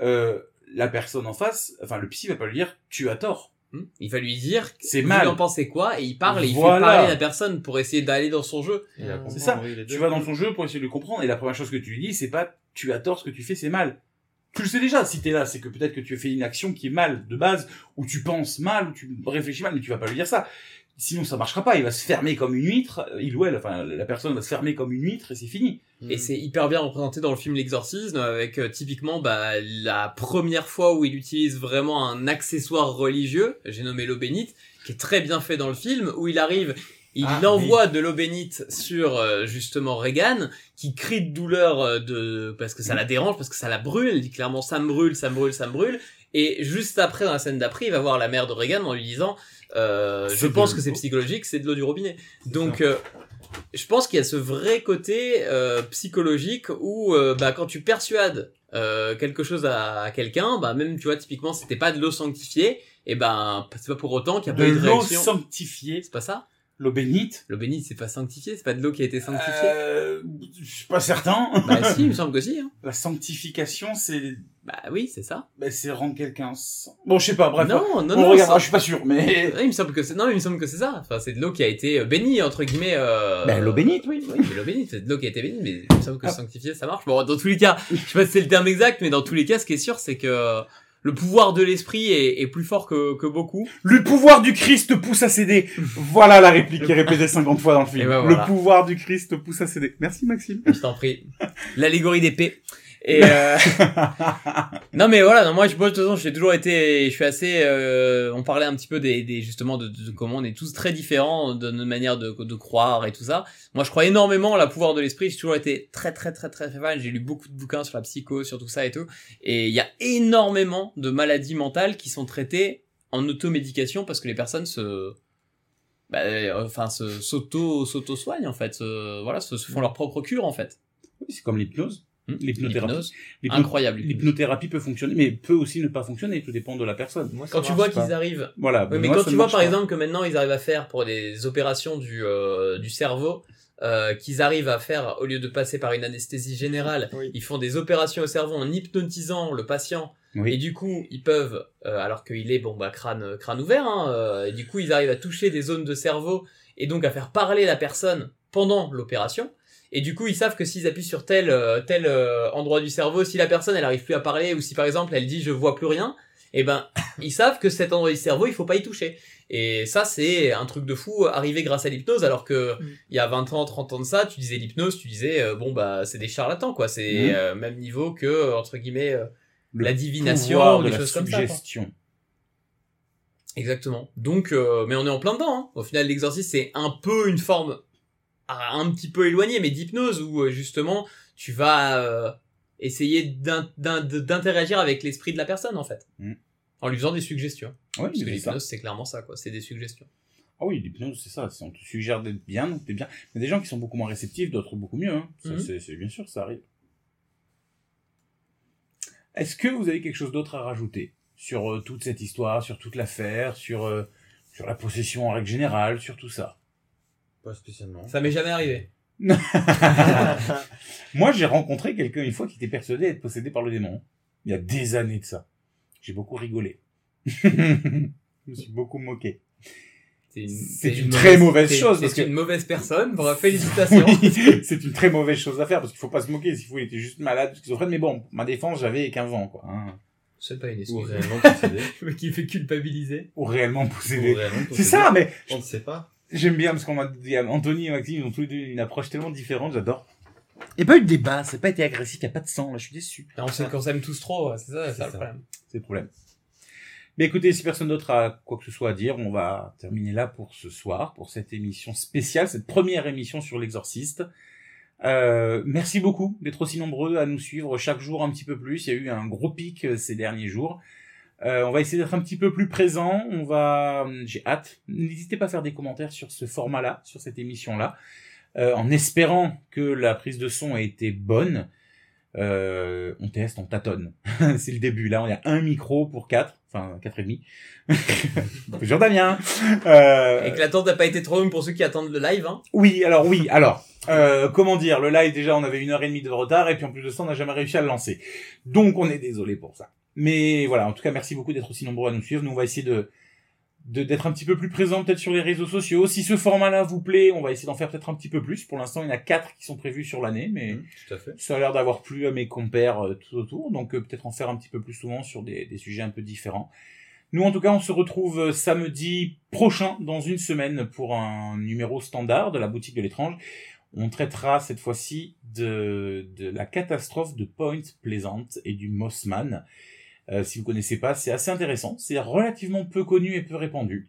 Euh, la personne en face, enfin le psy va pas lui dire tu as tort. Hmm. Il va lui dire C'est vous mal. en pensez quoi? Et il parle et il Voilà. fait parler la personne pour essayer d'aller dans son jeu. C'est ça. oui, Tu vas dans son jeu pour essayer de le comprendre et la première chose que tu lui dis c'est pas tu as tort ce que tu fais c'est mal. Tu le sais déjà si t'es là c'est que peut-être que tu as fait une action qui est mal de base ou tu penses mal ou tu réfléchis mal mais tu vas pas lui dire ça. Sinon, ça marchera pas. Il va se fermer comme une huître. Il ou elle, enfin, la personne va se fermer comme une huître et c'est fini. Et c'est hyper bien représenté dans le film L'Exorcisme, avec euh, typiquement bah, la première fois où il utilise vraiment un accessoire religieux, j'ai nommé l'eau bénite, qui est très bien fait dans le film, où il arrive, il Ah, envoie de l'eau bénite sur euh, justement Regan, qui crie de douleur euh, de parce que ça la dérange, parce que ça la brûle. Il dit clairement ça me brûle, ça me brûle, ça me brûle. Et juste après, dans la scène d'après, il va voir la mère de Regan en lui disant euh, Je pense l'eau. que c'est psychologique, c'est de l'eau du robinet. Donc, euh, je pense qu'il y a ce vrai côté euh, psychologique où bah, quand tu persuades quelque chose à, à quelqu'un, bah même tu vois typiquement c'était pas de l'eau sanctifiée, et ben c'est pas pour autant qu'il y a De pas eu de l'eau réaction. sanctifiée. C'est pas ça? L'eau bénite. L'eau bénite c'est pas sanctifié, c'est pas de l'eau qui a été sanctifiée. Euh, je suis pas certain. Bah si, il me semble que si. Hein. La sanctification, c'est, Bah oui, c'est ça. bah, c'est rendre quelqu'un saint. Bon, je sais pas, bref. non, non, on non. regardera, ça- je suis pas sûr, mais. Il me semble que c'est non, il me semble que c'est ça. Enfin, c'est de l'eau qui a été euh, bénie entre guillemets. Euh... Ben, l'eau bénite, oui. Oui, l'eau bénite, c'est de l'eau qui a été bénie, mais il me semble que Ah. sanctifié, ça marche. Bon, dans tous les cas, je sais pas si c'est le terme exact, mais dans tous les cas, ce qui est sûr, c'est que le pouvoir de l'esprit est, est plus fort que, que beaucoup. Le pouvoir du Christ pousse à céder. Voilà la réplique qui est répétée 50 fois dans le film. Ben voilà. Le pouvoir du Christ pousse à céder. Merci Maxime. Je t'en prie. L'allégorie d'épée. Et euh... non mais voilà, non, moi, je, moi de toute façon j'ai toujours été, je suis assez, euh, on parlait un petit peu des, des justement de, de, de comment on est tous très différents de notre manière de, de croire et tout ça. Moi je crois énormément au pouvoir de l'esprit, j'ai toujours été très très très très très fan, j'ai lu beaucoup de bouquins sur la psycho, sur tout ça et tout, et il y a énormément de maladies mentales qui sont traitées en automédication parce que les personnes se bah, euh, enfin se s'auto s'auto soignent en fait, se, voilà, se, se font leur propre cure en fait. Oui, c'est comme l'hypnose. Hmm. L'hypnothérapie. Incroyable. L'hypnothérapie peut fonctionner, mais peut aussi ne pas fonctionner. Tout dépend de la personne. Moi, Quand tu vois qu'ils arrivent. Voilà. Oui, mais Moi, quand tu vois par pas. exemple que maintenant ils arrivent à faire pour les opérations du euh, du cerveau, euh, qu'ils arrivent à faire au lieu de passer par une anesthésie générale, Oui. ils font des opérations au cerveau en hypnotisant le patient. Oui. Et du coup, ils peuvent, euh, alors qu'il est bon bah crâne crâne ouvert, hein, euh, et du coup ils arrivent à toucher des zones de cerveau et donc à faire parler la personne pendant l'opération. Et du coup, ils savent que s'ils appuient sur tel euh, tel euh, endroit du cerveau, si la personne elle arrive plus à parler ou si par exemple elle dit je vois plus rien, eh ben ils savent que cet endroit du cerveau il faut pas y toucher. Et ça c'est un truc de fou arrivé grâce à l'hypnose alors que Mm. il y a 20 ans, 30 ans de ça, tu disais l'hypnose, tu disais euh, bon bah c'est des charlatans quoi, c'est euh, même niveau que entre guillemets euh, Le la divination ou de des la choses comme ça. quoi. suggestion. Exactement. Donc, euh, mais on est en plein dedans. Hein. Au final, l'exorcisme c'est un peu une forme un petit peu éloignée, mais d'hypnose où euh, justement tu vas euh, essayer d'interagir avec l'esprit de la personne en fait, Mm. en lui faisant des suggestions. Oui, Parce que l'hypnose c'est clairement ça quoi, c'est des suggestions. Ah oui, l'hypnose, c'est ça. On te suggère d'être bien, donc t'es bien. A des gens qui sont beaucoup moins réceptifs, d'autres beaucoup mieux. Hein. Ça, Mhm. c'est, c'est bien sûr, ça arrive. Est-ce que vous avez quelque chose d'autre à rajouter sur euh, toute cette histoire, sur toute l'affaire, sur euh, sur la possession en règle générale, sur tout ça? Pas spécialement. Ça m'est jamais arrivé. Moi, j'ai rencontré quelqu'un une fois qui était persuadé être possédé par le démon. Il y a des années de ça. J'ai beaucoup rigolé. Je me suis beaucoup moqué. C'est une, C'est une très mauvaise chose, C'est que- une mauvaise personne. Oui, c'est une très mauvaise chose à faire parce qu'il faut pas se moquer. S'il faut, il était juste malade, schizophrène. Mais bon, ma défense, j'avais 15 ans, quoi. Hein. c'est pas une Ou excuse. réellement possédé. Qui fait culpabiliser. Ou réellement Ou possédé. C'est ça, mais On ne sait pas. J'aime bien parce qu'on m'a dit, Anthony et Maxime, ils ont tous les deux une approche tellement différente, j'adore. Il n'y a pas eu de débat, ça n'a pas été agressif, il n'y a pas de sang, là, je suis déçu. On sait qu'on s'aime tous trop, ouais, c'est ça, c'est ça le problème. C'est le problème. Mais écoutez, si personne d'autre a quoi que ce soit à dire, on va terminer là pour ce soir, pour cette émission spéciale, cette première émission sur l'exorciste. Euh, merci beaucoup d'être aussi nombreux à nous suivre chaque jour un petit peu plus. Il y a eu un gros pic euh, ces derniers jours. Euh, on va essayer d'être un petit peu plus présent. On va, j'ai hâte. N'hésitez pas à faire des commentaires sur ce format-là, sur cette émission-là, euh, en espérant que la prise de son a été bonne. Euh, on teste, on tâtonne. c'est le début. Là, on a un micro pour quatre, enfin quatre et demi. Bonjour Damien. Euh, Et que l'attente n'a pas été trop longue pour ceux qui attendent le live, hein. oui, alors oui, alors euh, comment dire, le live déjà, on avait une heure et demie de retard et puis en plus de ça, on n'a jamais réussi à le lancer. Donc on est désolé pour ça. Mais voilà, en tout cas, merci beaucoup d'être aussi nombreux à nous suivre. Nous, on va essayer de d'être un petit peu plus présent peut-être sur les réseaux sociaux. Si ce format-là vous plaît, on va essayer d'en faire peut-être un petit peu plus. Pour l'instant, il y en a quatre qui sont prévus sur l'année, mais Mhm, Tout à fait. ça a l'air d'avoir plu à mes compères euh, tout autour, donc euh, peut-être en faire un petit peu plus souvent sur des, des sujets un peu différents. Nous, en tout cas, on se retrouve euh, samedi prochain, dans une semaine, pour un numéro standard de la boutique de l'étrange. On traitera cette fois-ci de, de la catastrophe de Point Pleasant et du Mossman. Euh, si vous connaissez pas, c'est assez intéressant. C'est relativement peu connu et peu répandu.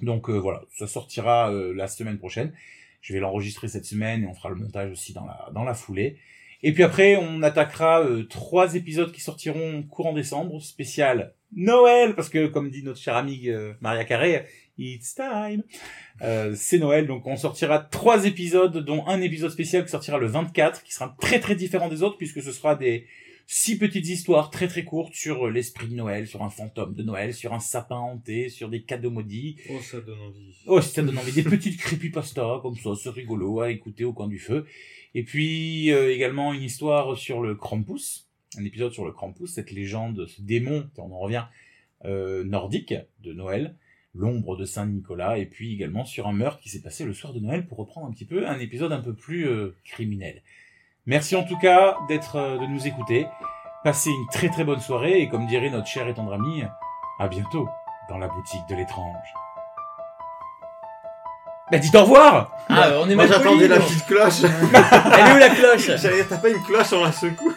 Donc euh, voilà, ça sortira euh, la semaine prochaine. Je vais l'enregistrer cette semaine et on fera le montage aussi dans la, dans la foulée. Et puis après, on attaquera euh, trois épisodes qui sortiront courant décembre, spécial Noël, parce que comme dit notre chère amie euh, Maria Carré, it's time. Euh, c'est Noël, donc on sortira trois épisodes, dont un épisode spécial qui sortira le 24, qui sera très très différent des autres, puisque ce sera des six petites histoires très très courtes sur euh, l'esprit de Noël, sur un fantôme de Noël, sur un sapin hanté, sur des cadeaux maudits. Oh, ça donne envie. Oh, ça donne envie. Des petites creepypasta, comme ça, c'est rigolo à écouter au coin du feu. Et puis, euh, également une histoire sur le Krampus. Un épisode sur le Krampus, cette légende, ce démon, on en revient, euh, nordique de Noël. L'ombre de Saint-Nicolas. Et puis également sur un meurtre qui s'est passé le soir de Noël pour reprendre un petit peu un épisode un peu plus euh, criminel. Merci en tout cas d'être, euh, de nous écouter. Passez une très très bonne soirée et comme dirait notre cher et tendre ami, à bientôt dans la boutique de l'étrange. Bah dites au revoir Ah, on est Moi mal j'attendais la petite cloche. Elle est où la cloche? J'allais pas une cloche, on la secoue.